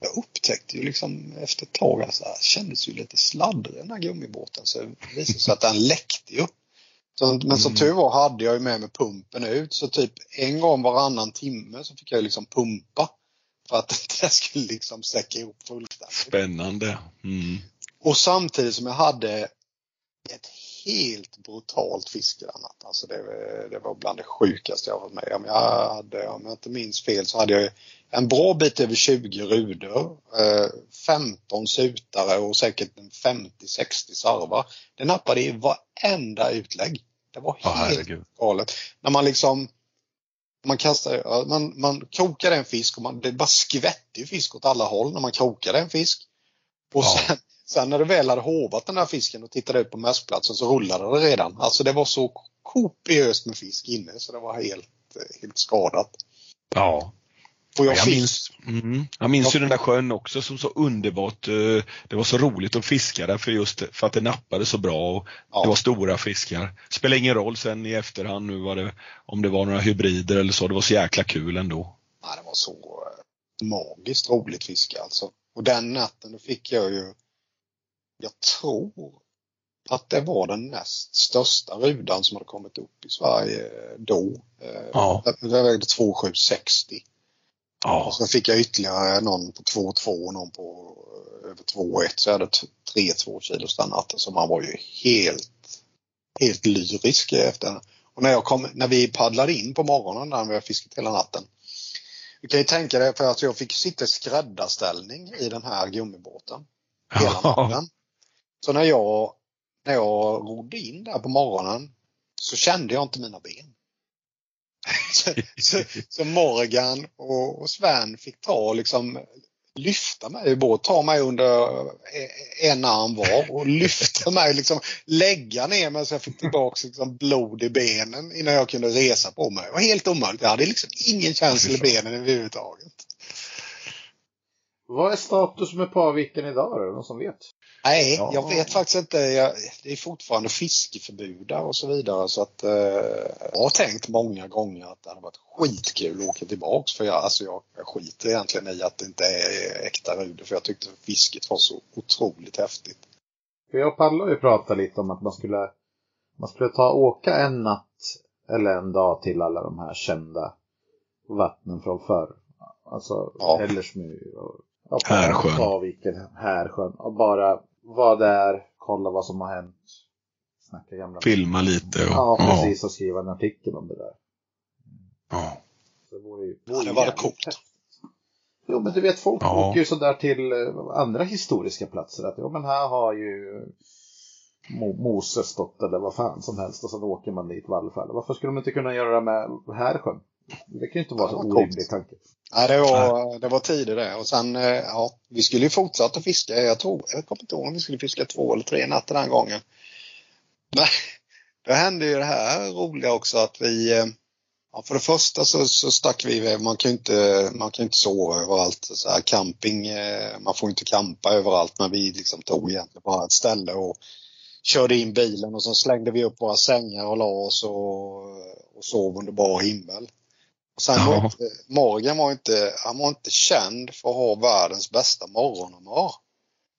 jag upptäckte ju liksom efter ett tag att det kändes ju lite sladdrig den här gummibåten. Så det visade sig att den läckte ju. Så, men som Mm. tur var hade jag ju med mig pumpen ut så typ en gång varannan timme så fick jag liksom pumpa. För att det skulle liksom säcka ihop fullständigt. Spännande. Mm. Och samtidigt som jag hade ett helt brutalt fiske den natten. Alltså det, det var bland det sjukaste jag varit med om. Jag hade, om jag inte minns fel, så hade jag en bra bit över 20 rudor, eh, 15 sutare och säkert en 50-60 sarvar. Det nappade i varenda utlägg. Det var helt herregud. galet. När man liksom man kastar, man, man krokar en fisk och man, det bara skvätter ju fisk åt alla håll när man krokar en fisk. Och Ja. sen, sen när du väl hade hovat den här fisken och tittade ut på mässplatsen så rullade det redan. Alltså det var så kopiöst med fisk inne så det var helt, helt skadat. Ja. Och jag Jag minns, mm, jag minns ju den där sjön också som så underbart. eh, Det var så roligt att fiska där för just för att det nappade så bra och Ja. det var stora fiskar. Spelar ingen roll sen i efterhand nu var det, om det var några hybrider eller så. Det var så jäkla kul ändå. ja, det var så eh, magiskt roligt fiske alltså. Och den natten då fick jag ju, jag tror att det var den näst största rudan som hade kommit upp i Sverige då. Eh, Ja. Den vägde 2760. Ja, Och så fick jag ytterligare någon på 2,2 och någon på eh, över 2,1 så jag hade 3-2 kilos den natten så man var ju helt, helt lyrisk efter. Och när, jag kom, när vi paddlade in på morgonen när vi har fiskat hela natten. Du kan ju tänka dig för att jag fick sitta i skräddarställning i den här gummibåten hela natten. Så när jag, när jag rodde in där på morgonen så kände jag inte mina ben. Så, så, så Morgan och, och Sven fick ta och liksom lyfta mig i båt, ta mig under e- en arm var och lyfta mig, liksom lägga ner mig så jag fick tillbaks liksom blod i benen innan jag kunde resa på mig. Det var helt omöjligt. Jag hade liksom ingen känsla i benen överhuvudtaget. Vad är status med Paviken idag? Är det någon som vet? Nej, Ja. jag vet faktiskt inte. Jag, det är fortfarande fiskeförbud där och så vidare. Så att, eh, jag har tänkt många gånger att det hade varit skitkul att åka tillbaks. För jag, alltså jag, jag skiter egentligen i att det inte är äkta ruder. För jag tyckte fisket var så otroligt häftigt. För jag och Palle har ju pratat lite om att man skulle, man skulle ta åka en natt eller en dag till alla de här kända vattnen från förr. Alltså Ja. Hällersmyr och ja, Härsjön. Paviken, Härsjön. Och bara vara där, kolla vad som har hänt. Snacka gamla... Filma lite och, Ja, precis. Och skriva en artikel om det där. ja. Så det vore ju, vore det var coolt. Jo, men du vet, folk Ja. åker ju sådär till eh, andra historiska platser. Att, ja, men här har ju Mo- Moses stått eller vad fan som helst och så åker man dit vallfärd. Varför skulle de inte kunna göra det med Härsjön? Det kan ju inte vara så orimlig tanke. Nej, det var, det var tider det. Och sen, eh, ja, vi skulle ju fortsätta fiska. Jag tror, jag kommer inte ihåg om vi skulle fiska två eller tre nätter den gången. Men då hände ju det här roliga också att vi eh, Ja, för det första så, så stack vi iväg. Man kan ju inte, man kan inte sova överallt. Så här, camping, eh, man får inte campa överallt men vi liksom tog egentligen bara ett ställe och körde in bilen och så slängde vi upp våra sängar och la oss och, och sov under bar himmel. Och sen var Ja. inte, Morgan var inte, han var inte känd för att ha världens bästa morgonhumör.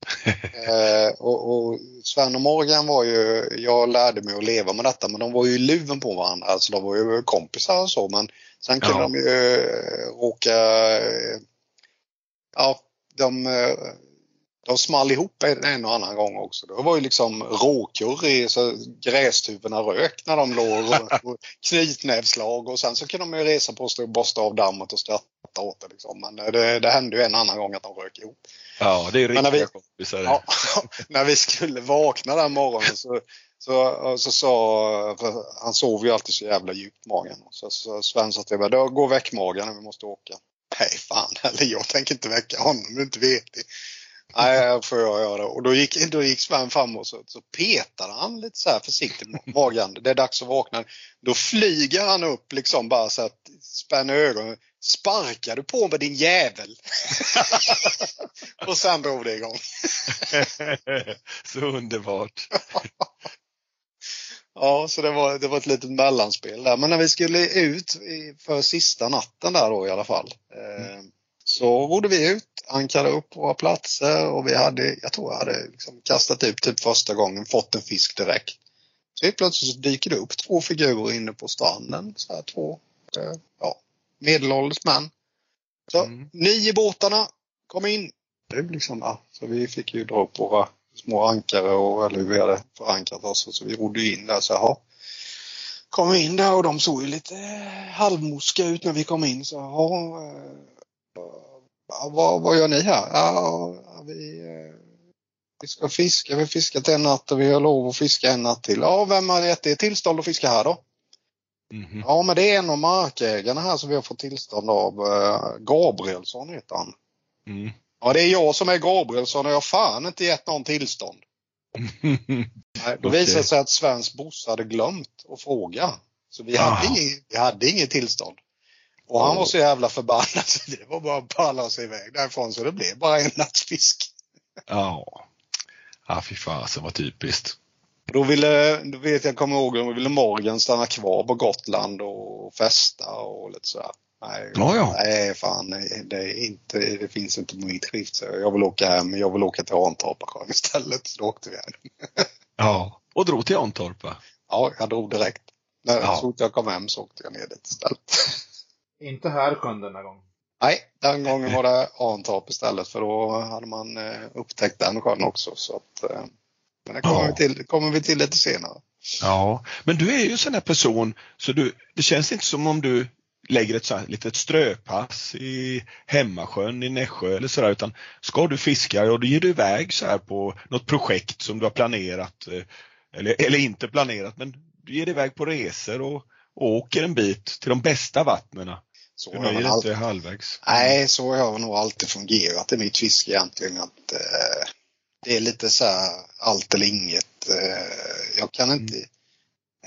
eh, och, och Sven och Morgan var ju, jag lärde mig att leva med detta, men de var ju luven på varandra. Alltså de var ju kompisar och så, men sen kunde Ja. de ju eh, råka, ja, de, eh, de small ihop en, en och annan gång också. Det var ju liksom råkurr så grästuvorna rök när de låg och, knytnävslag och sen så kunde de ju resa på sig och borsta av dammet och skratta åt det. Liksom. Men eh, det, det hände ju en annan gång att de rök ihop. Ja, det är riktiga vi- kompisar. Ja, när vi skulle vakna den morgonen så, så, så sa, han sov ju alltid så jävla djupt magen. Så, så Sven sa till mig, då gå väck magen, vi måste åka. Nej fan, eller jag tänker inte väcka honom, du inte vet det. Nej, då får jag göra. Och då gick, då gick Sven fram och så, så petade han lite så här försiktigt mot magen. Det är dags att vakna. Då flyger han upp liksom bara så att spänner ögonen. Sparkar du på med din jävel? och sen drog det igång. Så underbart. Ja, så det var, det var ett litet mellanspel där. Men när vi skulle ut för sista natten där då i alla fall. Eh, så rodde vi ut, ankade upp våra platser och vi hade, jag tror jag hade liksom kastat ut typ första gången, fått en fisk direkt. Så helt plötsligt så dyker det upp två figurer inne på stranden. Så här två, eh, ja, medelålders män. Så, Mm. ni i båtarna, kom in! Det liksom, ja, så vi fick ju dra upp våra små ankare och eller hur vi hade förankrat oss. Så vi rodde in där så jaha. Kom in där och de såg ju lite halvmoska ut när vi kom in. Så jaha, eh, ja, vad, vad gör ni här? Ja, vi, eh, vi ska fiska. Vi har fiskat en natt och vi har lov att fiska en natt till. Ja, vem har gett er tillstånd att fiska här då? Mhm. Ja, men det är en av markägarna här som vi har fått tillstånd av. eh, Gabrielsson heter han. Mm. Ja, det är jag som är Gabrielsson och jag har fan inte gett någon tillstånd. Nej, då Okej. visade det sig att Svens bosse hade glömt att fråga. Så vi Ah. hade, inget, vi hade inget tillstånd. Och han var så jävla förbannad så det var bara att palla sig iväg därifrån så det blev bara en natts fisk. ja. Ja, fy fasen vad typiskt. Då ville, då vet jag, kommer ihåg, då ville Morgan stanna kvar på Gotland och festa och lite sådär. Nej, Ja, ja. nej fan, nej, det, är inte, det finns inte på mitt skift. Så jag vill åka hem, jag vill åka till Antorpasjön istället. Så då åkte vi hem. Ja. Och drog till Antorpa. Ja, jag drog direkt. När, Ja. Så fort jag kom hem så åkte jag ner dit istället. Inte här sjön denna gång. Nej, den gången var det Antorp istället för då hade man eh, upptäckt den sjön också. Så att, eh, men det kommer, Ja. vi till, kommer vi till lite senare. Ja, men du är ju en sån här person så du, det känns inte som om du lägger ett så här litet ströpass i Hemmasjön i Nässjö eller sådär utan ska du fiska och då ger du iväg så här på något projekt som du har planerat eh, eller, eller inte planerat men du ger dig iväg på resor och, och åker en bit till de bästa vattnena. Så Du nöjer alltid, inte halvvägs. nej, så har jag nog alltid fungerat i mitt fiske egentligen. Att, eh, det är lite så här allt eller inget. Eh, jag kan inte,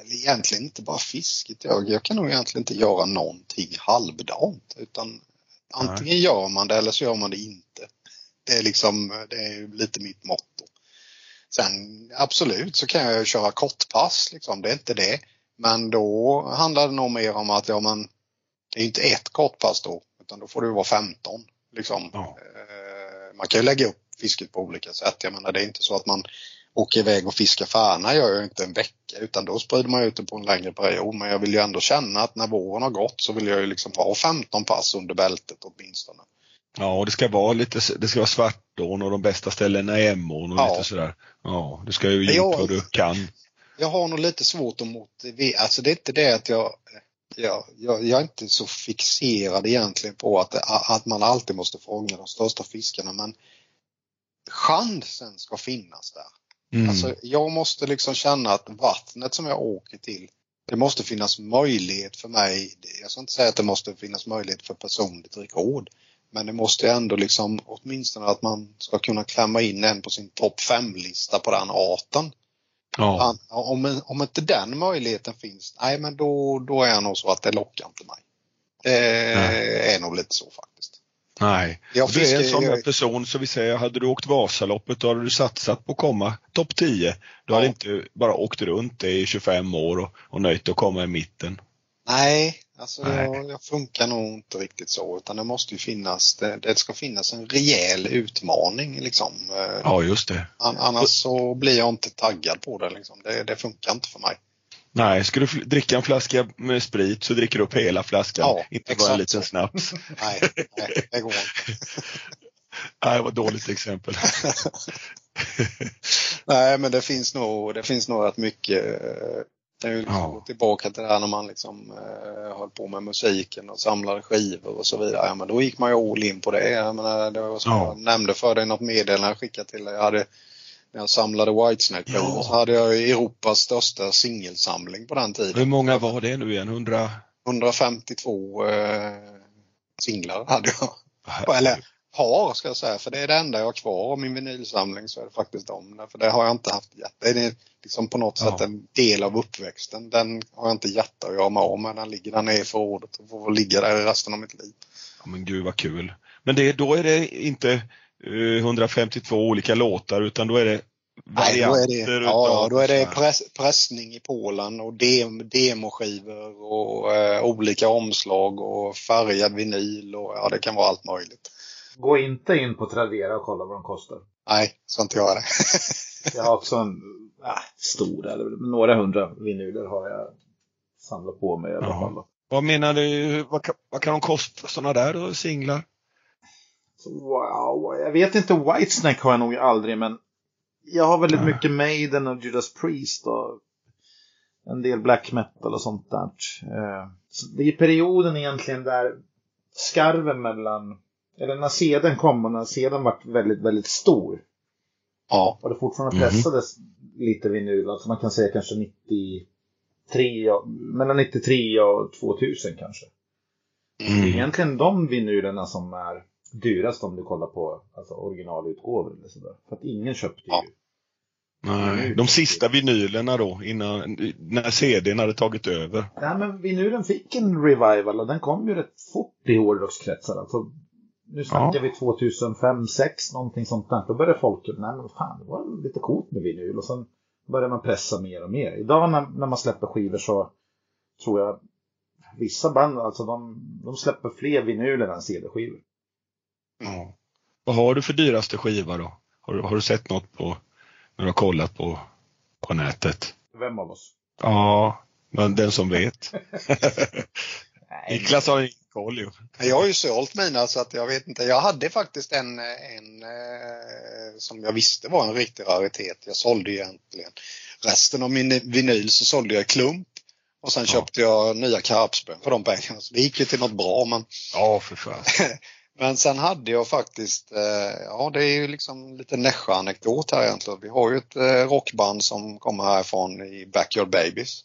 eller egentligen inte bara fisket. Jag, jag kan nog egentligen inte göra någonting halvdant. Utan antingen gör man det eller så gör man det inte. Det är liksom, det är lite mitt motto. Sen absolut så kan jag köra kortpass liksom, det är inte det. Men då handlar det nog mer om att ja men det är inte ett kortpass då utan då får det vara 15. Liksom. Ja. Eh, Man kan ju lägga upp fisket på olika sätt. Jag menar det är inte så att man åker iväg och fiskar färna gör jag inte en vecka utan då sprider man ut det på en längre period. Men jag vill ju ändå känna att när våren har gått så vill jag ju liksom ha 15 pass under bältet åtminstone. Ja, och det ska vara lite, det ska vara Svartån och de bästa ställena är Emån och Ja. lite sådär. Ja, du ska ju jag- gjort vad du kan. Jag har nog lite svårt att motivera, alltså det är inte det att jag jag, jag, jag är inte så fixerad egentligen på att, att man alltid måste fånga de största fiskarna men chansen ska finnas där. Mm. Alltså, jag måste liksom känna att vattnet som jag åker till, det måste finnas möjlighet för mig. Jag ska inte säga att det måste finnas möjlighet för personligt rekord. Men det måste ändå liksom åtminstone att man ska kunna klämma in en på sin topp 5-lista på den arten. Ja, om, om inte den möjligheten finns, nej men då, då är jag nog så att det lockar inte mig. Det Nej. är nog lite så faktiskt. nej. Jag du är en sån där person så vi säger, hade du åkt Vasaloppet då hade du satsat på att komma topp 10. Du hade Ja. inte bara åkt runt det i 25 år och, och nöjt dig att komma i mitten. Nej, alltså. Jag, jag funkar nog inte riktigt så utan det måste ju finnas, det, det ska finnas en rejäl utmaning liksom. Eh, Ja, just det. An, annars så blir jag inte taggad på det liksom. Det, det funkar inte för mig. Nej, ska du dricka en flaska med sprit så dricker du upp hela flaskan, Ja, inte bara en liten snaps. Nej, nej det går inte. Nej, vad dåligt exempel. Nej, men det finns nog, det finns nog rätt mycket. Eh, kan ju liksom Ja. gå tillbaka till det här när man liksom eh, höll på med musiken och samlade skivor och så vidare. Ja, men då gick man ju all in på det. Jag menar, det var som Ja. jag nämnde för dig, något meddelande jag skickade till dig. Jag hade, när jag samlade Whitesnake Ja. så hade jag Europas största singelsamling på den tiden. Hur många var det nu igen? 100? 152 eh, singlar hade jag. Eller har ska jag säga, för det är det enda jag har kvar av min vinylsamling så är det faktiskt dem. För det har jag inte haft hjärta. Det är liksom på något Ja. sätt en del av uppväxten. Den har jag inte hjärta att göra mig av med. Den ligger där nere i förrådet och får ligga där resten av mitt liv. Ja, men gud vad kul. Men det, då är det inte eh, 152 olika låtar utan då är det Nej, då är det, varianter ja, då är det press, pressning i Polen och dem, demoskivor och eh, olika omslag och färgad vinyl och ja, det kan vara allt möjligt. Gå inte in på Tradera och kolla vad de kostar. Nej, ska inte göra det. Jag har också en äh, stor, eller några hundra vinyler har jag samlat på mig i alla fall. Vad menar du, vad kan, vad kan de kosta sådana där då, singlar? Wow, jag vet inte, Whitesnake har jag nog aldrig, men jag har väldigt Nej. mycket Maiden och Judas Priest och en del black metal och sånt där. Eh, Så det är perioden egentligen där skarven mellan, eller när sedeln kom och när sedeln var väldigt, väldigt stor Ja, och det fortfarande Mhm. pressades lite vinyl, alltså man kan säga kanske 93, och- mellan 93 och 2000 kanske. Det är Mm. egentligen de vinylerna som är dyrast om du kollar på alltså, originalutgåvor eller sådär. För att ingen köpte Ja. ju. Nej, de sista vinylerna då, innan, när CDn hade tagit över. Nej men vinylen fick en revival och den kom ju rätt fort i hårdrockskretsar. Alltså, nu snackar Ja. vi 2005, 2006 någonting sånt där. Då började folk, nej men fan det var lite coolt med vinyl. Och sen började man pressa mer och mer. Idag när, när man släpper skivor så tror jag vissa band, alltså de, de släpper fler vinyler än CD-skivor. Ja. Vad har du för dyraste skiva då? Har, har du sett något på, när du har kollat på, på nätet? Vem av oss? Ja, men den som vet. Nej, Niklas har ju. Jag har ju sålt mina så att jag vet inte. Jag hade faktiskt en, en eh, som jag visste var en riktig raritet. Jag sålde ju egentligen resten av min vinyl så sålde jag klump. Och sen Ja. köpte jag nya karpspön för de pengarna. Så det gick ju till något bra men, Ja, för fan. men sen hade jag faktiskt, eh, ja det är ju liksom lite Nässjö-anekdot här egentligen. Vi har ju ett eh, rockband som kommer härifrån i Backyard Babies.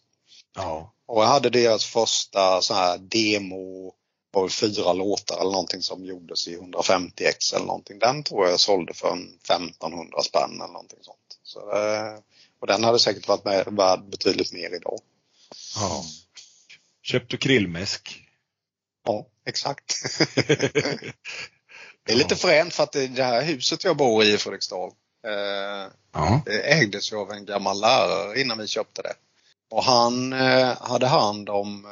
Ja. Och jag hade deras första så här demo, var fyra låtar eller någonting som gjordes i 150x eller någonting. Den tror jag sålde för en 1500 spänn eller någonting sånt. Så, eh, och den hade säkert varit med, värd betydligt mer idag. ja. Köpte krillmäsk. Ja, exakt. det är lite fränt för att det, här huset jag bor i i Fredriksdal eh, Ja. Det ägdes ju av en gammal lärare innan vi köpte det. Och han eh, hade hand om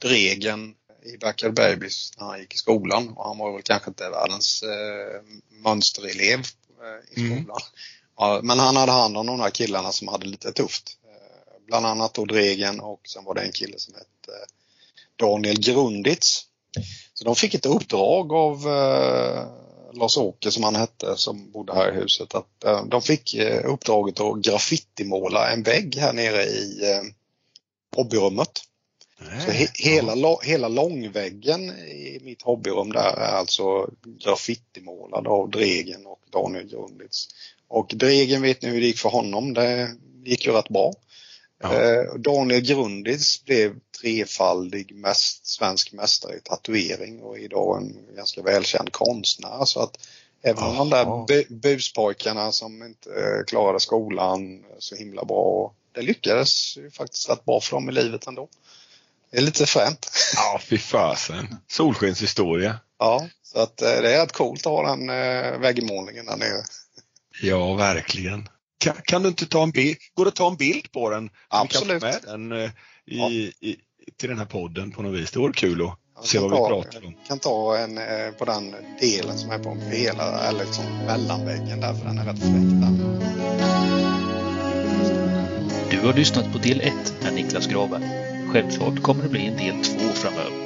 Dregen i Backyard Babies när han gick i skolan. Och han var väl kanske inte världens eh, mönsterelev eh, i Mm. skolan. Ja, men han hade hand om de här killarna som hade lite tufft. Eh, bland annat då Dregen och sen var det en kille som hette eh, Daniel Grunditz. Så de fick ett uppdrag av eh, Lars-Åke som han hette som bodde här i huset. Att, eh, de fick eh, uppdraget att graffitimåla en vägg här nere i eh, hobbyrummet. Så he, hela, lo, hela långväggen i mitt hobbyrum där är alltså graffitimålad av Dregen och Daniel Grunditz. Och Dregen vet ni hur det gick för honom. Det gick ju rätt bra. Eh, Daniel Grunditz blev trefaldig mäst, svensk mästare i tatuering och är idag en ganska välkänd konstnär. Så att Även om de där bu buspojkarna som inte eh, klarade skolan så himla bra. Det lyckades ju faktiskt rätt bra för dem i livet ändå. Det är lite fränt. Ja, fy fasen. Solskenshistoria. Ja, så att eh, det är rätt coolt att ha den eh, väggmålningen där nere. Ja, verkligen. Kan, kan, du inte ta en bild? Går det att ta en bild på den? Absolut. Med den i, ja. i, till den här podden på något vis. Det vore kul att Jag se vad vi ta- pratar om. kan ta en eh, på den delen som är på hela, eller liksom mellanväggen där, för den är rätt fräck. Du har lyssnat på del 1 med Niklas Graberg. Självklart kommer det bli en del 2 framöver.